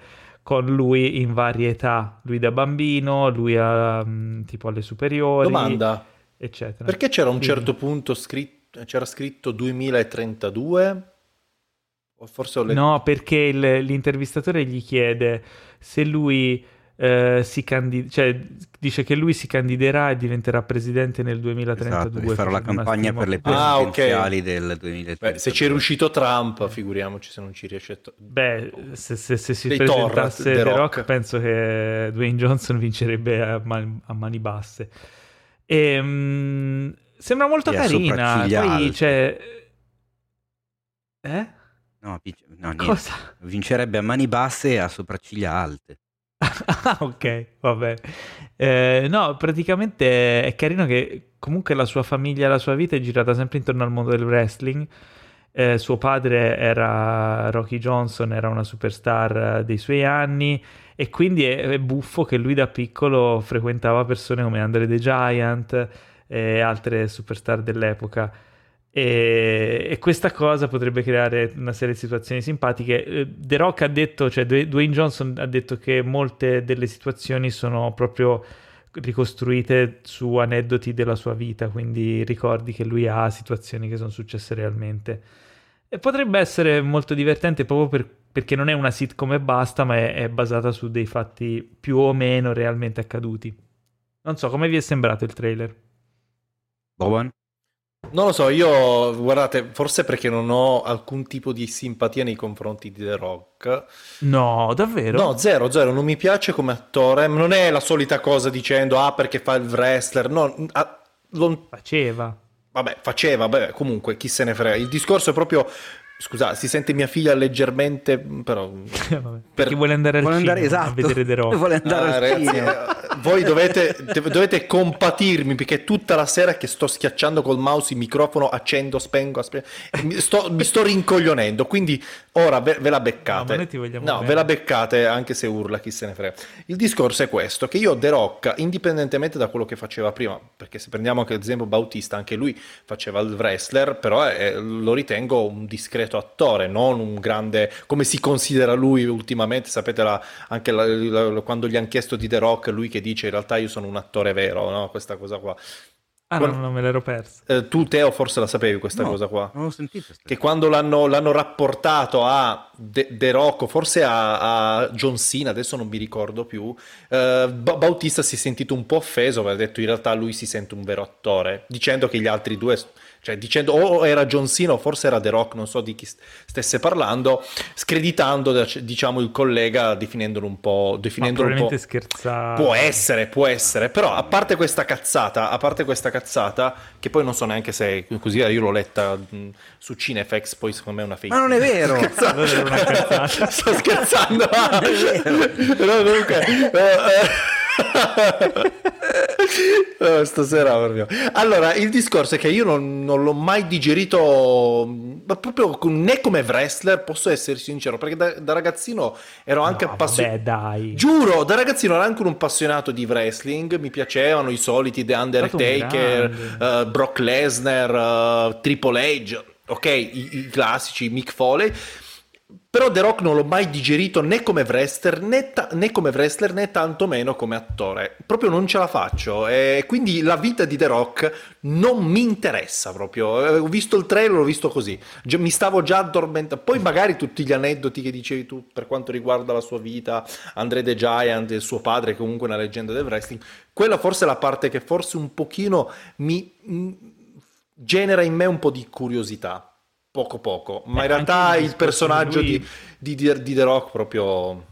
con lui in varie età, lui da bambino, lui a, um, tipo alle superiori, Domanda, eccetera. Perché c'era un certo punto scritto, c'era scritto 2032? O forse ho letto... No, perché il, l'intervistatore gli chiede se lui eh, si candida, cioè, dice che lui si candiderà e diventerà presidente nel 2032. Esatto, farà la campagna per le presidenziali ah, okay. del 2032. Beh, se ci è riuscito Trump, figuriamoci se non ci riesce. To- Beh, se, se, se si presentasse The Rock. Rock, penso che Dwayne Johnson vincerebbe a, man- a mani basse. E, ehm, mh, sembra molto e carina. Poi c'è... Eh? No, no Cosa? Vincerebbe a mani basse e a sopracciglia alte ah, ok, vabbè. Eh, no, praticamente è carino che comunque la sua famiglia, la sua vita è girata sempre intorno al mondo del wrestling. Eh, suo padre era Rocky Johnson, era una superstar dei suoi anni e quindi è, è buffo che lui da piccolo frequentava persone come Andre the Giant e altre superstar dell'epoca. E, e, questa cosa potrebbe creare una serie di situazioni simpatiche. Eh, The Rock ha detto, cioè Dwayne Johnson ha detto che molte delle situazioni sono proprio ricostruite su aneddoti della sua vita, quindi ricordi che lui ha situazioni che sono successe realmente. E potrebbe essere molto divertente proprio per, perché non è una sitcom e basta, ma è, è, basata su dei fatti più o meno realmente accaduti. Non so, come vi è sembrato il trailer? Boban? Non lo so, io guardate, forse perché non ho alcun tipo di simpatia nei confronti di The Rock. No, davvero? No, zero, zero, non mi piace come attore, non è la solita cosa dicendo ah perché fa il wrestler, no, ah, lo... faceva. Vabbè, faceva, vabbè, comunque chi se ne frega. Il discorso è proprio Scusa, si sente mia figlia leggermente, però... per... Chi vuole andare al vuole cinema esatto. a vedere The Rock. Vuole andare ah, al ragazzi, cinema. Voi dovete, dovete, compatirmi perché tutta la sera che sto schiacciando col mouse il microfono, accendo, spengo, spengo mi, sto, mi sto rincoglionendo, quindi ora ve, ve la beccate. No, no ve la beccate anche se urla, chi se ne frega. Il discorso è questo, che io The Rock, indipendentemente da quello che faceva prima, perché se prendiamo anche l'esempio Bautista, anche lui faceva il wrestler, però è, lo ritengo un discreto attore, non un grande, come si considera lui ultimamente, sapete la, anche la, la, quando gli hanno chiesto di The Rock, lui che dice in realtà io sono un attore vero, no? questa cosa qua. Ah, quando, no, non me l'ero persa. Eh, tu, Teo, forse la sapevi questa no, cosa qua? Non l'ho sentito. Che quando l'hanno, l'hanno rapportato a The, The Rock, forse a, a, John Cena, adesso non mi ricordo più, eh, Bautista si è sentito un po' offeso, perché ha detto in realtà lui si sente un vero attore, dicendo che gli altri due cioè dicendo o era John Cena o forse era The Rock, non so di chi stesse parlando, screditando diciamo il collega definendolo un po'... Definendolo un po'... scherzato. Può essere, può essere, però a parte questa cazzata, a parte questa cazzata, che poi non so neanche se così io l'ho letta mh, su Cinefx, poi secondo me è una fake. Ma non è vero! Sto scherzando! Ah, no, comunque... Oh, stasera proprio. Allora, il discorso è che io non, non l'ho mai digerito ma proprio né come wrestler, posso essere sincero, perché da, da ragazzino ero anche no, appassionato. Giuro, da ragazzino ero anche un appassionato di wrestling, mi piacevano i soliti The Undertaker, uh, Brock Lesnar, uh, Triple H, ok, i, i classici, Mick Foley però The Rock non l'ho mai digerito né come wrestler né, ta- né come wrestler né tantomeno come attore. Proprio non ce la faccio. E quindi la vita di The Rock non mi interessa proprio. Eh, ho visto il trailer, l'ho visto così. mi stavo già addormentando. Poi magari tutti gli aneddoti che dicevi tu per quanto riguarda la sua vita, Andre the Giant, il suo padre, comunque una leggenda del wrestling. Quella forse è la parte che forse un pochino mi genera in me un po' di curiosità poco poco, ma eh, in realtà il personaggio lui... di, di, di, The Rock proprio...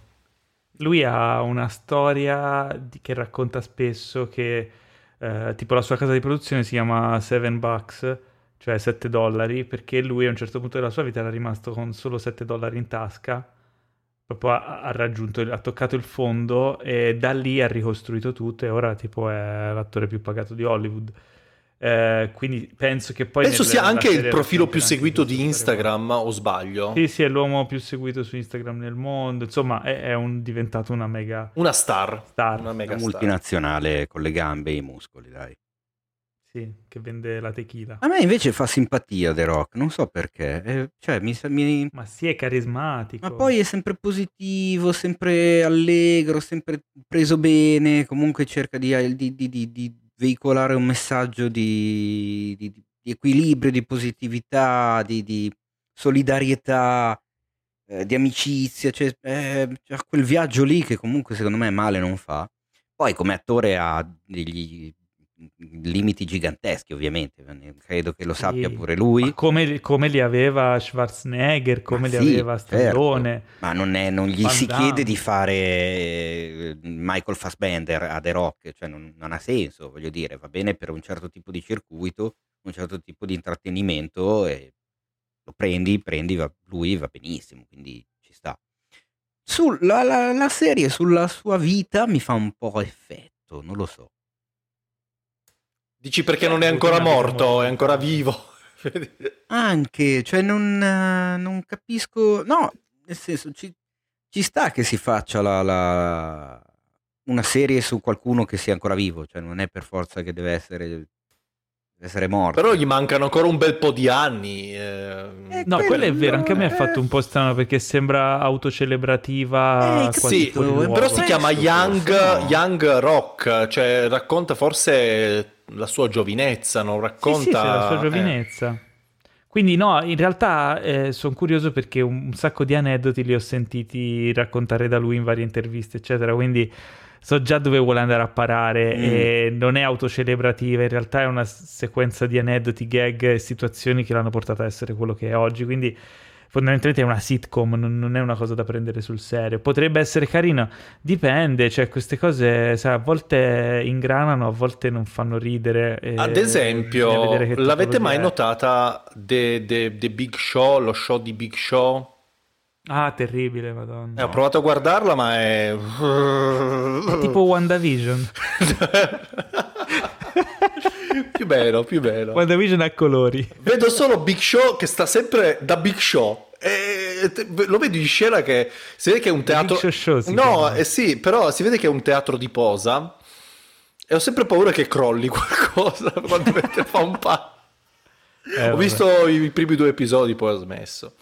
Lui ha una storia di, che racconta spesso che eh, tipo la sua casa di produzione si chiama Seven Bucks, cioè 7 dollari, perché lui a un certo punto della sua vita era rimasto con solo 7 dollari in tasca, proprio ha, ha raggiunto, ha toccato il fondo e da lì ha ricostruito tutto e ora tipo è l'attore più pagato di Hollywood. Eh, quindi penso che poi. Penso sia anche il profilo più seguito di Instagram, o sbaglio? Sì, sì, è l'uomo più seguito su Instagram nel mondo. Insomma, è, è un, diventato una mega. Una star. star. Una mega una multinazionale star. con le gambe e i muscoli, dai. Sì, che vende la tequila. A me invece fa simpatia The Rock, non so perché. Eh, cioè, mi, mi... Ma sì, è carismatico. Ma poi è sempre positivo, sempre allegro, sempre preso bene. Comunque cerca di, di, di, di veicolare un messaggio di, di, di equilibrio, di positività, di, di solidarietà, eh, di amicizia, cioè, eh, quel viaggio lì che comunque secondo me male non fa. Poi come attore ha degli limiti giganteschi ovviamente, credo che lo sappia sì, pure lui. Come, come, li aveva Schwarzenegger, come ma li sì, aveva certo. Stallone. Certo. Ma non, è, non gli Van si Damme. chiede di fare eh, Michael Fassbender a The Rock, cioè non, non, ha senso, voglio dire, va bene per un certo tipo di circuito, un certo tipo di intrattenimento e lo prendi, prendi va, lui va benissimo, quindi ci sta. Sulla, la, la serie sulla sua vita mi fa un po' effetto, non lo so. Dici perché non è ancora morto, è ancora vivo. Anche, cioè non, non capisco, no, nel senso ci, ci sta che si faccia la, la- una serie su qualcuno che sia ancora vivo, cioè non è per forza che deve essere, deve essere morto. Però gli mancano ancora un bel po' di anni. eh. Eh, No, quello è vero, anche a me ha fatto un po' strano perché sembra autocelebrativa. Eh, sì, però si chiama Young. Young Rock, cioè racconta forse la sua giovinezza, non racconta... Sì, sì, la sua eh. giovinezza. Eh. Quindi no, in realtà eh, sono curioso perché un, un, sacco di aneddoti li ho sentiti raccontare da lui in varie interviste, eccetera, quindi so già dove vuole andare a parare mm. e non è autocelebrativa, in realtà è una sequenza di aneddoti, gag e situazioni che l'hanno portato a essere quello che è oggi, quindi fondamentalmente è una sitcom, non, non, è una cosa da prendere sul serio. Potrebbe essere carina, dipende, cioè queste cose sai, a volte ingranano, a volte non fanno ridere. Ad esempio, l'avete mai è. notata The, The, The Big Show, lo show di Big Show? Ah, terribile, madonna. Eh, ho provato a guardarla, ma è... È tipo WandaVision. più bello, più bello. WandaVision a colori. Vedo solo Big Show che sta sempre da Big Show. E lo vedi in scena che si vede che è un teatro. Show, no, eh sì, però si vede che è un teatro di posa. E ho sempre paura che crolli qualcosa quando fa un pa'. Eh, ho visto i primi due episodi, poi ho smesso.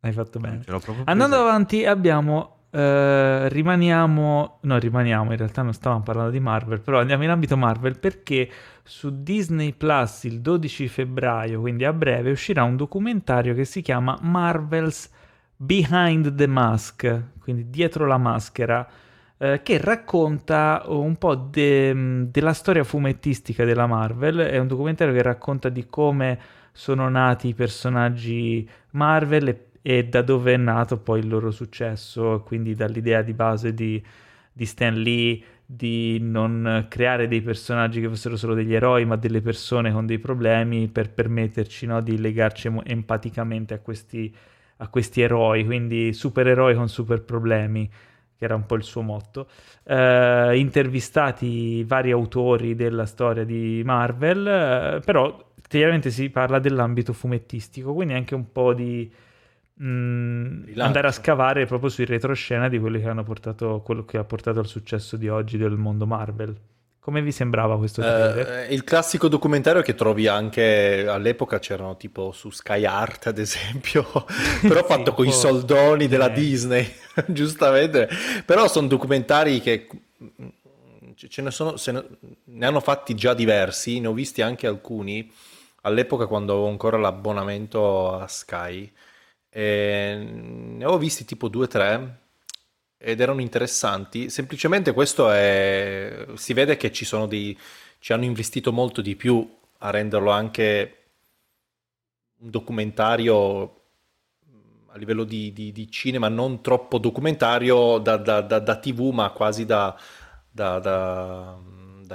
Hai fatto bene. Andando avanti, abbiamo Uh, rimaniamo, no, rimaniamo, in realtà non stavamo parlando di Marvel, però andiamo in ambito Marvel perché su Disney Plus il 12 febbraio, quindi a breve, uscirà un documentario che si chiama Marvel's Behind the Mask, quindi dietro la maschera, uh, che racconta un po' de, della storia fumettistica della Marvel. È un documentario che racconta di come sono nati i personaggi Marvel e e da dove è nato poi il loro successo, quindi dall'idea di base di, di Stan Lee di non creare dei personaggi che fossero solo degli eroi, ma delle persone con dei problemi per permetterci no, di legarci empaticamente a questi, a questi eroi, quindi supereroi con super problemi che era un po' il suo motto, eh, intervistati vari autori della storia di Marvel, eh, però chiaramente si parla dell'ambito fumettistico, quindi anche un po' di mh, andare a scavare proprio sui retroscena di quelli che hanno portato quello che ha portato al successo di oggi del mondo Marvel. Come vi sembrava questo? Uh, il classico documentario che trovi anche all'epoca c'erano tipo su Sky Art ad esempio, però sì, fatto con i soldoni della eh. Disney, giustamente. Però sono documentari che ce ne sono, ne, ne hanno fatti già diversi, ne ho visti anche alcuni all'epoca quando avevo ancora l'abbonamento a Sky e ne avevo visti tipo due o tre ed erano interessanti. Semplicemente questo è... si vede che ci sono dei... ci hanno investito molto di più a renderlo anche un documentario a livello di, di, di cinema, non troppo documentario da, da, da, da tv, ma quasi da, da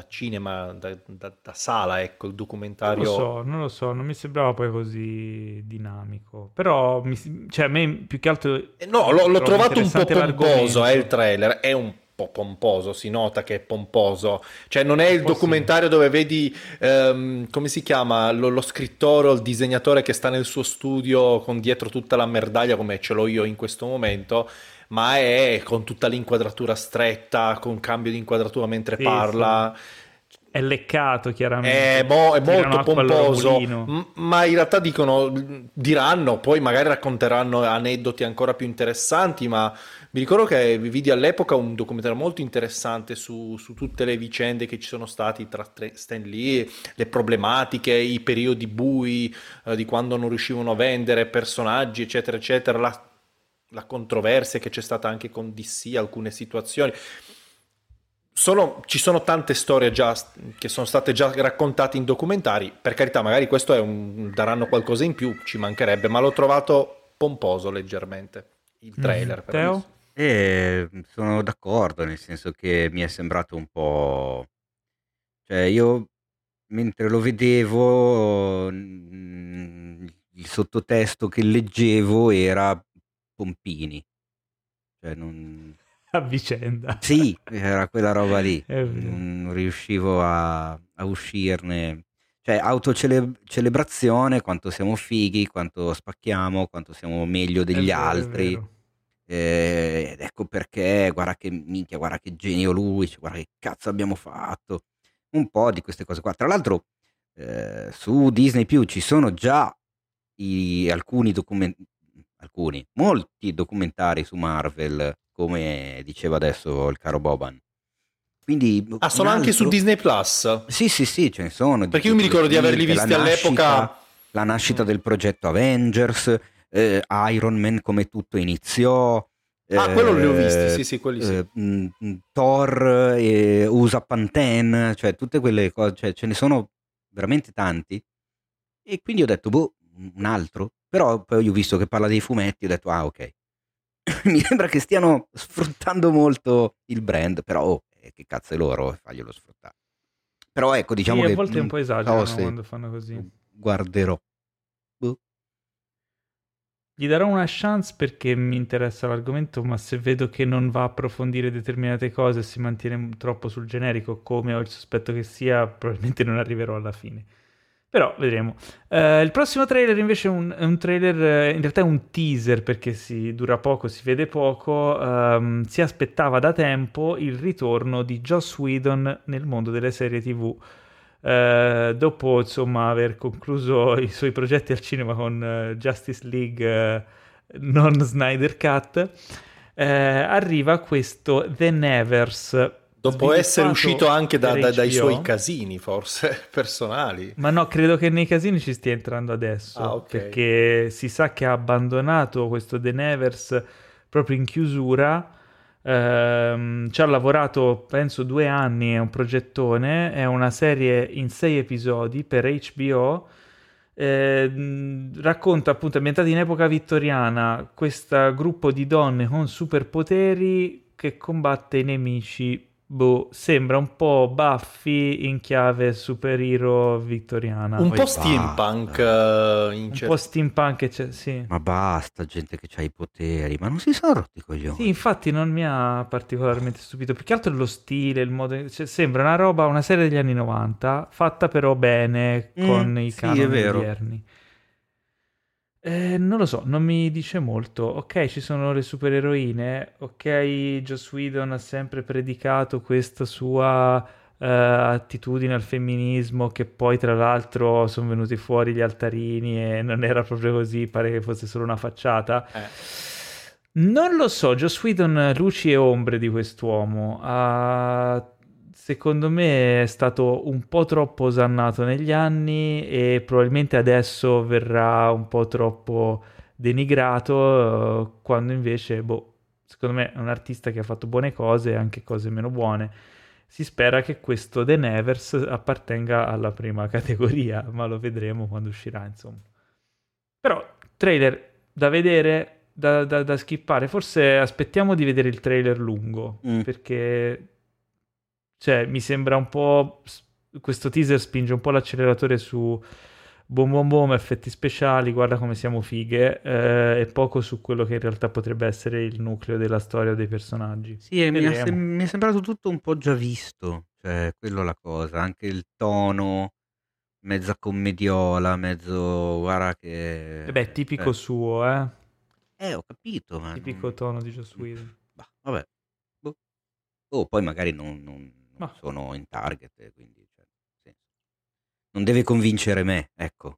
cinema, da, da, da, sala, ecco, il documentario. Non lo so, non lo so, non mi sembrava poi così dinamico. Però, mi, cioè, a me più che altro... Eh no, l'ho, l'ho trovato un po' pomposo, eh, il trailer, è un po' pomposo, si nota che è pomposo. Cioè, non è il documentario dove vedi, um, come si chiama, lo, lo, scrittore o il disegnatore che sta nel suo studio con dietro tutta la merdaglia, come ce l'ho io in questo momento ma è con tutta l'inquadratura stretta, con cambio di inquadratura mentre sì, parla. Sì. È leccato chiaramente. È, mo- è molto pomposo, m- ma in realtà dicono, diranno, poi magari racconteranno aneddoti ancora più interessanti, ma mi ricordo che vidi all'epoca un documentario molto interessante su, su tutte le vicende che ci sono stati tra Stan Lee, le problematiche, i periodi bui eh, di quando non riuscivano a vendere personaggi, eccetera, eccetera, la la controversia che c'è stata anche con DC, alcune situazioni. Sono, ci sono tante storie già che sono state già raccontate in documentari. Per carità, magari questo è un, daranno qualcosa in più, ci mancherebbe, ma l'ho trovato pomposo leggermente il mm, trailer. Mm, Teo? Eh, sono d'accordo, nel senso che mi è sembrato un po'. Cioè, io mentre lo vedevo, mm, il sottotesto che leggevo era pompini. Cioè non... A vicenda. Sì, era quella roba lì. non riuscivo a, a uscirne. Cioè, autocelebrazione, quanto siamo fighi, quanto spacchiamo, quanto siamo meglio degli vero, altri. Eh, ed ecco perché, guarda che minchia, guarda che genio lui, cioè, guarda che cazzo abbiamo fatto. Un po' di queste cose qua. Tra l'altro, eh, su Disney Più ci sono già i, alcuni documenti alcuni, molti documentari su Marvel, come diceva adesso il caro Boban. Quindi, ah, sono altro... anche su Disney Plus? Sì, sì, sì, ce ne sono. Perché io mi ricordo di averli visti all'epoca la nascita mm. del progetto Avengers, eh, Iron Man come tutto iniziò. Ah, quello li ho visti, sì, sì, quelli sì. Eh, mm, mm, Thor, eh, USA Pantene, cioè tutte quelle cose, cioè, ce ne sono veramente tanti. E quindi ho detto, boh, un altro. Però poi ho visto che parla dei fumetti, ho detto, ah, ok. Mi sembra che stiano sfruttando molto il brand, però oh, eh, che cazzo è loro, faglielo sfruttare. Però ecco, diciamo sì, che... a volte un po' esagerano so quando fanno così. Guarderò. Boh. Gli darò una chance perché mi interessa l'argomento, ma se vedo che non va a approfondire determinate cose e si mantiene troppo sul generico, come ho il sospetto che sia, probabilmente non arriverò alla fine. Però vedremo. Uh, il prossimo trailer invece è un, un, trailer, eh, in realtà è un teaser perché si dura poco, si vede poco. Um, si aspettava da tempo il ritorno di Joss Whedon nel mondo delle serie TV. Uh, eh, dopo insomma aver concluso i suoi progetti al cinema con uh, Justice League non Snyder Cut, arriva questo The Nevers Dopo essere uscito anche da, da, dai suoi casini, forse personali. Ma no, credo che nei casini ci stia entrando adesso. Ah, okay. Perché si sa che ha abbandonato questo The Nevers proprio in chiusura. Ehm, ci ha lavorato, penso, due anni. È un progettone. È una serie in sei episodi per HBO. Eh, racconta appunto ambientata in epoca vittoriana questo gruppo di donne con superpoteri che combatte i nemici Boh, sembra un po' Buffy in chiave superhero vittoriana. Un Poi po' steampunk. Uh, un cer- po' steampunk, sì. Ma basta, gente che ha i poteri, ma non si sono rotti coglioni. Sì, infatti non mi ha particolarmente stupito. Più che altro lo stile, il modo... Cioè, sembra una roba, una serie degli anni 90, fatta però bene mm, con i sì, canoni odierni. Eh, non lo so, non mi dice molto. Ok, ci sono le supereroine. Ok, Joss Whedon ha sempre predicato questa sua uh, attitudine al femminismo, che poi tra l'altro sono venuti fuori gli altarini e non era proprio così, pare che fosse solo una facciata. Eh. Non lo so, Joss Whedon luci e ombre di quest'uomo. Ha secondo me è stato un po' troppo osannato negli anni e probabilmente adesso verrà un po' troppo denigrato, uh, quando invece, boh, secondo me è un artista che ha fatto buone cose e anche cose meno buone. Si spera che questo The Nevers appartenga alla prima categoria, ma lo vedremo quando uscirà, insomma. Però, trailer da vedere, da, da, da skippare. Forse aspettiamo di vedere il trailer lungo, mm. perché cioè, mi sembra un po'. Questo teaser spinge un po' l'acceleratore su boom boom boom, effetti speciali, guarda come siamo fighe, eh, e poco su quello che in realtà potrebbe essere il nucleo della storia dei personaggi. Sì, mi, è, mi è sembrato tutto un po' già visto, cioè, quello la cosa, anche il tono, mezza commediola, mezzo, guarda che... E beh, tipico eh. suo, eh? Eh, ho capito, ma... Tipico non... tono di Joss Whedon. Bah, vabbè. Boh. Oh, poi magari non, non ma sono in target, quindi cioè, sì. non deve convincere me, ecco.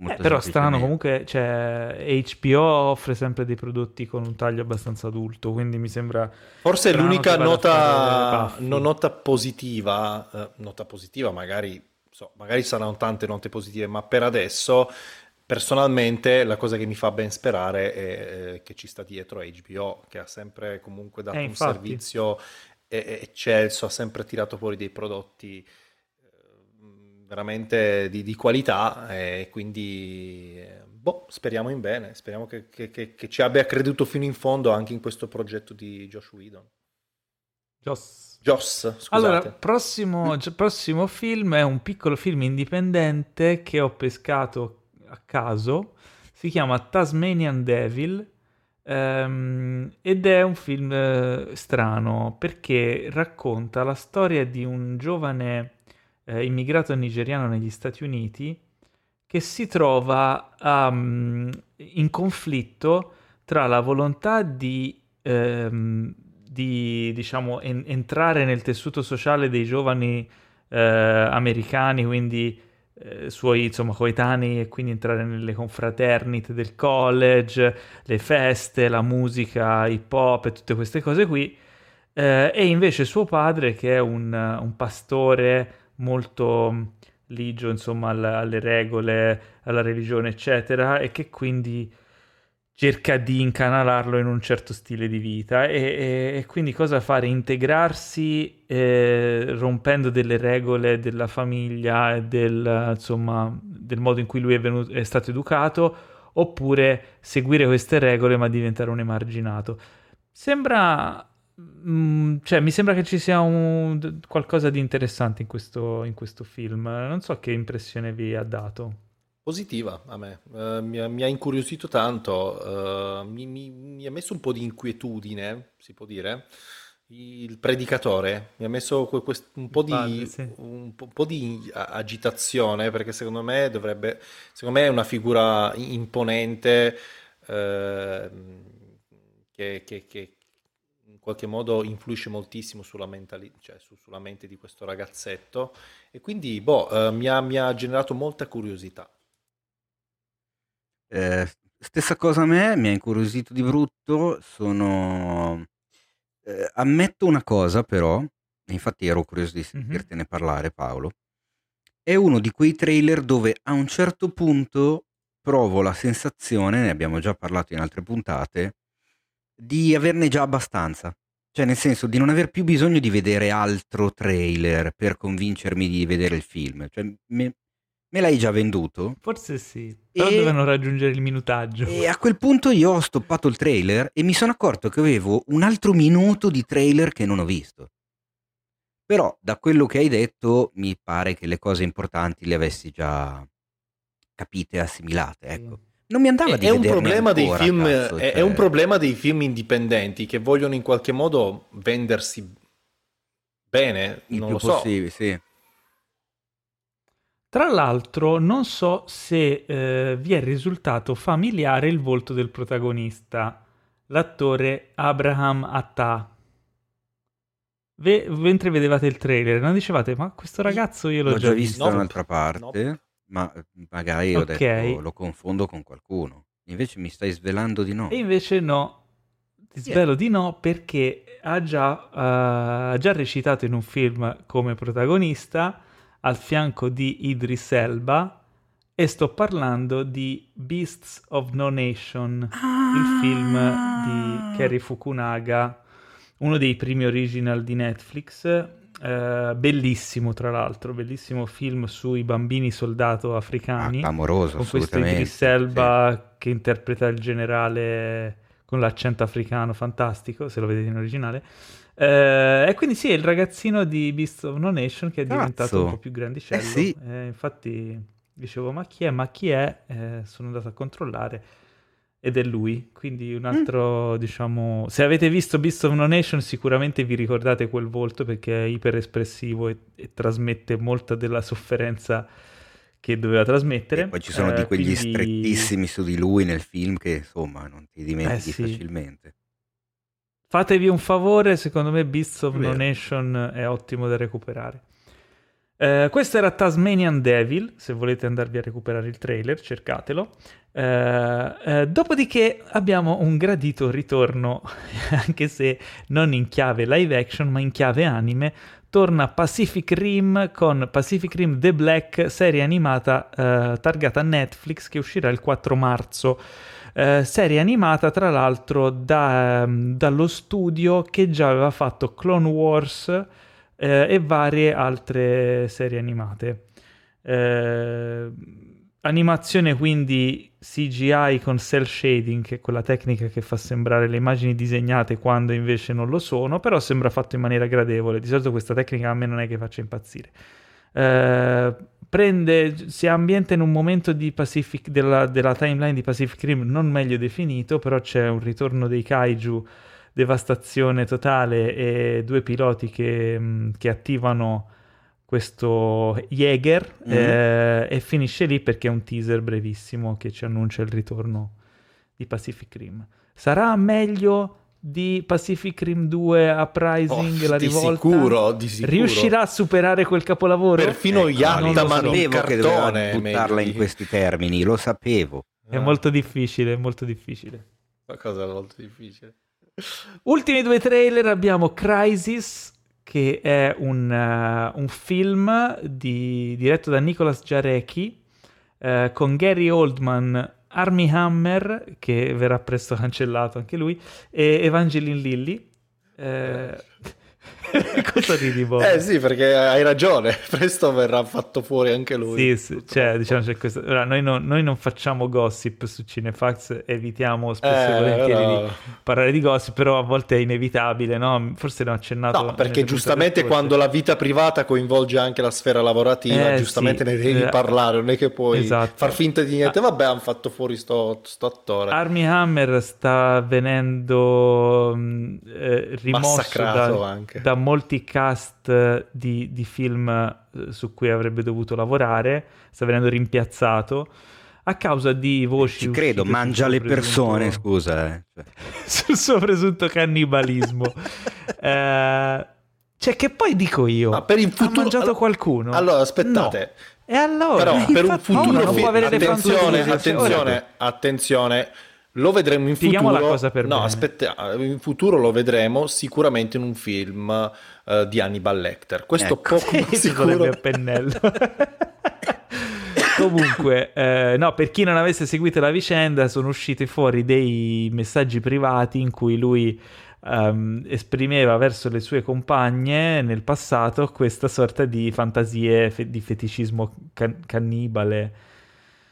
Eh, però strano comunque, cioè, HBO offre sempre dei prodotti con un taglio abbastanza adulto, quindi mi sembra... Forse l'unica nota, no, nota positiva, eh, nota positiva magari, so, magari saranno tante note positive, ma per adesso personalmente la cosa che mi fa ben sperare è eh, che ci sta dietro HBO, che ha sempre comunque dato eh, un servizio eccelso, ha sempre tirato fuori dei prodotti eh, veramente di, di qualità e quindi eh, boh, speriamo in bene, speriamo che, che, che, che, ci abbia creduto fino in fondo anche in questo progetto di Josh Whedon. Joss. Joss, scusate. Allora, prossimo, prossimo film è un piccolo film indipendente che ho pescato a caso, si chiama Tasmanian Devil Um, ed è un film uh, strano perché racconta la storia di un giovane uh, immigrato nigeriano negli Stati Uniti che si trova um, in conflitto tra la volontà di, um, di diciamo, en- entrare nel tessuto sociale dei giovani uh, americani, quindi eh, suoi insomma, coetanei e quindi entrare nelle confraternite del college, le feste, la musica hip hop e tutte queste cose qui. Eh, e invece suo padre, che è un, un pastore molto ligio insomma alle, alle regole, alla religione eccetera e che quindi cerca di incanalarlo in un certo stile di vita e, e, e quindi cosa fare? Integrarsi eh, rompendo delle regole della famiglia e del, insomma, del modo in cui lui è, venuto, è stato educato oppure seguire queste regole ma diventare un emarginato. Sembra, mm, cioè, mi sembra che ci sia un, qualcosa di interessante in questo, in questo film. Non so che impressione vi ha dato. Positiva a me, uh, mi, ha, mi, ha, incuriosito tanto, uh, mi, mi, mi, ha messo un po' di inquietudine, si può dire. Il predicatore mi ha messo quest- un, po di, padre, sì. un, po', un, po di, agitazione perché secondo me dovrebbe, secondo me è una figura imponente uh, che, che, che, in qualche modo influisce moltissimo sulla, mentali- cioè su, sulla mente di questo ragazzetto e quindi boh, mi ha, mi ha generato molta curiosità. Eh, stessa cosa a me, mi ha incuriosito di brutto, sono... Eh, ammetto una cosa però, infatti ero curioso di sentirtene mm-hmm. parlare Paolo, è uno di quei trailer dove a un certo punto provo la sensazione, ne abbiamo già parlato in altre puntate, di averne già abbastanza. Cioè, nel senso di non aver più bisogno di vedere altro trailer per convincermi di vedere il film. Cioè, me, Me l'hai già venduto? Forse sì, però e... dovevano raggiungere il minutaggio. E a quel punto io ho stoppato il trailer e mi sono accorto che avevo un altro minuto di trailer che non ho visto. Però da quello che hai detto mi pare che le cose importanti le avessi già capite e assimilate, ecco. Non mi andava è, di è un problema ancora, dei film, cazzo, è, cioè... è un problema dei film indipendenti che vogliono in qualche modo vendersi bene, il non lo so. Possibile, sì. Tra l'altro non so se eh, vi è risultato familiare il volto del protagonista, l'attore Abraham Atta. Ve- mentre vedevate il trailer, non dicevate, ma questo ragazzo io l'ho, l'ho già visto da un'altra parte, no. ma magari ho okay. detto lo confondo con qualcuno. Invece mi stai svelando di no. E invece no, ti svelo yeah. di no perché ha già, uh, ha già recitato in un film come protagonista al fianco di Idris Elba e sto parlando di Beasts of No Nation, ah. il film di Kerry Fukunaga, uno dei primi original di Netflix, eh, bellissimo tra l'altro, bellissimo film sui bambini soldato africani. Ah, amoroso, con questo Idris Elba sì. che interpreta il generale con l'accento africano, fantastico, se lo vedete in originale. Eh, e quindi sì, è il ragazzino di Beast of No Nation che è Cazzo. diventato un po' più grandicello. Eh sì. eh, infatti dicevo, ma chi è? Ma chi è? Eh, sono andato a controllare ed è lui. Quindi un altro, mm. diciamo... Se avete visto Beast of No Nation sicuramente vi ricordate quel volto perché è iper espressivo e, e trasmette molta della sofferenza che doveva trasmettere. E poi ci sono di eh, quegli quindi... strettissimi su di lui nel film che insomma non ti dimentichi eh sì. facilmente. Fatevi un favore, secondo me Beasts of No Nation è ottimo da recuperare. Eh, questo era Tasmanian Devil, se volete andarvi a recuperare il trailer, cercatelo. Eh, eh, dopodiché abbiamo un gradito ritorno, anche se non in chiave live action, ma in chiave anime. Torna Pacific Rim con Pacific Rim The Black, serie animata eh, targata Netflix che uscirà il 4 marzo. Eh, serie animata tra l'altro da, um, dallo studio che già aveva fatto Clone Wars eh, e varie altre serie animate. Eh, animazione quindi CGI con cell shading, che è quella tecnica che fa sembrare le immagini disegnate quando invece non lo sono, però sembra fatto in maniera gradevole. Di solito questa tecnica a me non è che faccia impazzire. Eh, prende, si ambienta in un momento Pacific, della, della, timeline di Pacific Rim non meglio definito, però c'è un ritorno dei kaiju, devastazione totale e due piloti che, mm, che attivano questo Jäger mm-hmm. eh, e finisce lì perché è un teaser brevissimo che ci annuncia il ritorno di Pacific Rim. Sarà meglio di Pacific Rim 2 Uprising, oh, la rivolta, di sicuro, di sicuro. riuscirà a superare quel capolavoro? Perfino ecco, Yattaman sapevo cartone, che buttarla in questi termini, lo sapevo. È ah. molto difficile, è molto difficile. Ma cosa è molto difficile? Ultimi due trailer abbiamo Crisis che è un, uh, un film di, diretto da Nicolas Jarecki uh, con Gary Oldman, Army Hammer, che verrà presto cancellato anche lui, e Evangeline Lilly. Uh, Cosa ridi, Bob? Eh sì, perché hai ragione, presto verrà fatto fuori anche lui. Sì, cioè, diciamo c'è questo... Ora, noi, non, noi, non, facciamo gossip su Cinefax, evitiamo spesso eh, volentieri no. di parlare di gossip, però a volte è inevitabile, no? Forse l'ho accennato. No, perché giustamente quando la vita privata coinvolge anche la sfera lavorativa, eh, giustamente sì. ne devi eh, parlare, non è che puoi esatto. far finta di niente. Vabbè, hanno fatto fuori sto, sto attore. Army Hammer sta venendo mm, eh, rimosso da, da molti cast di, di film eh, su cui avrebbe dovuto lavorare, sta venendo rimpiazzato a causa di voci. Ci credo, mangia le persone, scusa. Eh. Cioè. sul suo presunto cannibalismo. eh, cioè, che poi dico io, Ma per il futuro... ha mangiato qualcuno? Allora, aspettate. No. E allora? Però, per un futuro... No, film... Attenzione, attenzione, attenzione lo vedremo in futuro. la cosa per No, bene. aspetta, in futuro lo vedremo sicuramente in un film uh, di Hannibal Lecter. Questo ecco, poco sicuro. a pennello. Comunque, eh, no, per chi non avesse seguito la vicenda, sono usciti fuori dei messaggi privati in cui lui um, esprimeva verso le sue compagne nel passato questa sorta di fantasie fe- di feticismo can- cannibale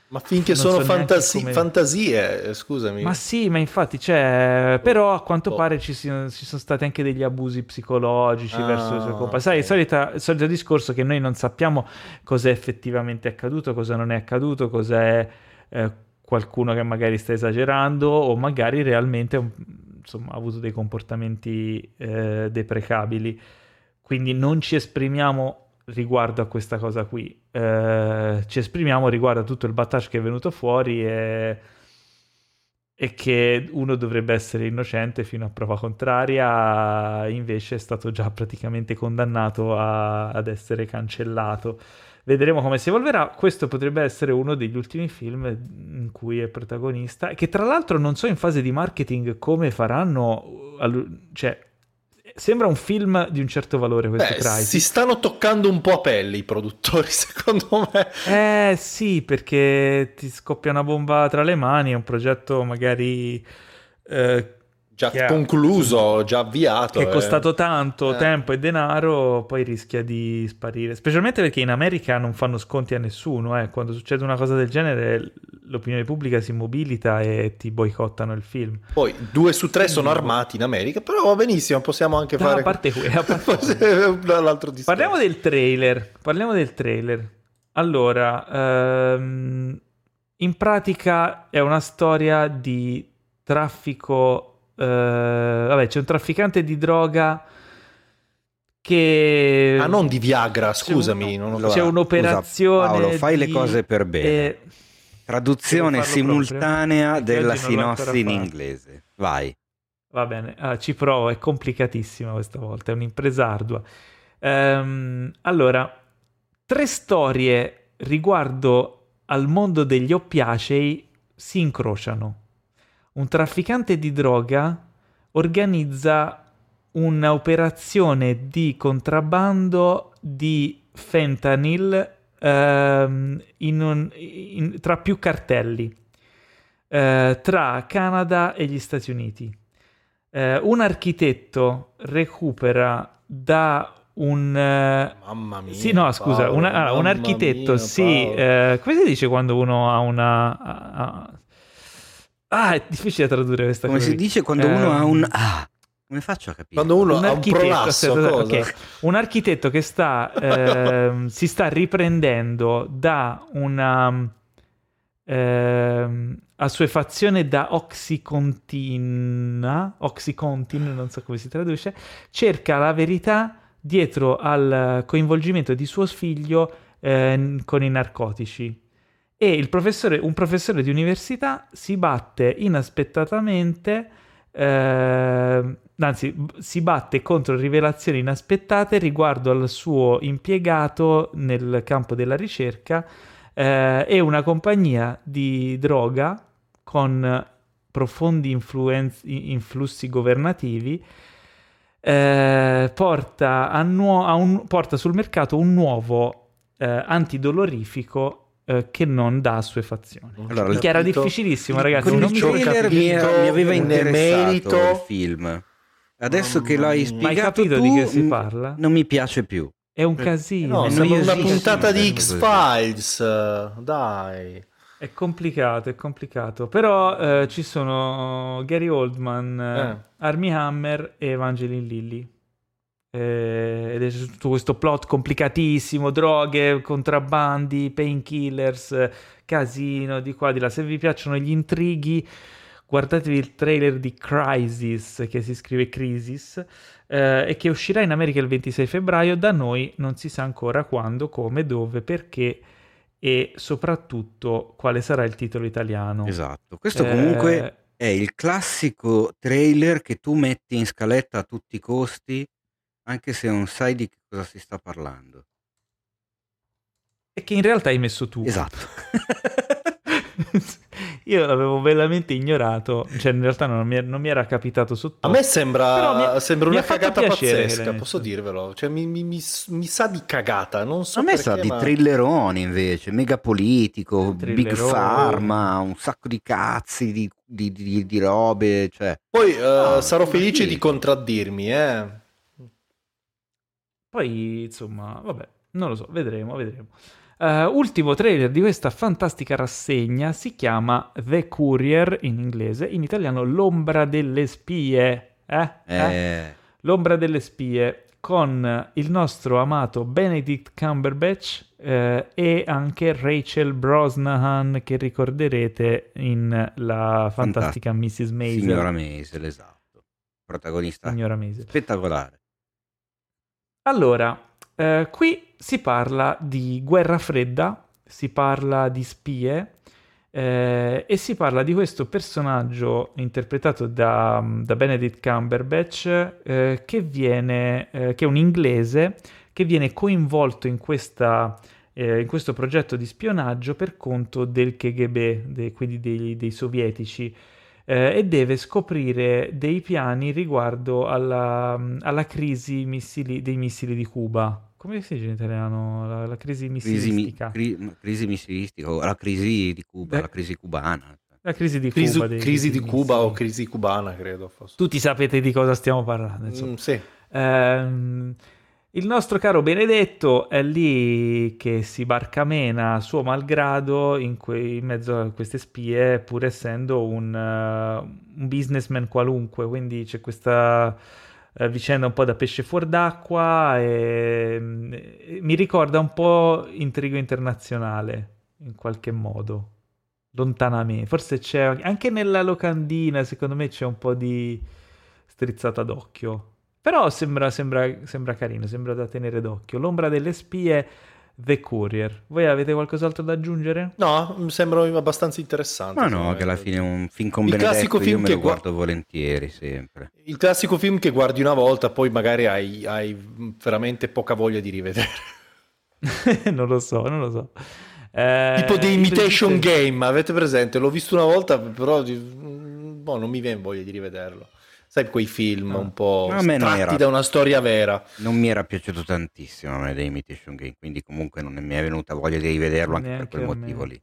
ma finché non sono so fantasi- come... fantasie, scusami. Ma sì, ma infatti c'è... Però a quanto oh. pare ci, si, ci, sono stati anche degli abusi psicologici ah, verso le sue compagnie. Sai, il solito, il solito discorso che noi non sappiamo cosa è effettivamente accaduto, cosa non è accaduto, cosa è eh, qualcuno che magari sta esagerando o magari realmente insomma, ha avuto dei comportamenti eh, deprecabili. Quindi non ci esprimiamo riguardo a questa cosa qui. Eh, ci esprimiamo riguardo a tutto il battage che è venuto fuori e, e, che uno dovrebbe essere innocente fino a prova contraria, invece è stato già praticamente condannato a, ad essere cancellato. Vedremo come si evolverà. Questo potrebbe essere uno degli ultimi film in cui è protagonista, che tra l'altro non so in fase di marketing come faranno, cioè sembra un film di un certo valore questo Beh, Crisis. Si stanno toccando un po' a pelle i produttori, secondo me. Eh sì, perché ti scoppia una bomba tra le mani, è un progetto magari eh, già concluso, già avviato. Che è costato tanto eh. tempo e denaro, poi rischia di sparire. Specialmente perché in America non fanno sconti a nessuno. Eh. Quando succede una cosa del genere, l'opinione pubblica si mobilita e ti boicottano il film. Poi due su tre sono armati in America, però va benissimo, possiamo anche no, fare... A parte quello, l'altro discorso. Parliamo del trailer. Parliamo del trailer. Allora, ehm, in pratica è una storia di traffico vabbè, c'è un trafficante di droga che... Ah, non di Viagra, scusami. C'è, un... allora, c'è un'operazione... Scusa, Paolo, fai di... le cose per bene. Eh... Traduzione simultanea proprio? della sinossi in inglese. Vai. Va bene, ah, ci provo, è complicatissima questa volta, è un'impresa ardua. Um, allora, tre storie riguardo al mondo degli oppiacei si incrociano un trafficante di droga organizza un'operazione di contrabbando di fentanyl ehm, in un, in, tra più cartelli eh, tra Canada e gli Stati Uniti. Eh, un architetto recupera da un... Mamma mia. Sì, no, scusa, Paolo, una, un architetto, mia, sì, eh, come si dice quando uno ha una... Ha, Ah, è difficile tradurre questa Come cosa. Come si dice quando uno ha un... Ah, come faccio a capire? Quando uno un ha un prolasso, okay. Un architetto che sta, eh, si sta riprendendo da una eh, assuefazione da oxycontin, oxycontin, non so come si traduce, cerca la verità dietro al coinvolgimento di suo figlio eh, con i narcotici e professore, un professore di università si batte inaspettatamente, eh, anzi si batte contro rivelazioni inaspettate riguardo al suo impiegato nel campo della ricerca eh, e una compagnia di droga con profondi influenz- influssi governativi eh, porta, nuo- un, porta, sul mercato un nuovo eh, antidolorifico che non dà assuefazioni. Allora, che era difficilissimo, ragazzi. Con il trailer mi, mi, aveva interessato il film. Adesso che l'hai spiegato hai capito tu, di che si parla? Non mi piace più. È un casino. No, sembra una puntata di X-Files. Dai. È complicato, è complicato. Però eh, ci sono Gary Oldman, eh. Armie Hammer e Evangeline Lilly. Eh, ed è tutto questo plot complicatissimo, droghe, contrabbandi, painkillers, casino di qua di là. Se vi piacciono gli intrighi, guardatevi il trailer di Crisis, che si scrive Crisis, eh, e che uscirà in America il 26 febbraio. Da noi non si sa ancora quando, come, dove, perché e soprattutto quale sarà il titolo italiano. Esatto, questo eh... comunque è il classico trailer che tu metti in scaletta a tutti i costi, anche se non sai di che cosa si sta parlando. E che in realtà hai messo tu. Esatto. Io l'avevo bellamente ignorato, cioè in realtà non mi, non mi era capitato sotto. A me sembra, mi, sembra una cagata pazzesca, posso dirvelo. Cioè, mi, mi, mi, sa di cagata, non so A me perché, sa di thrillerone invece, mega politico, big pharma, un sacco di cazzi, di, di, di, di robe. Cioè. Poi uh, sarò felice di contraddirmi, eh. Poi, insomma, vabbè, non lo so, vedremo, vedremo. Uh, ultimo trailer di questa fantastica rassegna si chiama The Courier in inglese, in italiano L'ombra delle spie. Eh? Eh. Eh? L'ombra delle spie con il nostro amato Benedict Cumberbatch eh, e anche Rachel Brosnahan che ricorderete in la fantastica Mrs. Maisel. Signora Maisel, esatto. Protagonista Signora Maisel. spettacolare. Allora, eh, qui si parla di guerra fredda, si parla di spie eh, e si parla di questo personaggio interpretato da, da Benedict Cumberbatch eh, che, viene, eh, che è un inglese che viene coinvolto in, questa, eh, in questo progetto di spionaggio per conto del KGB, dei, quindi dei, dei sovietici. Eh, e deve scoprire dei piani riguardo alla, alla crisi missili, dei missili di Cuba come si dice in italiano? La, la crisi missilistica. Crisi, cri, crisi missilistica o la crisi di Cuba, eh, la crisi cubana. La crisi di crisi, Cuba. Dei, crisi di Cuba missili. o crisi cubana, credo. Fosse. Tutti sapete di cosa stiamo parlando. Mm, sì. Ehm, il nostro caro Benedetto è lì che si barcamena suo malgrado in, que- in mezzo a queste spie, pur essendo un, uh, un businessman qualunque. Quindi c'è questa eh, vicenda un po' da pesce fuor d'acqua e, e mi ricorda un po' intrigo internazionale in qualche modo lontanamente forse c'è anche nella locandina secondo me c'è un po' di strizzata d'occhio però sembra, sembra, sembra carino sembra da tenere d'occhio l'ombra delle spie The Courier. Voi avete qualcos'altro da aggiungere? No, mi sembra abbastanza interessante. Ma no, che alla fine è un film con il classico film che guardo gu- volentieri sempre. Il classico film che guardi una volta, poi magari hai, hai veramente poca voglia di rivedere. non lo so, non lo so. Eh, tipo The Imitation Game, avete presente? L'ho visto una volta, però boh, non mi viene voglia di rivederlo sai quei film no. un po' tratti era, da una storia vera. Non mi era piaciuto tantissimo a me The Imitation Game, quindi comunque non mi è venuta voglia di rivederlo anche Neanche per quel motivo lì.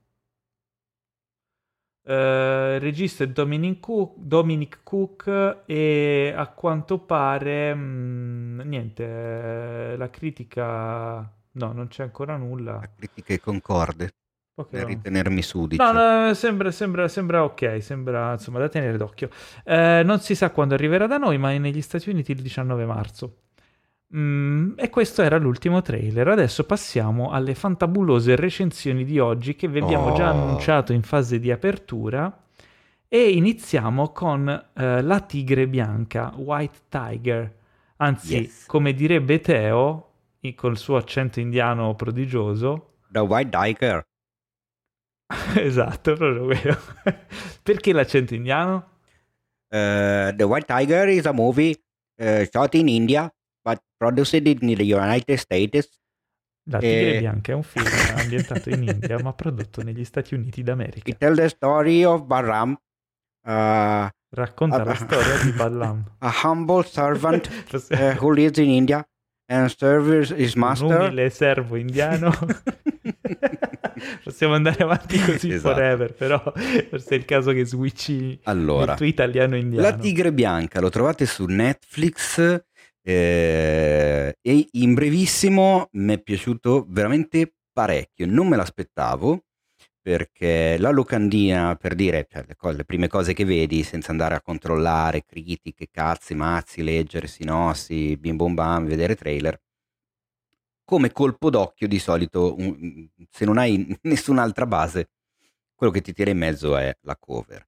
Uh, regista è Dominic Cook, Dominic Cook, e a quanto pare mh, mm, niente, eh, la critica no, non c'è ancora nulla. La critica è concorde. Per ritenermi sudicio. No, no, sembra, sembra, sembra, ok, sembra insomma da tenere d'occhio. Eh, non si sa quando arriverà da noi, ma è negli Stati Uniti il 19 marzo. Mm, e questo era l'ultimo trailer. Adesso passiamo alle fantabulose recensioni di oggi che vi abbiamo oh. già annunciato in fase di apertura. E iniziamo con eh, La Tigre Bianca, White Tiger. Anzi, yes. come direbbe Teo, col suo accento indiano prodigioso. The White Tiger. esatto, proprio quello. Perché l'accento indiano? Uh, the White Tiger is a movie uh, shot in India but produced in the United States. La Tigre e... Bianca è un film ambientato in India ma prodotto negli Stati Uniti d'America. It tells the story of Baram, uh, Racconta a, la storia di Ballam. A humble servant uh, who lives in India and serves his master. Un umile servo indiano. Possiamo andare avanti così esatto. forever, però forse è il caso che switchi allora, il tuo italiano-indiano. La Tigre Bianca lo trovate su Netflix eh, e in brevissimo mi è piaciuto veramente parecchio, non me l'aspettavo perché la locandina, per dire, cioè, le, cose, le, prime cose che vedi senza andare a controllare critiche, cazzi, mazzi, leggere sinossi, bim bom bam, vedere trailer, come colpo d'occhio di solito, un, se non hai nessun'altra base, quello che ti tira in mezzo è la cover.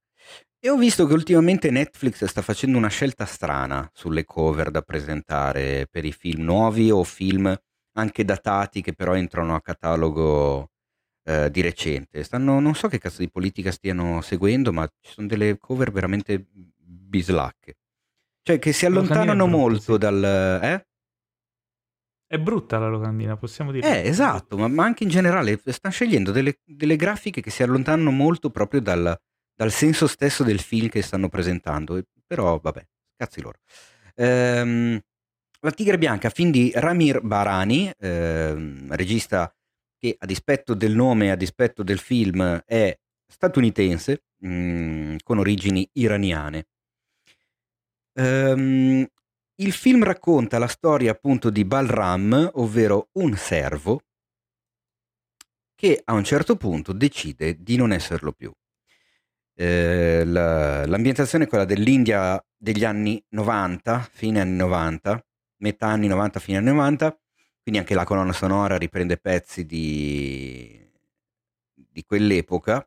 E ho visto che ultimamente Netflix sta facendo una scelta strana sulle cover da presentare per i film nuovi o film anche datati che però entrano a catalogo eh, di recente. Stanno, non so che cazzo di politica stiano seguendo, ma ci sono delle cover veramente bislacche. Cioè che si allontanano molto dal... Eh? È brutta la locandina, possiamo dire. Eh, esatto, ma, ma anche in generale stanno scegliendo delle, delle, grafiche che si allontanano molto proprio dal, dal, senso stesso del film che stanno presentando. Però, vabbè, cazzi loro. Ehm, la Tigre Bianca, film di Ramir Barani, ehm, regista che a dispetto del nome, a dispetto del film, è statunitense, mh, mm, con origini iraniane. Ehm, il film racconta la storia appunto di Balram, ovvero un servo che a un certo punto decide di non esserlo più. Eh, la, l'ambientazione è quella dell'India degli anni 90, fine anni 90, metà anni 90, fine anni 90, quindi anche la colonna sonora riprende pezzi di, di quell'epoca,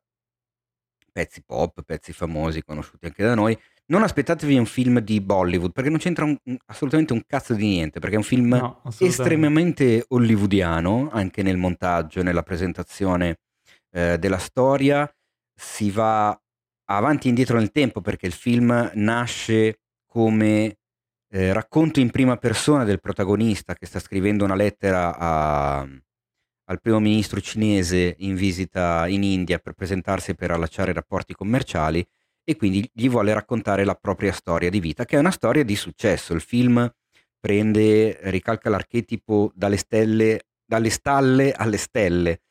pezzi pop, pezzi famosi, conosciuti anche da noi, non aspettatevi un film di Bollywood perché non c'entra un, assolutamente un cazzo di niente, perché è un film no, estremamente hollywoodiano, anche nel montaggio, nella presentazione eh, della storia. Si va avanti e indietro nel tempo perché il film nasce come eh, racconto in prima persona del protagonista che sta scrivendo una lettera a, al primo ministro cinese in visita in India per presentarsi per allacciare rapporti commerciali e quindi gli vuole raccontare la propria storia di vita, che è una storia di successo. Il film prende, ricalca l'archetipo dalle, stelle, dalle stalle alle stelle,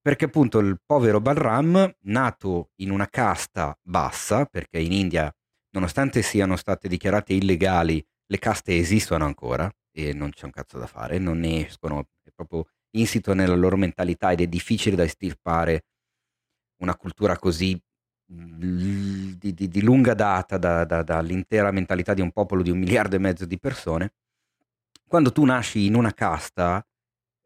perché appunto il povero Balram, nato in una casta bassa, perché in India, nonostante siano state dichiarate illegali, le caste esistono ancora e non c'è un cazzo da fare, non ne escono, è proprio insito nella loro mentalità ed è difficile da estirpare una cultura così di, di, di lunga data da, da, dall'intera mentalità di un popolo di un miliardo e mezzo di persone, quando tu nasci in una casta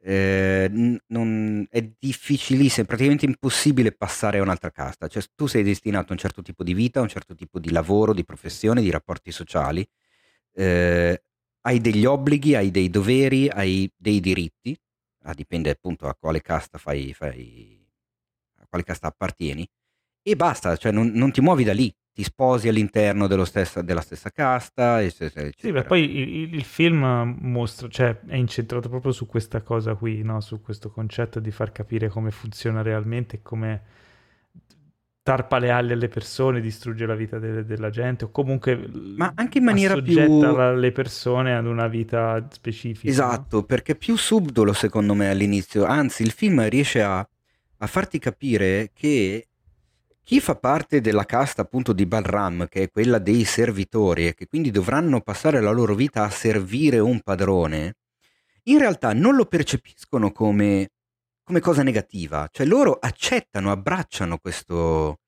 eh, non, è difficilissimo, praticamente impossibile passare a un'altra casta, cioè tu sei destinato a un certo tipo di vita, a un certo tipo di lavoro, di professione, di rapporti sociali, eh, hai degli obblighi, hai dei doveri, hai dei diritti, ah, dipende appunto a quale casta fai, fai a quale casta appartieni, e basta, cioè non, non ti muovi da lì, ti sposi all'interno stessa, della stessa casta. Eccetera, Sì, ma poi il, il, film mostra, cioè è incentrato proprio su questa cosa qui, no? su questo concetto di far capire come funziona realmente e come tarpa le ali alle persone, distrugge la vita de- della gente o comunque ma anche in maniera soggetta più le persone ad una vita specifica. Esatto, no? perché più subdolo secondo me all'inizio, anzi il film riesce a, a farti capire che chi fa parte della casta appunto di Balram, che è quella dei servitori e che quindi dovranno passare la loro vita a servire un padrone, in realtà non lo percepiscono come, come cosa negativa, cioè loro accettano, abbracciano questo,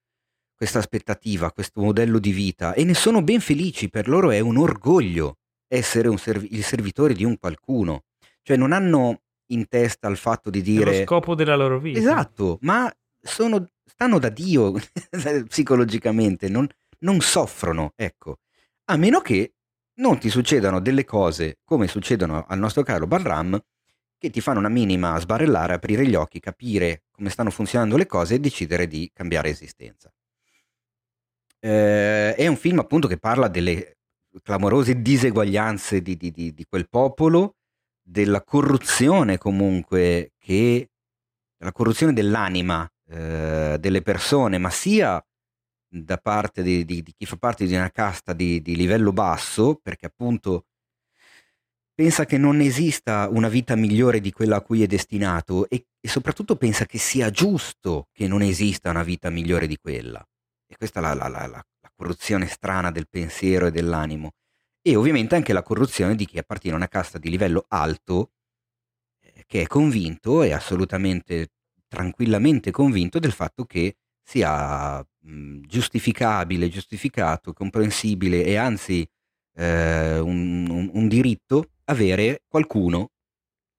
questa aspettativa, questo modello di vita e ne sono ben felici, per loro è un orgoglio essere un serv- il servitore di un qualcuno, cioè non hanno in testa il fatto di dire... È lo scopo della loro vita. Esatto, ma sono stanno da Dio psicologicamente, non, non soffrono, ecco. A meno che non ti succedano delle cose come succedono al nostro caro Balram, che ti fanno una minima sbarellare, aprire gli occhi, capire come stanno funzionando le cose e decidere di cambiare esistenza. Eh, è un film appunto che parla delle clamorose diseguaglianze di, di, di, di quel popolo, della corruzione comunque che, della corruzione dell'anima eh, delle persone, ma sia da parte di, di, di chi fa parte di una casta di, di livello basso, perché appunto pensa che non esista una vita migliore di quella a cui è destinato e, e, soprattutto pensa che sia giusto che non esista una vita migliore di quella. E questa è la, la, la, la corruzione strana del pensiero e dell'animo. E ovviamente anche la corruzione di chi appartiene a una casta di livello alto eh, che è convinto e assolutamente tranquillamente convinto del fatto che sia mh, giustificabile, giustificato, comprensibile e anzi eh, un, un, un diritto avere qualcuno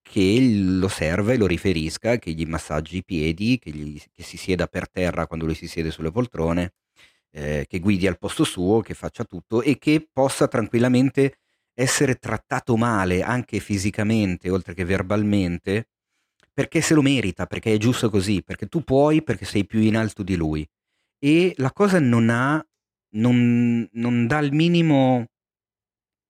che lo serva e lo riferisca, che gli massaggi i piedi, che, gli, che, si sieda per terra quando lui si siede sulle poltrone, eh, che guidi al posto suo, che faccia tutto e che possa tranquillamente essere trattato male anche fisicamente, oltre che verbalmente, perché se lo merita, perché è giusto così, perché tu puoi, perché sei più in alto di lui. E la cosa non ha, non, non dà il minimo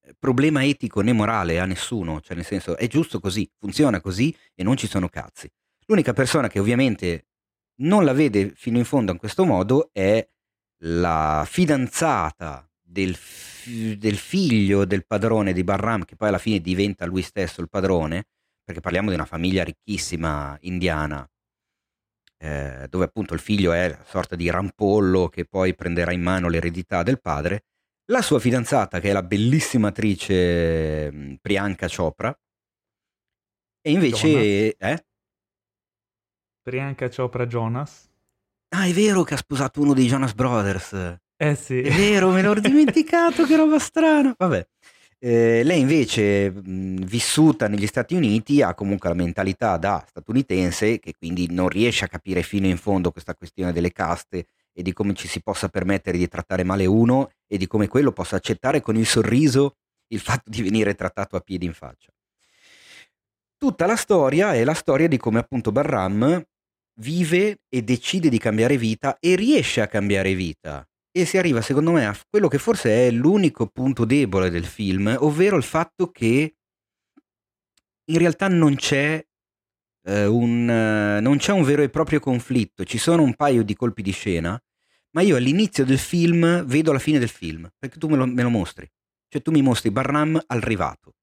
eh, problema etico né morale a nessuno, cioè nel senso è giusto così, funziona così e non ci sono cazzi. L'unica persona che ovviamente non la vede fino in fondo in questo modo è la fidanzata del, del figlio del padrone di Barram, che poi alla fine diventa lui stesso il padrone, perché parliamo di una famiglia ricchissima indiana, eh, dove appunto il figlio è una sorta di rampollo che poi prenderà in mano l'eredità del padre, la sua fidanzata, che è la bellissima attrice mm, Priyanka Chopra, e invece... Eh? Priyanka Chopra Jonas. Ah, è vero che ha sposato uno dei Jonas Brothers. Eh sì. È vero, me l'ho dimenticato, che roba strana. Vabbè. Eh, lei invece, mh, vissuta negli Stati Uniti, ha comunque la mentalità da statunitense che quindi non riesce a capire fino in fondo questa questione delle caste e di come ci si possa permettere di trattare male uno e di come quello possa accettare con il sorriso il fatto di venire trattato a piedi in faccia. Tutta la storia è la storia di come appunto Barram vive e decide di cambiare vita e riesce a cambiare vita e si arriva secondo me a quello che forse è l'unico punto debole del film, ovvero il fatto che in realtà non c'è, eh, un, eh, non c'è un vero e proprio conflitto, ci sono un paio di colpi di scena, ma io all'inizio del film vedo la fine del film, perché tu me lo, me lo mostri. Cioè tu mi mostri Barnum arrivato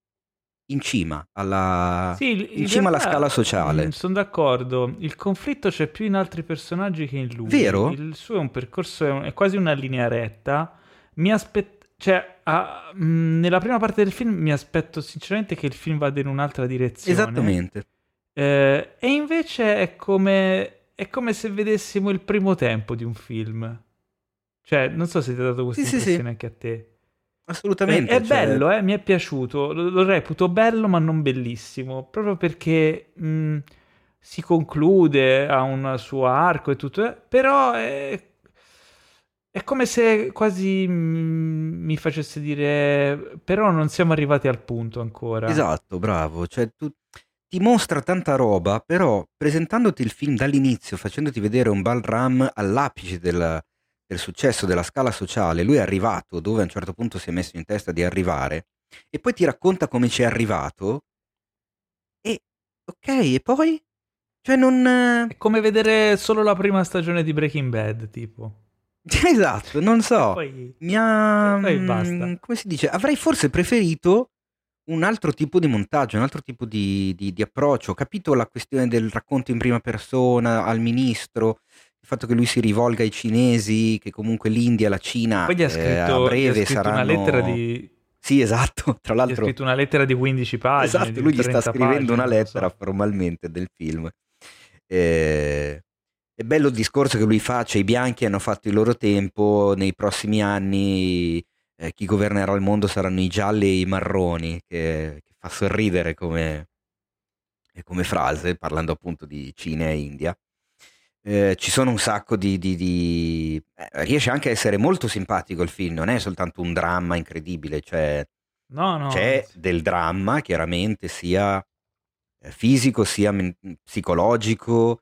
in cima alla, sì, in in cima alla scala sociale. Mm, sono d'accordo. Il conflitto c'è più in altri personaggi che in lui. Vero? Il suo è un percorso, è, un, è quasi una linea retta. Mi aspetto. Cioè, a, mh, mm, nella prima parte del film mi aspetto sinceramente che il film vada in un'altra direzione. Esattamente. Eh, e invece è come, è come se vedessimo il primo tempo di un film. Cioè, non so se ti ha dato questa sì, impressione sì, sì. anche a te. Assolutamente. È, è cioè... bello, eh? mi è piaciuto, lo, lo, reputo bello ma non bellissimo, proprio perché mh, si conclude, ha un suo arco e tutto, eh? però è, è, come se quasi mh, mi facesse dire, però non siamo arrivati al punto ancora. Esatto, bravo, cioè tu ti mostra tanta roba, però presentandoti il film dall'inizio, facendoti vedere un Balram all'apice della del successo della scala sociale, lui è arrivato dove a un certo punto si è messo in testa di arrivare e poi ti racconta come ci è arrivato e ok, e poi? Cioè non... È come vedere solo la prima stagione di Breaking Bad, tipo. esatto, non so. Poi... Mi ha... basta. Come si dice? Avrei forse preferito un altro tipo di montaggio, un altro tipo di, di, di approccio. Ho capito la questione del racconto in prima persona al ministro, fatto che lui si rivolga ai cinesi, che comunque l'India e la Cina Poi gli ha scritto, eh, a breve saranno... una lettera di... Sì, esatto, tra l'altro... Ha scritto una lettera di 15 pagine. Esatto, lui gli sta scrivendo pagine, una lettera so. formalmente del film. Eh, è bello il discorso che lui fa, cioè i bianchi hanno fatto il loro tempo, nei prossimi anni eh, chi governerà il mondo saranno i gialli e i marroni, che, che fa sorridere come, come frase, parlando appunto di Cina e India. Eh, ci sono un sacco di... di, di... Eh, riesce anche a essere molto simpatico il film, non è soltanto un dramma incredibile, cioè no, no, c'è del dramma chiaramente sia eh, fisico sia men- psicologico,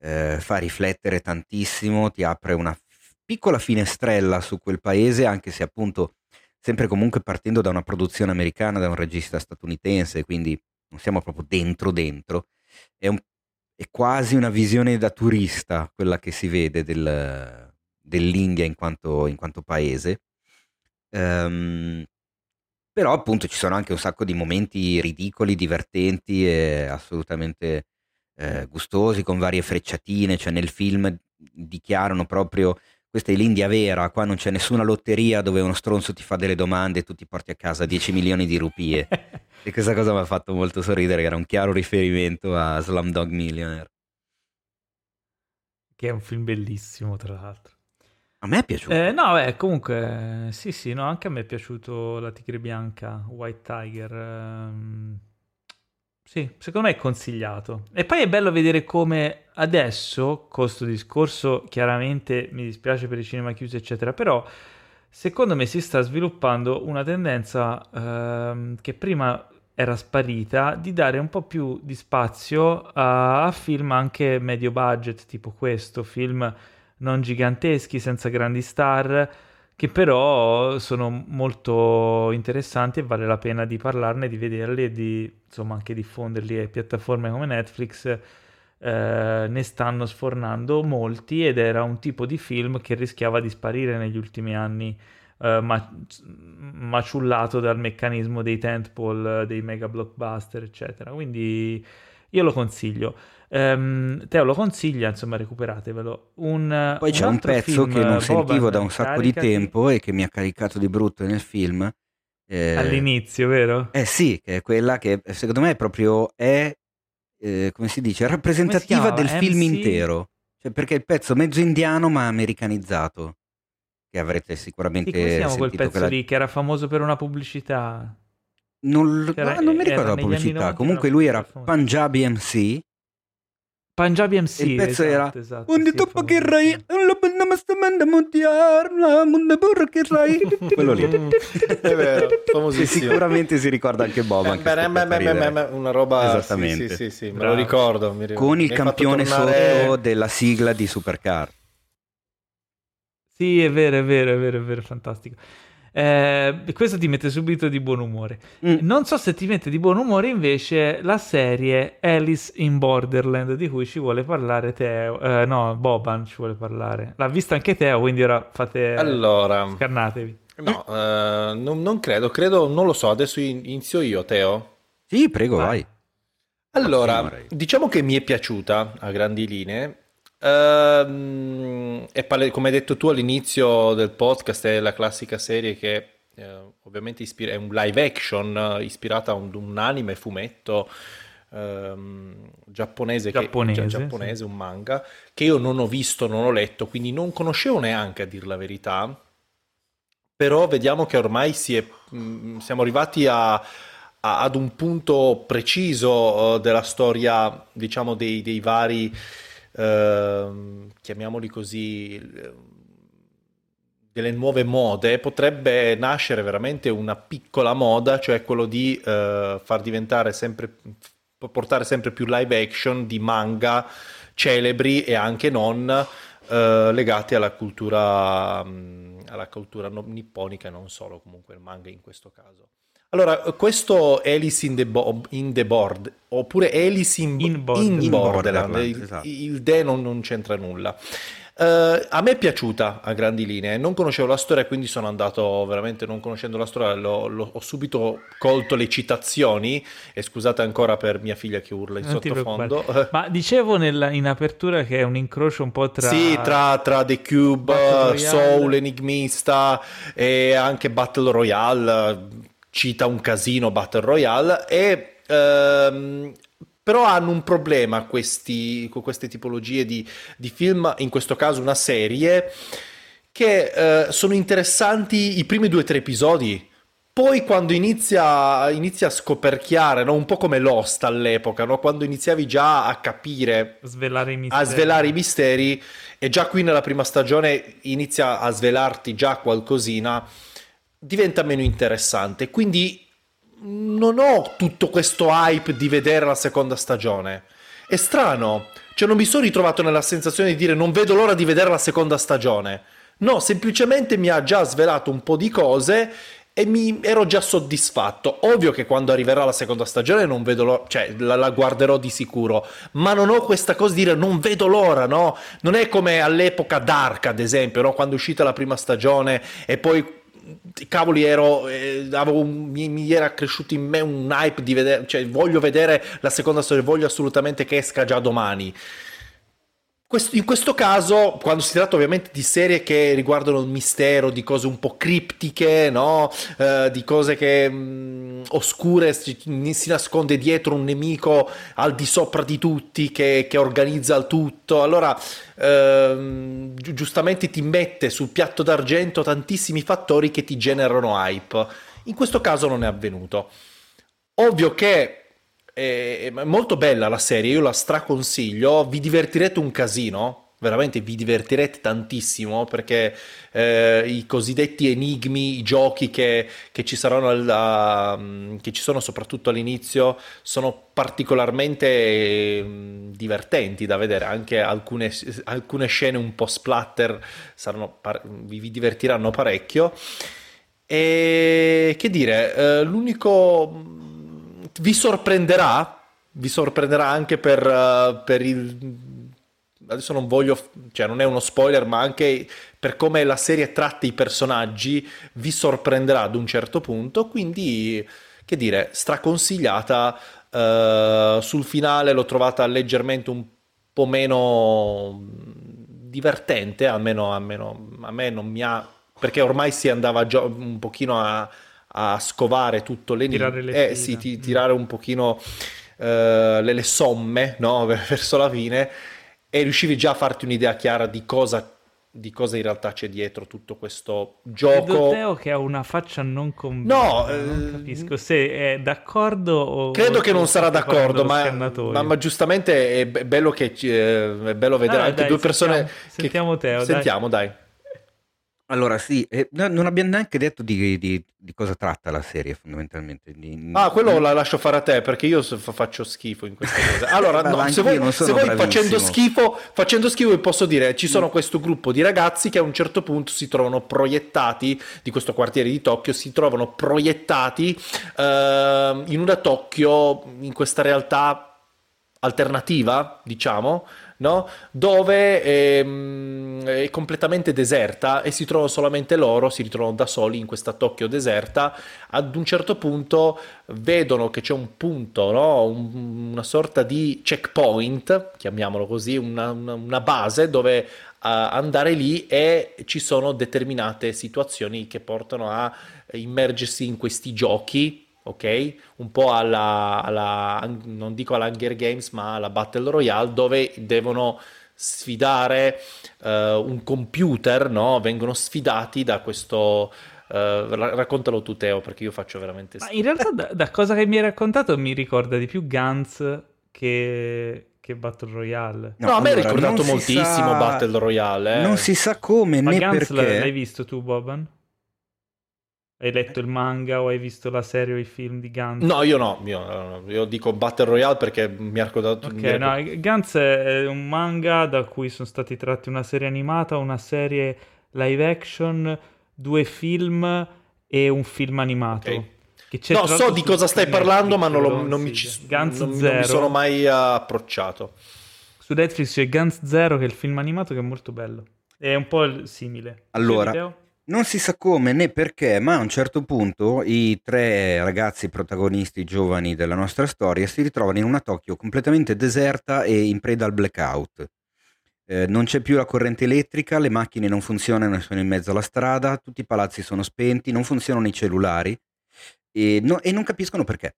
eh, fa riflettere tantissimo, ti apre una f- piccola finestrella su quel paese, anche se appunto sempre comunque partendo da una produzione americana, da un regista statunitense, quindi non siamo proprio dentro dentro. È un è quasi una visione da turista quella che si vede del, dell'India in quanto, in quanto paese. Um, però appunto ci sono anche un sacco di momenti ridicoli, divertenti e assolutamente eh, gustosi con varie frecciatine, cioè nel film dichiarano proprio questa è l'India vera, qua non c'è nessuna lotteria dove uno stronzo ti fa delle domande e tu ti porti a casa 10 milioni di rupie. e questa cosa mi ha fatto molto sorridere, che era un chiaro riferimento a Slumdog Millionaire. Che è un film bellissimo, tra l'altro. A me è piaciuto. Eh, no, beh, comunque, sì, sì, no, anche a me è piaciuto La Tigre Bianca, White Tiger. Ehm, sì, secondo me è consigliato. E poi è bello vedere come adesso, con questo discorso, chiaramente mi dispiace per i cinema chiusi, eccetera, però secondo me si sta sviluppando una tendenza ehm, che prima era sparita di dare un po' più di spazio a, a film anche medio budget, tipo questo, film non giganteschi, senza grandi star, che però sono molto interessanti e vale la pena di parlarne, di vederli e di insomma anche diffonderli a piattaforme come Netflix. Eh, ne stanno sfornando molti ed era un tipo di film che rischiava di sparire negli ultimi anni, eh, ma- maciullato dal meccanismo dei tentpole, dei mega blockbuster, eccetera. Quindi io lo consiglio. Um, Teo lo consiglia, insomma, recuperatevelo. Un, Poi un c'è un pezzo che non sentivo da un sacco di tempo e che mi ha caricato di brutto nel film. Eh, All'inizio, vero? Eh sì, che è quella che secondo me è proprio è, eh, come si dice, rappresentativa del MC? film intero. Cioè, perché è il pezzo mezzo indiano ma americanizzato. Che avrete sicuramente sì, come si chiama quel pezzo quella... lì che era famoso per una pubblicità? Non, no, non mi ricordo la pubblicità. Comunque lui era Punjabi MC Punjabi MC. Il pezzo esatto, era esatto, Un dito che rai, quello lì. È vero, famosissimo. Sicuramente si ricorda anche Bob. Anche una roba Esattamente. Sì, sì, sì, me lo ricordo. Mi ricordo. Con il campione tornare... sotto della sigla di Supercar. Sì, è vero, è vero, è vero, è vero, fantastico. Eh, questo ti mette subito di buon umore. Mm. Non so se ti mette di buon umore invece la serie Alice in Borderland di cui ci vuole parlare Teo. Eh, no, Boban ci vuole parlare. L'ha vista anche Teo, quindi ora fate... Allora... Scannatevi. No, eh, non, non, credo, credo, non lo so, adesso inizio io, Teo. Sì, prego, vai. vai. Allora, diciamo che mi è piaciuta a grandi linee. Uh, pale- come hai detto tu all'inizio del podcast, è la classica serie che uh, ovviamente ispira- è un live action ispirata a un, un, anime fumetto ehm, giapponese, giapponese, che, giapponese sì. un manga che io non ho visto, non ho letto, quindi non conoscevo neanche a dir la verità. Però vediamo che ormai è, mh, mm, siamo arrivati a, a, ad un punto preciso uh, della storia, diciamo, dei, dei vari Ehm, chiamiamoli così, delle nuove mode, potrebbe nascere veramente una piccola moda, cioè quello di uh, far diventare sempre, portare sempre più live action di manga celebri e anche non uh, legati alla cultura, um, alla cultura nipponica non solo, comunque il manga in questo caso. Allora, questo Alice in the, Bo- in the Board, oppure Alice in, in, Borderland, in Borderland, il, esatto. il de non, non c'entra nulla. Uh, a me è piaciuta a grandi linee, non conoscevo la storia, quindi sono andato veramente non conoscendo la storia, lo, lo, ho subito colto le citazioni. E scusate ancora per mia figlia che urla in non sottofondo. Ma dicevo nella, in apertura che è un incrocio un po' tra. Sì, tra, tra The Cube, Soul, Enigmista e anche Battle Royale cita un casino Battle Royale e ehm, però hanno un problema questi, con queste tipologie di, di, film, in questo caso una serie, che eh, sono interessanti i primi due o tre episodi. Poi quando inizia, inizia a scoperchiare, no? un po' come Lost all'epoca, no? quando iniziavi già a capire, svelare a svelare i misteri, e già qui nella prima stagione inizia a svelarti già qualcosina, diventa meno interessante. Quindi non ho tutto questo hype di vedere la seconda stagione. È strano, cioè non mi sono ritrovato nella sensazione di dire non vedo l'ora di vedere la seconda stagione. No, semplicemente mi ha già svelato un po' di cose e mi ero già soddisfatto. Ovvio che quando arriverà la seconda stagione non vedo l'ora, cioè la, la, guarderò di sicuro, ma non ho questa cosa di dire non vedo l'ora, no? Non è come all'epoca Dark, ad esempio, no? Quando è uscita la prima stagione e poi cavoli ero, eh, un, mi, mi, era cresciuto in me un hype di vedere, cioè voglio vedere la seconda stagione, voglio assolutamente che esca già domani in questo caso, quando si tratta ovviamente di serie che riguardano il mistero, di cose un po' criptiche, no? uh, di cose che mh, mm, oscure, si, si, nasconde dietro un nemico al di sopra di tutti che, che organizza il tutto, allora uh, giustamente ti mette sul piatto d'argento tantissimi fattori che ti generano hype. In questo caso non è avvenuto. Ovvio che è molto bella la serie, io la straconsiglio, vi divertirete un casino, veramente vi divertirete tantissimo perché eh, i cosiddetti enigmi, i giochi che, che, ci saranno alla, che ci sono soprattutto all'inizio sono particolarmente divertenti da vedere, anche alcune, alcune scene un po' splatter saranno, vi divertiranno parecchio. E che dire, eh, l'unico vi sorprenderà, vi sorprenderà anche per, uh, per il... Adesso non voglio, cioè non è uno spoiler, ma anche per come la serie tratta i personaggi, vi sorprenderà ad un certo punto, quindi, che dire, straconsigliata. Uh, sul finale l'ho trovata leggermente un po' meno divertente, almeno, almeno a me non mi ha... perché ormai si andava già un pochino a a scovare tutto l'enigma, eh, sì, ti, mm. tirare un pochino uh, le, le, somme no? verso la fine e riuscivi già a farti un'idea chiara di cosa, di cosa in realtà c'è dietro tutto questo gioco. Teo che ha una faccia non convinta. No, non eh, capisco se è d'accordo o... Credo che non sarà d'accordo, ma, ma, ma, giustamente è bello, che, eh, è bello vedere allora, anche dai, due persone... Sentiamo, che... sentiamo Teo. Sentiamo, dai. dai. Allora sì, eh, non abbiamo neanche detto di, di- di cosa tratta la serie fondamentalmente. Di- Ah, quello la lascio fare a te perché io faccio schifo in queste cose. Allora, no, se voi, se voi facendo schifo, facendo schifo, vi posso dire, ci sono questo gruppo di ragazzi che a un certo punto si trovano proiettati di questo quartiere di Tokyo, si trovano proiettati eh, in una Tokyo, in questa realtà alternativa, diciamo, no? dove ehm, è completamente deserta e si trovano solamente loro, si ritrovano da soli in questa Tokyo deserta. Ad un certo punto vedono che c'è un punto, no? un, una sorta di checkpoint, chiamiamolo così, una, una, una base dove andare lì e ci sono determinate situazioni che portano a immergersi in questi giochi ok? Un po' alla, alla, non dico alla Hunger Games, ma alla Battle Royale, dove devono sfidare uh, un computer, no? Vengono sfidati da questo... Uh, raccontalo tu Teo perché io faccio veramente Ma in realtà da, da, cosa che mi hai raccontato mi ricorda di più Guns che, che Battle Royale. No, no a me allora, ha ricordato moltissimo sa... Battle Royale. Eh. Non si sa come Ma né Guns perché. L'hai visto tu Boban? Hai letto il manga o hai visto la serie o i film di Gantz? No, io no, io, io dico Battle Royale perché mi ha ricordato... Ok, no, Gantz è un manga da cui sono stati tratti una serie animata, una serie live action, due film e un film animato. Okay. no, so di cosa stai parlando, ma non, lo, non, mi, ci, non, non, mi, sono mai approcciato. Su Netflix c'è Guns Zero, che è il film animato, che è molto bello. È un po' simile. Allora, non si sa come né perché, ma a un certo punto i tre ragazzi protagonisti giovani della nostra storia si ritrovano in una Tokyo completamente deserta e in preda al blackout. Eh, non c'è più la corrente elettrica, le macchine non funzionano, sono in mezzo alla strada, tutti i palazzi sono spenti, non funzionano i cellulari e, no, e non capiscono perché.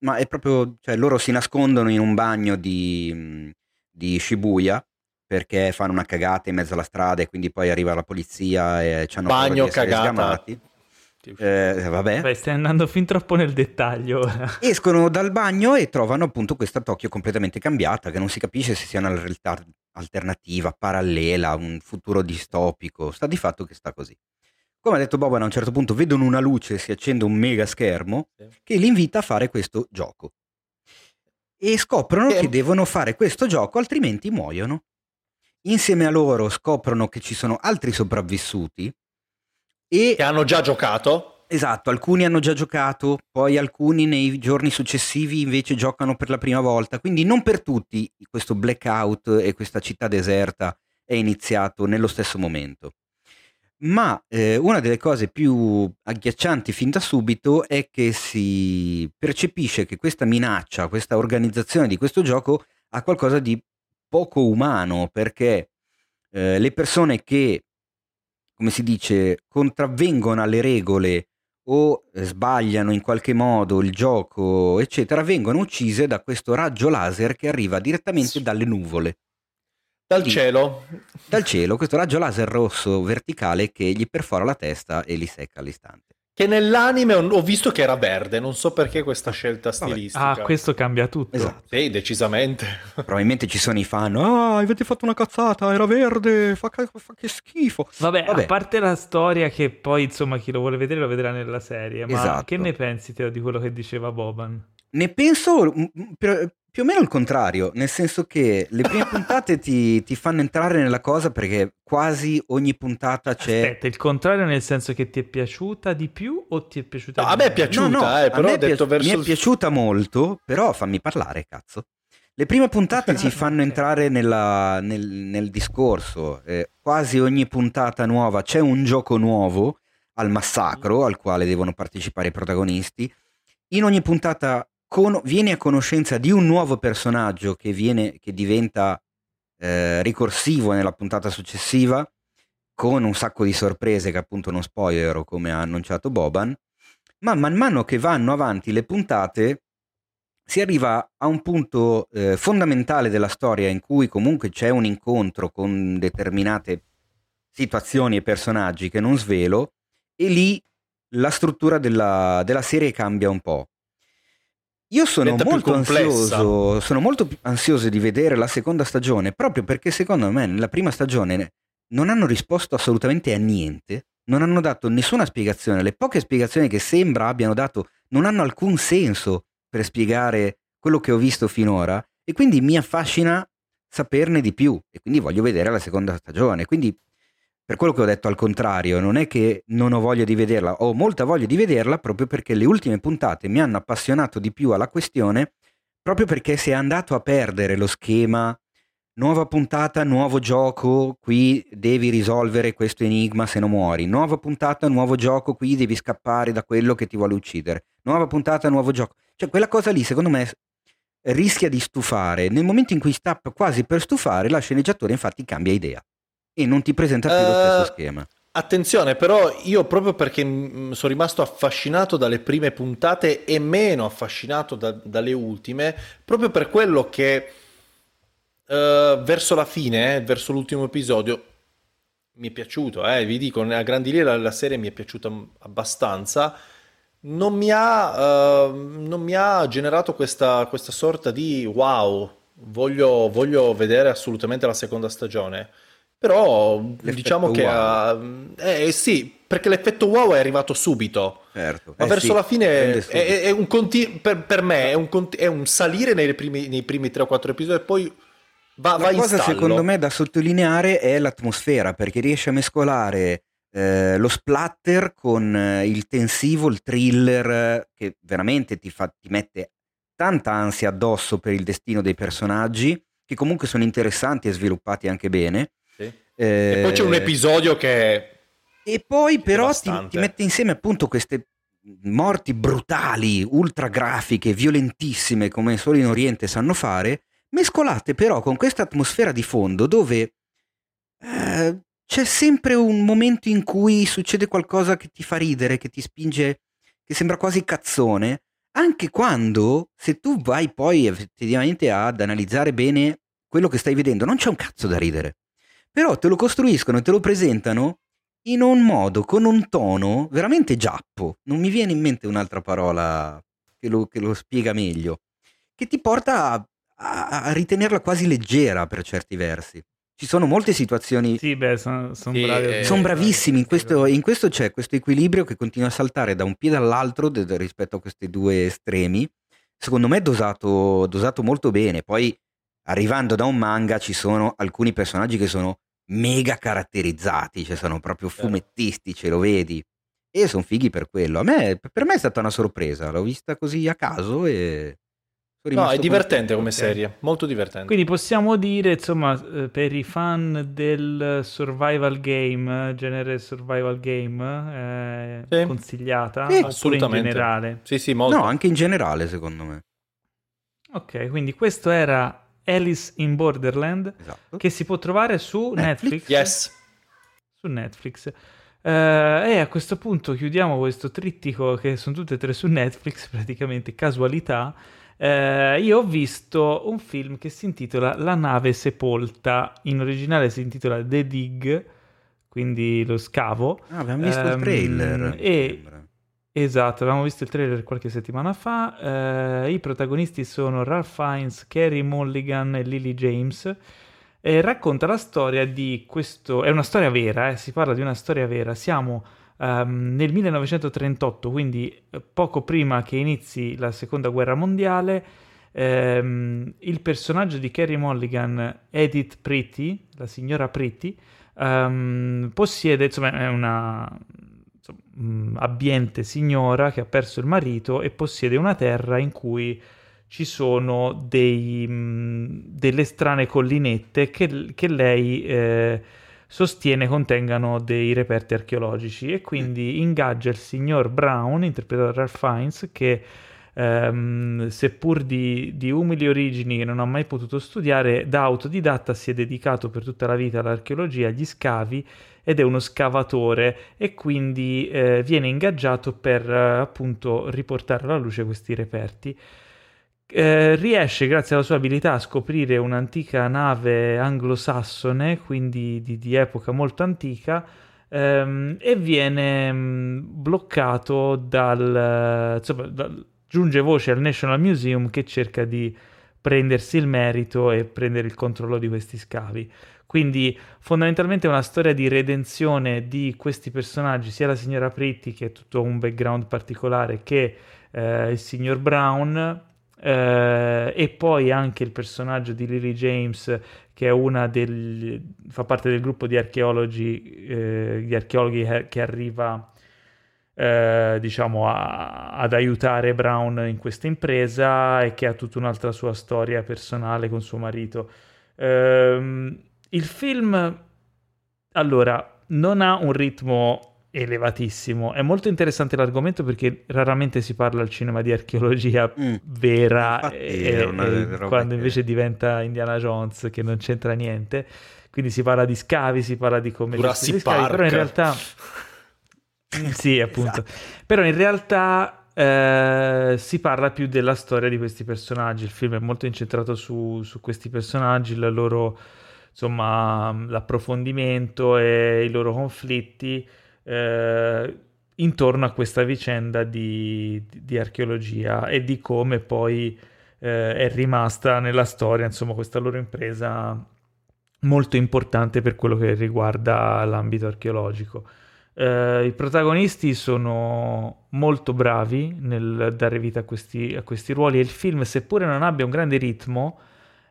Ma è proprio, cioè loro si nascondono in un bagno di, di Shibuya perché fanno una cagata in mezzo alla strada e quindi poi arriva la polizia e ci hanno Bagno, cagata. Eh, vabbè. Beh, stai andando fin troppo nel dettaglio. Escono dal bagno e trovano appunto questa Tokyo completamente cambiata, che non si capisce se sia una realtà alternativa, parallela, un futuro distopico. Sta di fatto che sta così. Come ha detto Boban, a un certo punto vedono una luce, si accende un mega schermo che li invita a fare questo gioco. E scoprono che devono fare questo gioco, altrimenti muoiono. Insieme a loro scoprono che ci sono altri sopravvissuti e... Che hanno già giocato. Esatto, alcuni hanno già giocato, poi alcuni nei giorni successivi invece giocano per la prima volta, quindi non per tutti questo blackout e questa città deserta è iniziato nello stesso momento. Ma eh, una delle cose più agghiaccianti fin da subito è che si percepisce che questa minaccia, questa organizzazione di questo gioco ha qualcosa di poco umano, perché eh, le persone che, come si dice, contravvengono alle regole o sbagliano in qualche modo il gioco, eccetera, vengono uccise da questo raggio laser che arriva direttamente dalle nuvole. Dal Quindi, cielo. Dal cielo, questo raggio laser rosso verticale che gli perfora la testa e li secca all'istante. Che nell'anime ho visto che era verde, non so perché questa scelta stilistica. Ah, questo cambia tutto. Esatto. Sì, decisamente. Probabilmente ci sono i fan, ah, avete fatto una cazzata, era verde, fa, fa che schifo. Vabbè, Vabbè, a parte la storia che poi, insomma, chi lo vuole vedere lo vedrà nella serie, ma esatto. che ne pensi Teo di quello che diceva Boban? Ne penso più o meno il contrario, nel senso che le prime puntate ti, ti, fanno entrare nella cosa perché quasi ogni puntata c'è... Aspetta, il contrario nel senso che ti è piaciuta di più o ti è piaciuta no, di A me è piaciuta, no, no, eh, però ho detto verso... Mi è piaciuta molto, però fammi parlare, cazzo. Le prime puntate ti fanno entrare nella, nel, nel, discorso, eh, quasi ogni puntata nuova c'è un gioco nuovo al massacro al quale devono partecipare i protagonisti. In ogni puntata con, vieni a conoscenza di un nuovo personaggio che, viene, che diventa eh, ricorsivo nella puntata successiva, con un sacco di sorprese che appunto non spoilerò come ha annunciato Boban, ma man mano che vanno avanti le puntate si arriva a un punto eh, fondamentale della storia in cui comunque c'è un incontro con determinate situazioni e personaggi che non svelo e lì la struttura della, della serie cambia un po'. Io sono molto, ansioso, sono molto ansioso di vedere la seconda stagione proprio perché secondo me nella prima stagione non hanno risposto assolutamente a niente, non hanno dato nessuna spiegazione, le poche spiegazioni che sembra abbiano dato non hanno alcun senso per spiegare quello che ho visto finora e quindi mi affascina saperne di più e quindi voglio vedere la seconda stagione. Quindi per quello che ho detto al contrario, non è che non ho voglia di vederla, ho molta voglia di vederla proprio perché le ultime puntate mi hanno appassionato di più alla questione, proprio perché si è andato a perdere lo schema nuova puntata, nuovo gioco, qui devi risolvere questo enigma se non muori, nuova puntata, nuovo gioco, qui devi scappare da quello che ti vuole uccidere, nuova puntata, nuovo gioco. Cioè quella cosa lì secondo me rischia di stufare, nel momento in cui sta quasi per stufare la sceneggiatore infatti cambia idea e non ti presenta più uh, lo stesso eh, schema. Attenzione, però io proprio perché sono rimasto affascinato dalle prime puntate e meno affascinato da, dalle ultime, proprio per quello che uh, verso la fine, eh, verso l'ultimo episodio, mi è piaciuto, eh, vi dico, a grandi linee la, la, serie mi è piaciuta abbastanza, non mi ha, uh, non mi ha generato questa, questa, sorta di wow, voglio, voglio vedere assolutamente la seconda stagione. Però l'effetto diciamo che wow. eh, sì, perché l'effetto wow è arrivato subito. Certo. Ma eh verso sì, la fine è, è, un conti- per, per, me è un, conti- è un salire nei primi, nei primi 3 o 4 episodi e poi va, la va in cosa secondo me da sottolineare è l'atmosfera perché riesce a mescolare eh, lo splatter con eh, il tensivo, il thriller che veramente ti, fa, ti mette tanta ansia addosso per il destino dei personaggi che comunque sono interessanti e sviluppati anche bene eh, e poi c'è un episodio che... E poi però ti, ti, mette insieme appunto queste morti brutali, ultra grafiche, violentissime, come solo in Oriente sanno fare, mescolate però con questa atmosfera di fondo dove eh, c'è sempre un momento in cui succede qualcosa che ti fa ridere, che ti spinge, che sembra quasi cazzone, anche quando, se tu vai poi effettivamente ad analizzare bene quello che stai vedendo, non c'è un cazzo da ridere però te lo costruiscono e te lo presentano in un modo, con un tono veramente giappo. Non mi viene in mente un'altra parola che lo, che lo spiega meglio, che ti porta a, a, a, ritenerla quasi leggera per certi versi. Ci sono molte situazioni. Sì, beh, sono son sì, bravi. Eh, sono bravissimi. In questo, in questo, c'è questo equilibrio che continua a saltare da un piede all'altro de, de, rispetto a questi due estremi. Secondo me è dosato, dosato molto bene. Poi, arrivando da un manga, ci sono alcuni personaggi che sono mega caratterizzati, cioè sono proprio fumettisti, ce lo vedi. e sono fighi per quello. A me, per me è stata una sorpresa, l'ho vista così a caso e... No, è divertente come serie, molto divertente. Quindi possiamo dire, insomma, eh, per i fan del survival game, genere survival game, eh, sì. consigliata, sì, assolutamente. in generale? Sì, sì, molto. No, anche in generale, secondo me. Ok, quindi questo era Alice in Borderland, esatto. che si può trovare su Netflix. Netflix. Yes. Su Netflix. Uh, e a questo punto chiudiamo questo trittico che sono tutte e tre su Netflix, praticamente casualità. Uh, io ho visto un film che si intitola La nave sepolta, in originale si intitola The Dig, quindi lo scavo. Ah, abbiamo visto um, il ehm, trailer. E, esatto, avevamo visto il trailer qualche settimana fa. Uh, I protagonisti sono Ralph Fiennes, Carrie Mulligan e Lily James. Eh, racconta la storia di questo, è una storia vera, eh, si parla di una storia vera, siamo um, nel 1938, quindi eh, poco prima che inizi la seconda guerra mondiale, um, il personaggio di Carrie Mulligan, Edith Pretty, la signora Pretty, um, possiede, insomma è una insomma, mm, abbiente signora che ha perso il marito e possiede una terra in cui ci sono dei, mh, delle strane collinette che, che lei eh, sostiene contengano dei reperti archeologici. E quindi ingaggia il signor Brown, interpretato da Ralph Fiennes, che ehm, seppur di, di, umili origini che non ha mai potuto studiare, da autodidatta si è dedicato per tutta la vita all'archeologia, agli scavi ed è uno scavatore e quindi eh, viene ingaggiato per eh, appunto riportare alla luce questi reperti. Eh, riesce grazie alla sua abilità a scoprire un'antica nave anglosassone, quindi di, di epoca molto antica, ehm, e viene mh, mm, bloccato dal, insomma, dal, giunge voce al National Museum che cerca di prendersi il merito e prendere il controllo di questi scavi. Quindi fondamentalmente è una storia di redenzione di questi personaggi, sia la signora Pretty che ha tutto un background particolare, che eh, il signor Brown, eh, e poi anche il personaggio di Lily James che è una del, fa parte del gruppo di archeologi, eh, di archeologhi che arriva eh, diciamo a, ad aiutare Brown in questa impresa e che ha tutta un'altra sua storia personale con suo marito. Ehm, il film allora non ha un ritmo elevatissimo. È molto interessante l'argomento perché raramente si parla al cinema di archeologia mm. vera e, e quando invece diventa Indiana Jones che non c'entra niente. Quindi si parla di scavi, si parla di come Jurassic scavi, però in realtà sì, appunto. Esatto. Però in realtà eh, si parla più della storia di questi personaggi. Il film è molto incentrato su, su questi personaggi, la loro insomma l'approfondimento e i loro conflitti eh, intorno a questa vicenda di, di, archeologia e di come poi eh, è rimasta nella storia, insomma, questa loro impresa molto importante per quello che riguarda l'ambito archeologico. Eh, I protagonisti sono molto bravi nel dare vita a questi, a questi ruoli e il film, seppure non abbia un grande ritmo,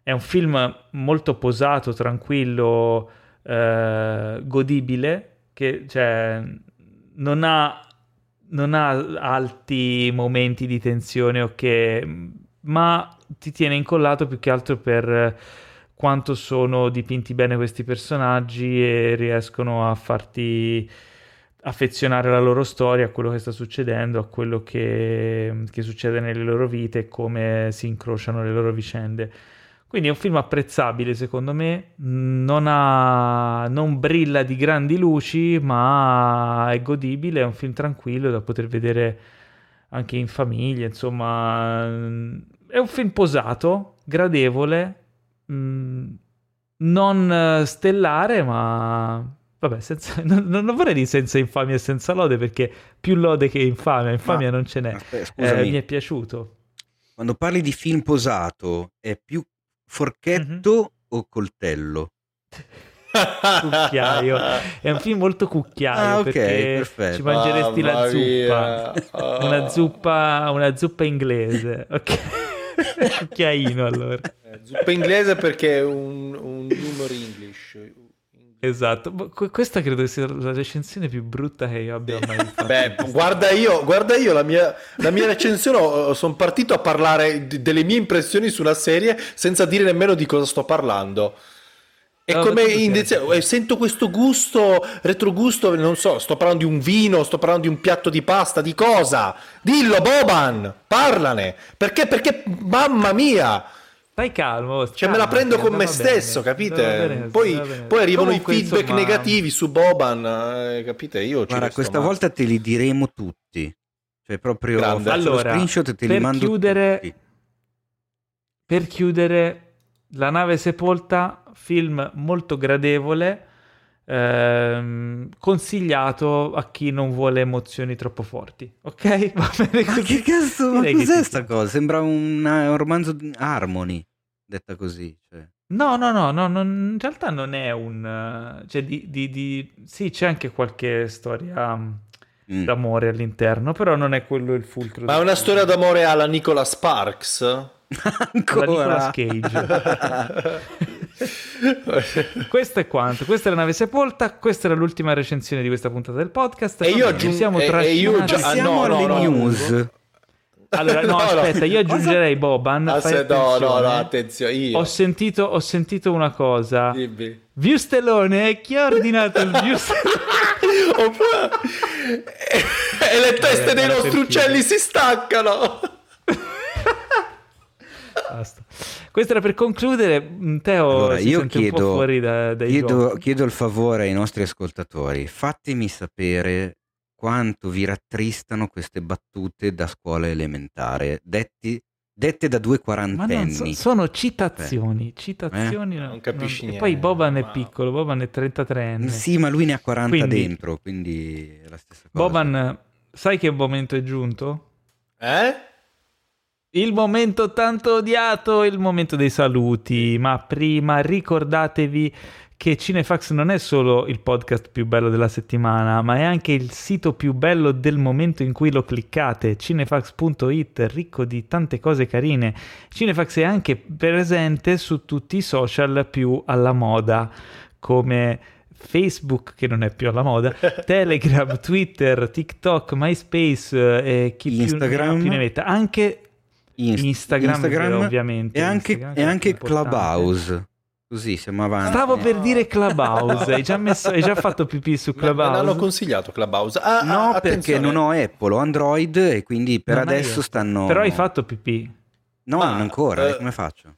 è un film molto posato, tranquillo, eh, godibile che cioè, non, ha, non ha alti momenti di tensione, ok, ma ti tiene incollato più che altro per quanto sono dipinti bene questi personaggi e riescono a farti affezionare la loro storia a quello che sta succedendo, a quello che, che succede nelle loro vite e come si incrociano le loro vicende. Quindi è un film apprezzabile secondo me, non, ha, non brilla di grandi luci, ma è godibile, è un film tranquillo da poter vedere anche in famiglia, insomma, è un film posato, gradevole, mm, non stellare, ma vabbè, senza, non, non, vorrei dire senza infamia e senza lode perché più lode che infamia, infamia ma, non ce n'è. Aspetta, eh, mi è piaciuto. Quando parli di film posato è più Forchetto mm-hmm. o coltello? cucchiaio è un film molto cucchiaio ah, okay, perché perfetto. ci mangeresti Mamma la zuppa oh. una zuppa una zuppa inglese ok cucchiaino allora eh, zuppa inglese perché è un, un English Esatto, questa credo sia la recensione più brutta che io abbia mai fatto. Beh, guarda io, guarda io la, mia, la mia recensione, sono partito a parlare delle mie impressioni sulla serie senza dire nemmeno di cosa sto parlando. È no, come indizio, eh, sento questo gusto, retrogusto, non so, sto parlando di un vino, sto parlando di un piatto di pasta, di cosa? Dillo Boban, parlane, perché, perché, mamma mia, Stai calmo. Cioè, me la prendo con me stesso, bene, capite? Bene, poi, poi, arrivano Comunque, i feedback insomma... negativi su Boban, eh, capite? Io Guarda, questa male. volta te li diremo tutti. Cioè, proprio Grande. allora, screenshot te li mando chiudere, tutti. Per chiudere, La nave sepolta, film molto gradevole. Ehm, consigliato a chi non vuole emozioni troppo forti, ok? Va bene così. Ma che cazzo? Ma cos'è sta cosa? Sembra un, un romanzo di Harmony, detta così. Cioè. No, no, no, no, non, in realtà non è un... Cioè, di, di, di... Sì, c'è anche qualche storia mm. d'amore all'interno, però non è quello il fulcro. Ma è una storia d'amore alla Nicola Sparks? Ancora? Cage. questo è quanto. Questa è la nave sepolta. Questa era l'ultima recensione di questa puntata del podcast. E io aggiungo. E, io già, ah, no, alle no, news. No. Allora, no, no aspetta, io aggiungerei Boban. Aspetta, no, no, no, attenzione. Io. Ho, sentito, ho sentito una cosa. Dimmi. Viustellone, chi ha ordinato il Viustellone? e le teste eh, dei nostri uccelli si staccano. Basta. Questo era per concludere. Mm, Teo allora, io chiedo, fuori da, dai chiedo, chiedo il favore ai nostri ascoltatori, fatemi sapere quanto vi rattristano queste battute da scuola elementare, detti, dette da due quarantenni. So, sono citazioni, Beh. citazioni. Eh? Non, capisci non, niente. E poi Boban è piccolo, Boban è 33 anni. Sì, ma lui ne ha 40 quindi, dentro, quindi è la stessa cosa. Boban, sai che momento è giunto? Eh? Il momento tanto odiato, il momento dei saluti, ma prima ricordatevi che Cinefax non è solo il podcast più bello della settimana, ma è anche il sito più bello del momento in cui lo cliccate, cinefax.it, ricco di tante cose carine. Cinefax è anche presente su tutti i social più alla moda, come Facebook che non è più alla moda, Telegram, Twitter, TikTok, MySpace eh, e chi Instagram. più ne metta. Anche Inst- Instagram, Instagram ovviamente. E anche, Instagram, e anche Clubhouse. Così siamo avanti. Stavo per dire Clubhouse. hai, già messo, hai già fatto pipì su Clubhouse? Me l'hanno consigliato Clubhouse. Ah, no, ah, perché non ho Apple, ho Android e quindi per non adesso stanno. Però hai fatto pipì. No, ah, non ancora. Eh... Come faccio?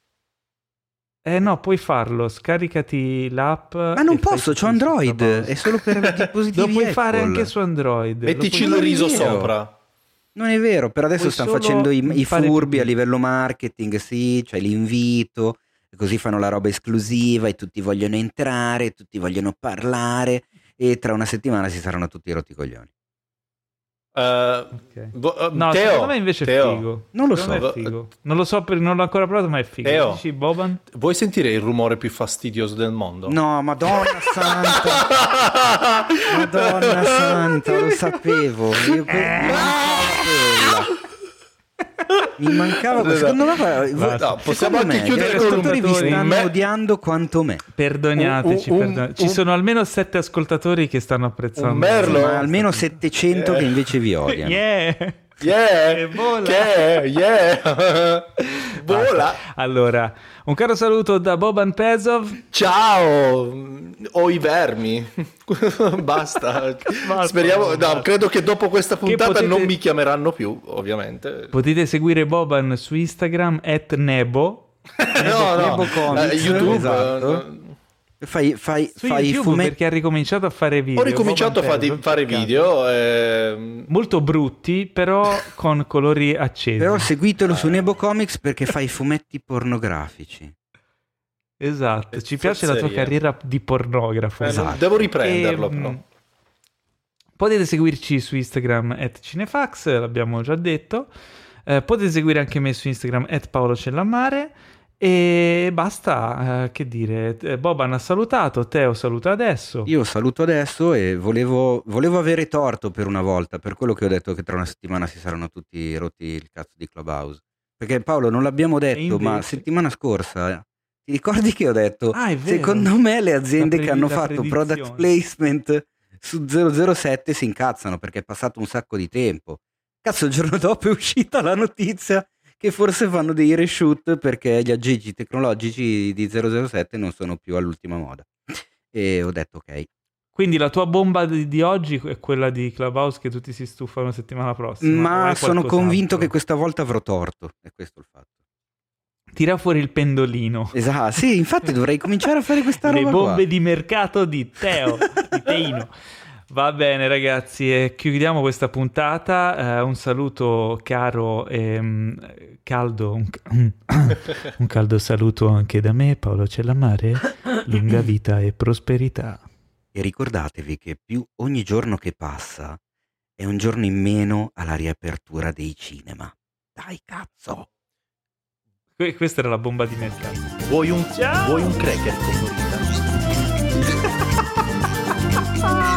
Eh no, puoi farlo, scaricati l'app. Ma non posso, ho Android, è solo per dispositivi Lo puoi Apple. fare anche su Android. Mettici il riso sopra. Non è vero, per adesso stanno facendo i, i furbi a livello marketing, sì, cioè l'invito, così fanno la roba esclusiva e tutti vogliono entrare, tutti vogliono parlare e tra una settimana si saranno tutti rotti i coglioni. Uh, okay. bo- uh, no, Teo, secondo me invece Teo. è figo. Non lo so. Non lo so, per, non l'ho ancora provato, ma è figo. Teo, Dici, Boban? vuoi sentire il rumore più fastidioso del mondo? No, madonna santa. madonna santa, lo sapevo. Io que- mi mancava questo. Secondo me, no, possiamo anche me, chiudere con un vi stanno me... odiando quanto me. Perdonateci, un, un, perdon- ci sono almeno sette ascoltatori che stanno apprezzando. Un merlo, ma almeno 700 yeah. che invece vi odiano. Yeah. Yeah, yeah, yeah. Vola. Allora, un caro saluto da Boban Pezov. Ciao, o i vermi. Basta. Basta. Speriamo, no, credo che dopo questa puntata potete... non mi chiameranno più, ovviamente. Potete seguire Boban su Instagram at Nebo. Nebo no, no, Nebo Comics, uh, YouTube. Esatto. Fai, fai, Su fai YouTube fumetti. perché ha ricominciato a fare video. Ho ricominciato a fare, fare video. Eh... Molto brutti, però con colori accesi. Però seguitelo su Nebo Comics perché fai fumetti pornografici. Esatto, ci piace la tua carriera di pornografo. Eh, esatto. Devo riprenderlo e, però. Potete seguirci su Instagram at Cinefax, l'abbiamo già detto. Eh, potete seguire anche me su Instagram at Paolo Cellamare. E basta, eh, che dire, eh, Boban ha salutato, Teo saluta adesso. Io saluto adesso e volevo, volevo, avere torto per una volta, per quello che ho detto che tra una settimana si saranno tutti rotti il cazzo di Clubhouse. Perché Paolo non l'abbiamo detto, invece... ma settimana scorsa Ti ricordi che ho detto? Ah, secondo me le aziende che hanno fatto product placement su 007 si incazzano perché è passato un sacco di tempo. Cazzo, il giorno dopo è uscita la notizia che forse fanno dei reshoot perché gli aggeggi tecnologici di 007 non sono più all'ultima moda. E ho detto ok. Quindi la tua bomba di, di oggi è quella di Clubhouse che tutti si stufano settimana prossima? Ma sono convinto che questa volta avrò torto, è questo il fatto. Tira fuori il pendolino. Esatto, sì, infatti dovrei cominciare a fare questa roba Le bombe qua. di mercato di Teo, di Teino. Va bene ragazzi, e chiudiamo questa puntata. Uh, un saluto caro e um, caldo, un, un, caldo saluto anche da me, Paolo Cellamare. Lunga vita e prosperità. E ricordatevi che più ogni giorno che passa è un giorno in meno alla riapertura dei cinema. Dai cazzo! Que- questa era la bomba di mercato. Vuoi un, vuoi un cracker colorita?